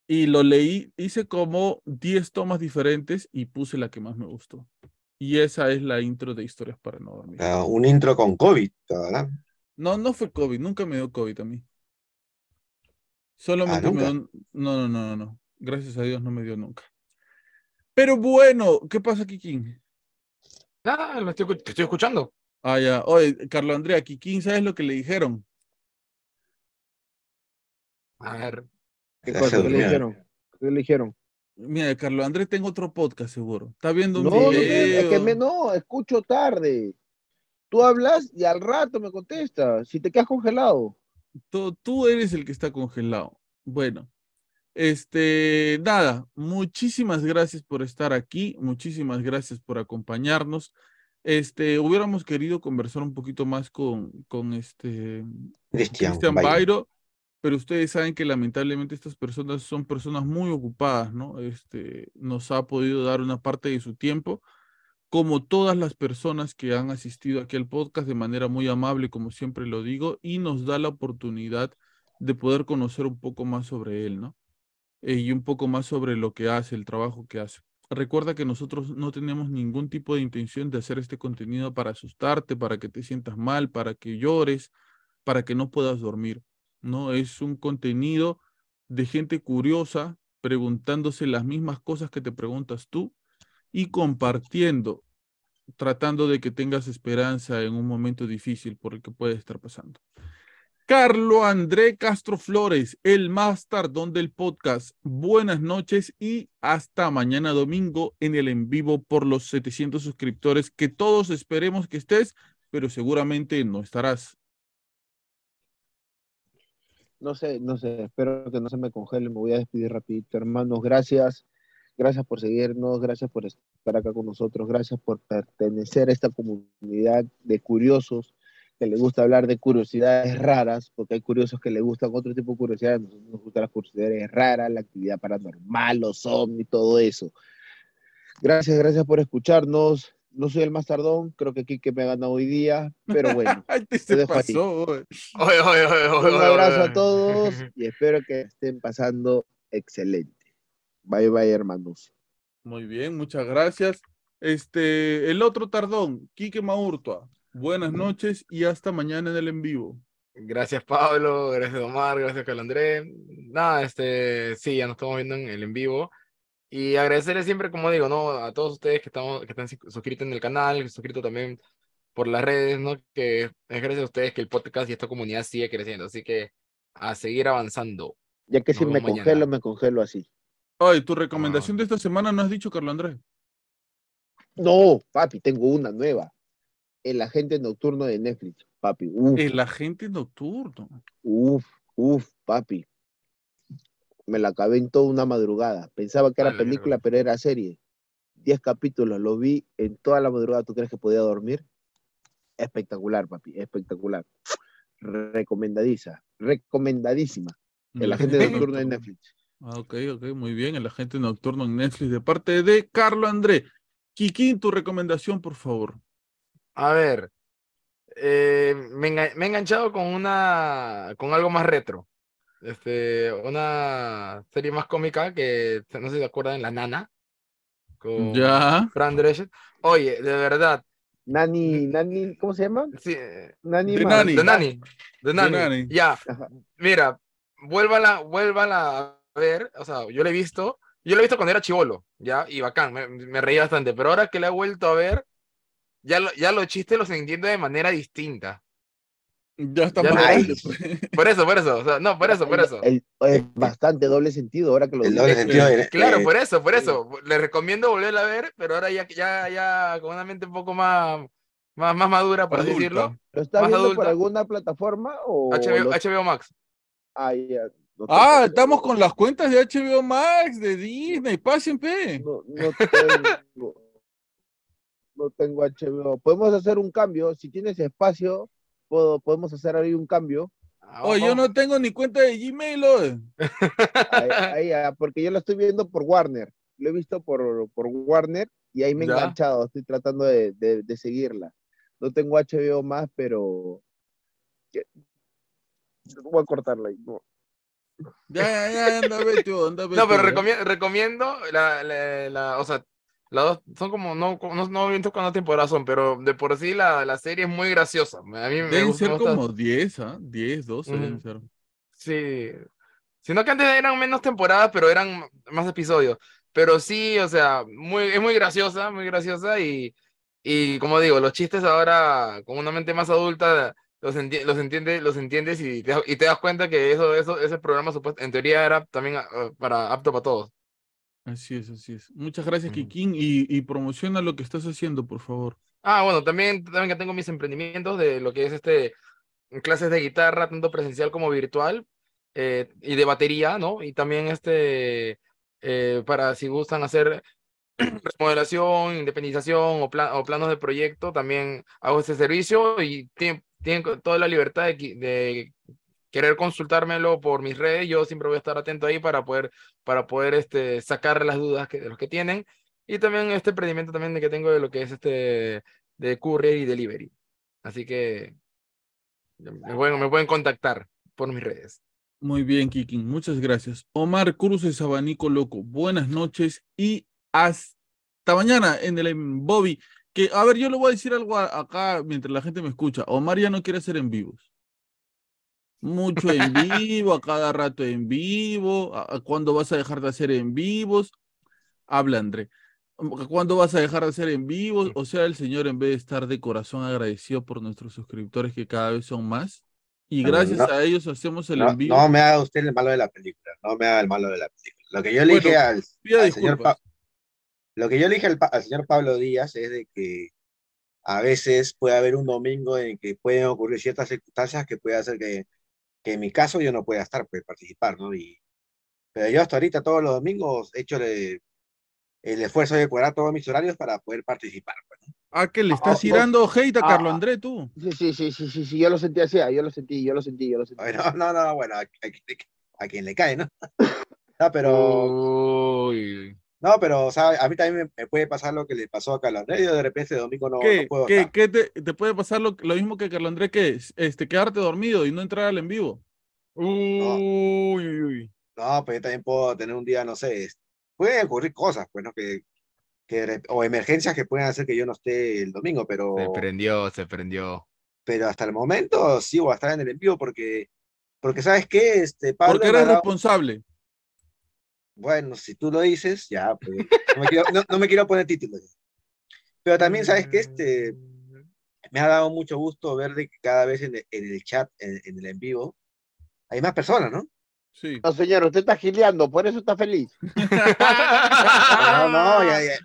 y lo leí, hice como 10 tomas diferentes y puse la que más me gustó. Y esa es la intro de Historias para no dormir. ah, un intro con COVID, ¿verdad? No, no fue COVID, nunca me dio COVID a mí. Solamente me ¿nunca? dio... No, no, no, no, no. Gracias a Dios no me dio nunca. Pero bueno, ¿qué pasa, Kikín? Nada, lo estoy, escu- te estoy escuchando. Ah, ya. Oye, Carlos Andrea, Kikín, ¿sabes lo que le dijeron? A ver. ¿Qué cosa? se ¿Qué le dijeron? ¿Qué le dijeron? Mira, Carlos Andrés tengo otro podcast seguro. Está viendo un No, no, video. es que me, no, escucho tarde. Tú hablas y al rato me contestas. Si te quedas congelado. Tú, tú eres el que está congelado. Bueno, este, nada, muchísimas gracias por estar aquí, muchísimas gracias por acompañarnos. Este, hubiéramos querido conversar un poquito más con, con este Cristian. Bairo, pero ustedes saben que lamentablemente estas personas son personas muy ocupadas, ¿no? Este, nos ha podido dar una parte de su tiempo, como todas las personas que han asistido aquí al podcast de manera muy amable, como siempre lo digo, y nos da la oportunidad de poder conocer un poco más sobre él, ¿no? Eh, y un poco más sobre lo que hace, el trabajo que hace. Recuerda que nosotros no tenemos ningún tipo de intención de hacer este contenido para asustarte, para que te sientas mal, para que llores, para que no puedas dormir. No, es un contenido de gente curiosa preguntándose las mismas cosas que te preguntas tú y compartiendo, tratando de que tengas esperanza en un momento difícil por el que puede estar pasando. Carlo André Castro Flores, el más tardón del podcast. Buenas noches y hasta mañana domingo en el en vivo por los 700 suscriptores que todos esperemos que estés pero seguramente no estarás. No sé, no sé, espero que no se me congele, me voy a despedir rapidito, hermanos, gracias, gracias por seguirnos, gracias por estar acá con nosotros, gracias por pertenecer a esta comunidad de curiosos que les gusta hablar de curiosidades raras, porque hay curiosos que les gustan otro tipo de curiosidades, nos, nos gustan las curiosidades raras, la actividad paranormal, los zombies, todo eso. Gracias, gracias por escucharnos. No soy el más tardón, creo que Kike me ha ganado hoy día, pero bueno. Te se dejo pasó. güey. Oye, oye, oye, oye, Un oye, abrazo oye. a todos y espero que estén pasando excelente. Bye bye, hermanos. Muy bien, muchas gracias. Este, el otro tardón, Quique Maurtua. Buenas noches y hasta mañana en el en vivo. Gracias Pablo, gracias Omar, gracias Calandré. Nada, este, sí, ya nos estamos viendo en el en vivo. Y agradecerles siempre, como digo, ¿no? A todos ustedes que estamos, que están sus- suscritos en el canal, suscritos también por las redes, ¿no? Que es gracias a ustedes que el podcast y esta comunidad sigue creciendo. Así que a seguir avanzando. Ya que Nos si me mañana. congelo, me congelo así. Ay, tu recomendación de esta semana no has dicho, Carlos Andrés. No, papi, tengo una nueva. El agente nocturno de Netflix, papi. Uf, El agente nocturno. uf, uf, papi. Me la acabé en toda una madrugada. Pensaba que era película, pero era serie. Diez capítulos, lo vi en toda la madrugada. ¿Tú crees que podía dormir? Espectacular, papi, espectacular. Recomendadiza, recomendadísima. El agente nocturno de Netflix. Ah, ok, ok, muy bien. El agente nocturno en Netflix de parte de Carlos André. Kikín, tu recomendación, por favor. A ver, eh, me, me he enganchado con una, con algo más retro. Este, una serie más cómica que no sé si se acuerdan, La Nana, con Ya. Fran Drescher. Oye, de verdad, Nani, Nani, ¿cómo se llama? sí, Nani, De Nani. de Nani, de Nani. Ya, mira, vuélvala, vuélvala a ver, o sea, yo la he visto, yo la he visto cuando era chivolo, ya, y bacán, me, me reí bastante, pero ahora que la he vuelto a ver, ya, lo- ya los chistes los entiendo de manera distinta. Ya está Ya grande, pues. Por eso, por eso, o sea, no, por eso, por El- eso. el- es bastante doble sentido ahora que lo doble sentido de- Claro, eh, por eso, por eso. Le recomiendo volverla a ver, pero ahora ya, ya, ya con una mente un poco más, más, más madura, por Adulta. decirlo. ¿Lo estás más viendo por alguna plataforma o HBO, Max. Ah, ya, Ah, estamos con las cuentas de HBO Max, de Disney, pasen, pe. No, no tengo, no tengo HBO. Podemos hacer un cambio. Si tienes espacio, puedo, podemos hacer ahí un cambio. Ah, Oye, yo no tengo ni cuenta de Gmail. Ahí, ahí, ah, porque yo lo estoy viendo por Warner. Lo he visto por, por Warner y ahí me he enganchado. Estoy tratando de, de- de seguirla. No tengo HBO más, pero. Voy a cortarla ahí. no. Ya, ya, ya, anda, vete, oh, anda, vete. No, pero oh. recomiendo, recomiendo la, la, la- o sea, las dos son como, no, no, no visto cuántas temporadas son, pero de por sí la, la serie es muy graciosa. A mí me Deben gusta, ser me gusta- como 10, ¿ah? 10, 12 deben ser. Sí. Sino que antes eran menos temporadas, pero eran más episodios. Pero sí, o sea, muy, es muy graciosa, muy graciosa y, y como digo, los chistes ahora con una mente más adulta los, enti- los, entiende, los entiendes y te, y te das cuenta que eso, eso, ese programa en teoría era también ah, para apto para todos. Así es, así es. Muchas gracias, Ujú. Kikín, y, y promociona lo que estás haciendo, por favor. Ah, bueno, también, también que tengo mis emprendimientos de lo que es este clases de guitarra, tanto presencial como virtual, eh, y de batería, ¿no? Y también este eh, para si gustan hacer remodelación, independización o, pla- o planos de proyecto, también hago ese servicio y tienen, toda la libertad de, querer consultármelo por mis redes. Yo siempre voy a estar atento ahí para poder, para poder este, sacar las dudas que, de los que tienen. Y también este emprendimiento también de que tengo de lo que es este de courier y delivery. Así que me pueden, me pueden contactar por mis redes. Muy bien, Kikín, muchas gracias. Omar Cruces, Abanico Loco, buenas noches y hasta mañana en el Bobby. Que, a ver, yo le voy a decir algo a- acá mientras la gente me escucha. Omar ya no quiere hacer en vivos. Mucho en vivo, a cada rato en vivo. ¿A, a cuándo vas a dejar de hacer en vivos? Habla, André. ¿Cuándo vas a dejar de hacer en vivos? O sea, el Señor, en vez de estar de corazón agradecido por nuestros suscriptores, que cada vez son más, y gracias no. a ellos hacemos el No, en vivo. no me haga usted el malo de la película, no me haga el malo de la película. Lo que yo le Bueno, dije al, señor. Pa- lo que yo le dije al, al señor Pablo Díaz es de que a veces puede haber un domingo en que pueden ocurrir ciertas circunstancias que puede hacer que, que en mi caso yo no pueda estar, pues participar, ¿no? Y, pero yo hasta ahorita todos los domingos he hecho el, el esfuerzo de cuadrar todos mis horarios para poder participar. Pues, ¿no? Ah, que le estás Ah, tirando hate a ah, Carlos. André, tú. Sí, sí, sí, sí, sí, sí, yo lo sentí así, ah, yo lo sentí, yo lo sentí, yo lo sentí. Bueno, no, no, bueno, a, a- a quien le cae, ¿no? No, pero, Uy. No, pero, o sea, a mí también me, puede pasar lo que le pasó a Carlos Andrés, yo de repente el domingo no, ¿Qué, no puedo qué, estar. qué te, te puede pasar lo, lo mismo que Carlos André, que es este, quedarte dormido y no entrar al en vivo? Uy, uy, uy. No, pues yo también puedo tener un día, no sé, pueden ocurrir cosas, pues, ¿no? Que, o emergencias que pueden hacer que yo no esté el domingo, pero, Se prendió, se prendió. pero hasta el momento sí voy a estar en el en vivo porque, porque ¿sabes qué? Este, Pablo Porque eres responsable. Bueno, si tú lo dices, ya, pues, no me quiero, no, no me quiero poner títulos. Pero también, ¿sabes qué? Este, me ha dado mucho gusto ver de que cada vez en el, en el chat, en, en el en vivo, hay más personas, ¿no? Sí. No, señor, usted está gileando, por eso está feliz. No, no, ya, ya,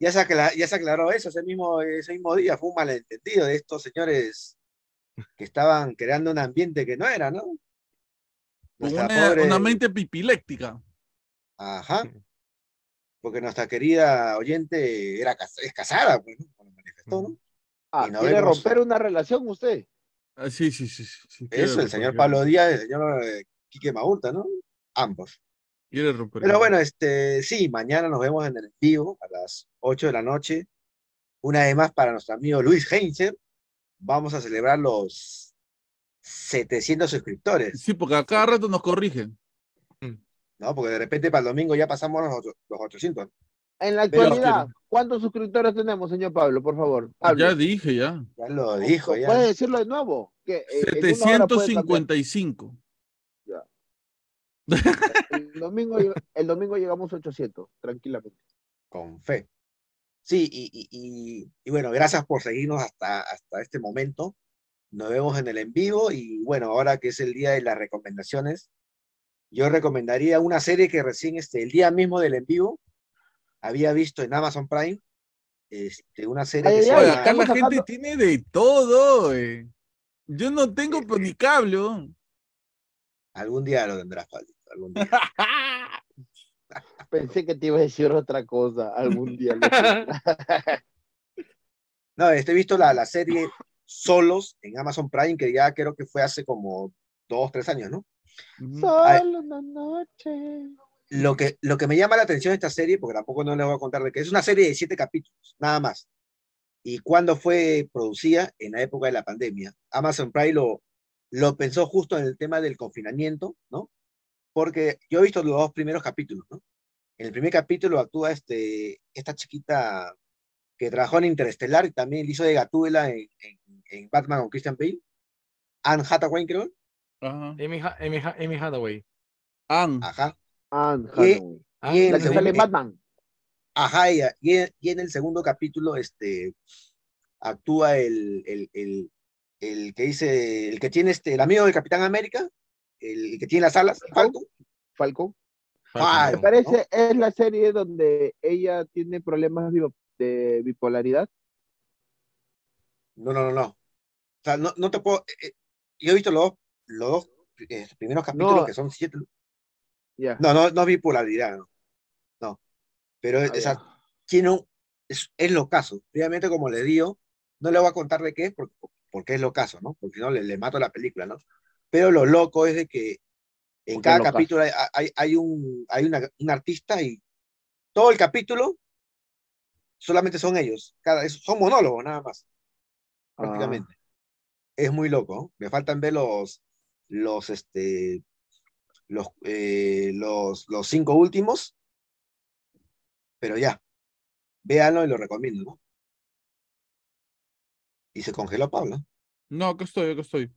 ya se aclaró, ya se aclaró eso ese mismo, ese mismo día, fue un malentendido de estos señores que estaban creando un ambiente que no era, ¿no? Una, pobre- una mente pipiléctica. Ajá. Porque nuestra querida oyente era es casada, pues, ¿no? Cuando manifestó, ¿no? Ah, no ¿quiere vemos- romper una relación usted? Ah, sí, sí, sí. sí, sí, quiere Eso, el señor Pablo Díaz el señor eh, Quique Maurta, ¿no? Ambos. Quiere romper. Pero bueno, este, sí, mañana nos vemos en el vivo a las 8 de la noche. Una vez más para nuestro amigo Luis Heinzer. Vamos a celebrar los 700 suscriptores, Sí, porque a cada rato nos corrigen. ¿No? Porque de repente para el domingo ya pasamos los, los 800. En la Pero- actualidad, ¿cuántos suscriptores tenemos, señor Pablo, por favor? Hable. Ya dije, ya. Ya lo dijo, ya. ¿Puede decirlo de nuevo? Que, eh. 755. El domingo, el domingo llegamos a 800, tranquilamente. Con fe. Sí, y, y- y- y bueno, gracias por seguirnos hasta, hasta este momento. Nos vemos en el en vivo y bueno, ahora que es el día de las recomendaciones, yo recomendaría una serie que recién este, el día mismo del en vivo había visto en Amazon Prime, este, una serie Ay, que ay, se ay, llama- acá la gente tiene de todo, eh. Yo no tengo pues, ni cable. ¿no? Algún día lo tendrás, Pablito, algún día. Pensé que te iba a decir otra cosa algún día. lo. No, este, he visto la, la serie Solos en Amazon Prime, que ya creo que fue hace como dos, tres años, ¿no? Solo una noche. Lo que, lo que me llama la atención de esta serie, porque tampoco no les voy a contar de qué, es una serie de siete capítulos, nada más. Y cuando fue producida, en la época de la pandemia, Amazon Prime lo, lo pensó justo en el tema del confinamiento, ¿no? Porque yo he visto los dos primeros capítulos, ¿no? En el primer capítulo actúa este, esta chiquita que trabajó en Interestelar y también hizo de Gatúbela en, en, en Batman con Christian Bale, Anne Hathaway, creo. Ajá. Amy, Amy Amy Hathaway. Ann. Ajá. Anne Y-. Ah, y en La el que sale en segundo- Batman. Ajá, y, y en, y en el segundo capítulo, este, actúa el, el, el, el que dice, el que tiene este, el amigo del Capitán América, el, que tiene las alas, Falcon. Falcon. Falcon, Me parece, es la serie donde ella tiene problemas de bipolaridad. ¿no? No, no, no, no. O sea, no, no te puedo, eh, eh, yo he visto los dos, los dos eh, primeros capítulos No. que son siete. Ya. No, no, no es bipolaridad, no. No. Pero Ah, esa, ya. tiene un, es, es lo caso. Obviamente, como le digo, no le voy a contar de qué es, porque, porque es lo caso, ¿no? Porque si no, le, le mato la película, ¿no? Pero lo loco es de que en Porque cada capítulo hay, hay, hay un, hay una- un artista y todo el capítulo solamente son ellos. Cada, son monólogos nada más, Ah, prácticamente. Es muy loco. ¿no? Me faltan ver los, los, este, los, eh, los, los cinco últimos, pero ya, véanlo y lo recomiendo, ¿no? Y se congeló Pablo. No, acá estoy, acá estoy.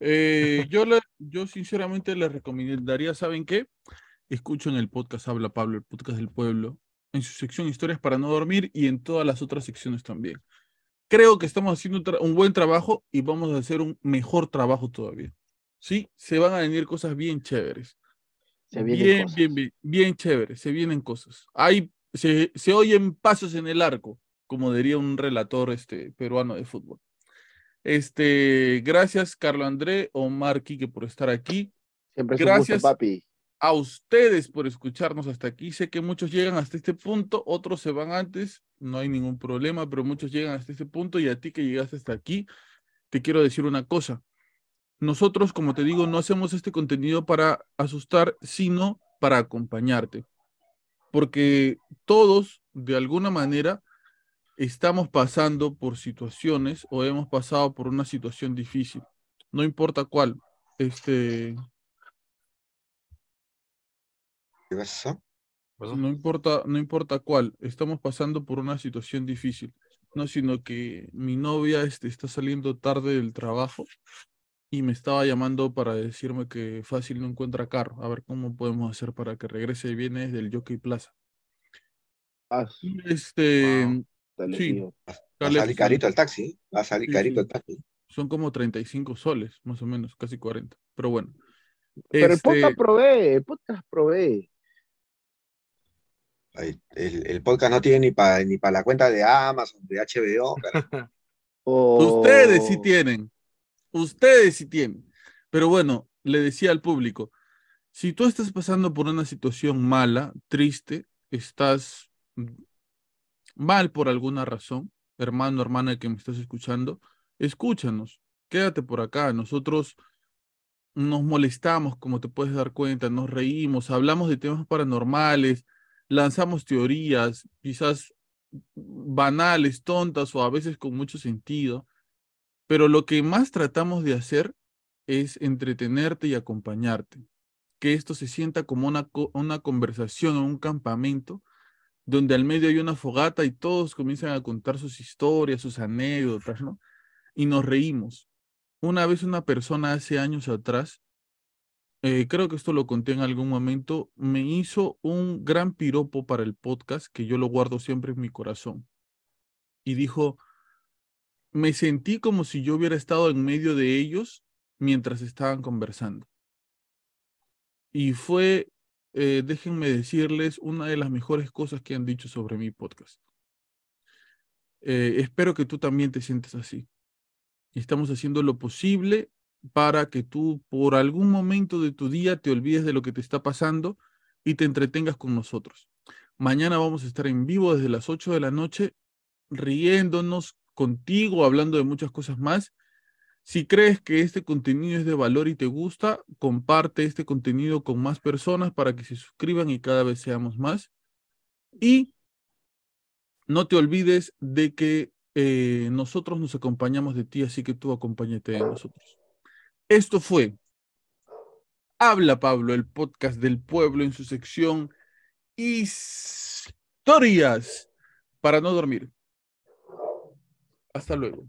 Eh, yo, le, yo sinceramente les recomendaría, ¿saben qué? Escuchen el podcast Habla Pablo, el podcast del pueblo, en su sección Historias para no dormir y en todas las otras secciones también. Creo que estamos haciendo un, buen trabajo y vamos a hacer un mejor trabajo todavía. Sí, se van a venir cosas bien chéveres. se vienen Bien, cosas. bien, bien, bien chéveres, se vienen cosas. Hay, se, se oyen pasos en el arco. como diría un relator este, peruano de fútbol. Este, gracias, Carlos André, Omar Quique, por estar aquí. Siempre Gracias. gusto, papi. A ustedes por escucharnos hasta aquí. Sé que muchos llegan hasta este punto, otros se van antes, no hay ningún problema, pero muchos llegan hasta este punto y a ti que llegaste hasta aquí, te quiero decir una cosa. Nosotros, como te digo, no hacemos este contenido para asustar, sino para acompañarte. Porque todos, de alguna manera, estamos pasando por situaciones o hemos pasado por una situación difícil. No importa cuál. Este, ¿Qué pasa? no importa, no importa cuál, estamos pasando por una situación difícil, no, sino que mi novia este, está saliendo tarde del trabajo y me estaba llamando para decirme que fácil no encuentra carro, a ver cómo podemos hacer para que regrese bien desde el Jockey Plaza. Ah, Y, Este, Wow. dale, sí. Va a salir carito el taxi. Va a salir Sí, carito sí. el taxi. son como 35 soles, más o menos, casi 40, pero bueno. Pero el Este, podcast provee, el podcast provee. El, el podcast no tiene ni para ni para la cuenta de Amazon, de HBO. cara. Ustedes sí tienen. Ustedes sí tienen. Pero bueno, le decía al público, si tú estás pasando por una situación mala, triste, estás mal por alguna razón, hermano, hermana que me estás escuchando, escúchanos, quédate por acá. Nosotros nos molestamos, como te puedes dar cuenta, nos reímos, hablamos de temas paranormales, lanzamos teorías, quizás banales, tontas o a veces con mucho sentido, pero lo que más tratamos de hacer es entretenerte y acompañarte, que esto se sienta como una, una conversación en un campamento donde al medio hay una fogata y todos comienzan a contar sus historias, sus anécdotas, ¿no? Y nos reímos. Una vez una persona hace años atrás, eh, creo que esto lo conté en algún momento, me hizo un gran piropo para el podcast que yo lo guardo siempre en mi corazón. Y dijo, me sentí como si yo hubiera estado en medio de ellos mientras estaban conversando. Y fue, eh, déjenme decirles, una de las mejores cosas que han dicho sobre mi podcast. Eh, espero que tú también te sientes así. Estamos haciendo lo posible para que tú por algún momento de tu día te olvides de lo que te está pasando y te entretengas con nosotros. Mañana vamos a estar en vivo desde las 8 de la noche, riéndonos contigo, hablando de muchas cosas más. Si crees que este contenido es de valor y te gusta, comparte este contenido con más personas para que se suscriban y cada vez seamos más. Y no te olvides de que eh, nosotros nos acompañamos de ti, así que tú acompáñate de nosotros. Esto fue Habla Pablo, el podcast del pueblo en su sección Historias para no dormir. Hasta luego.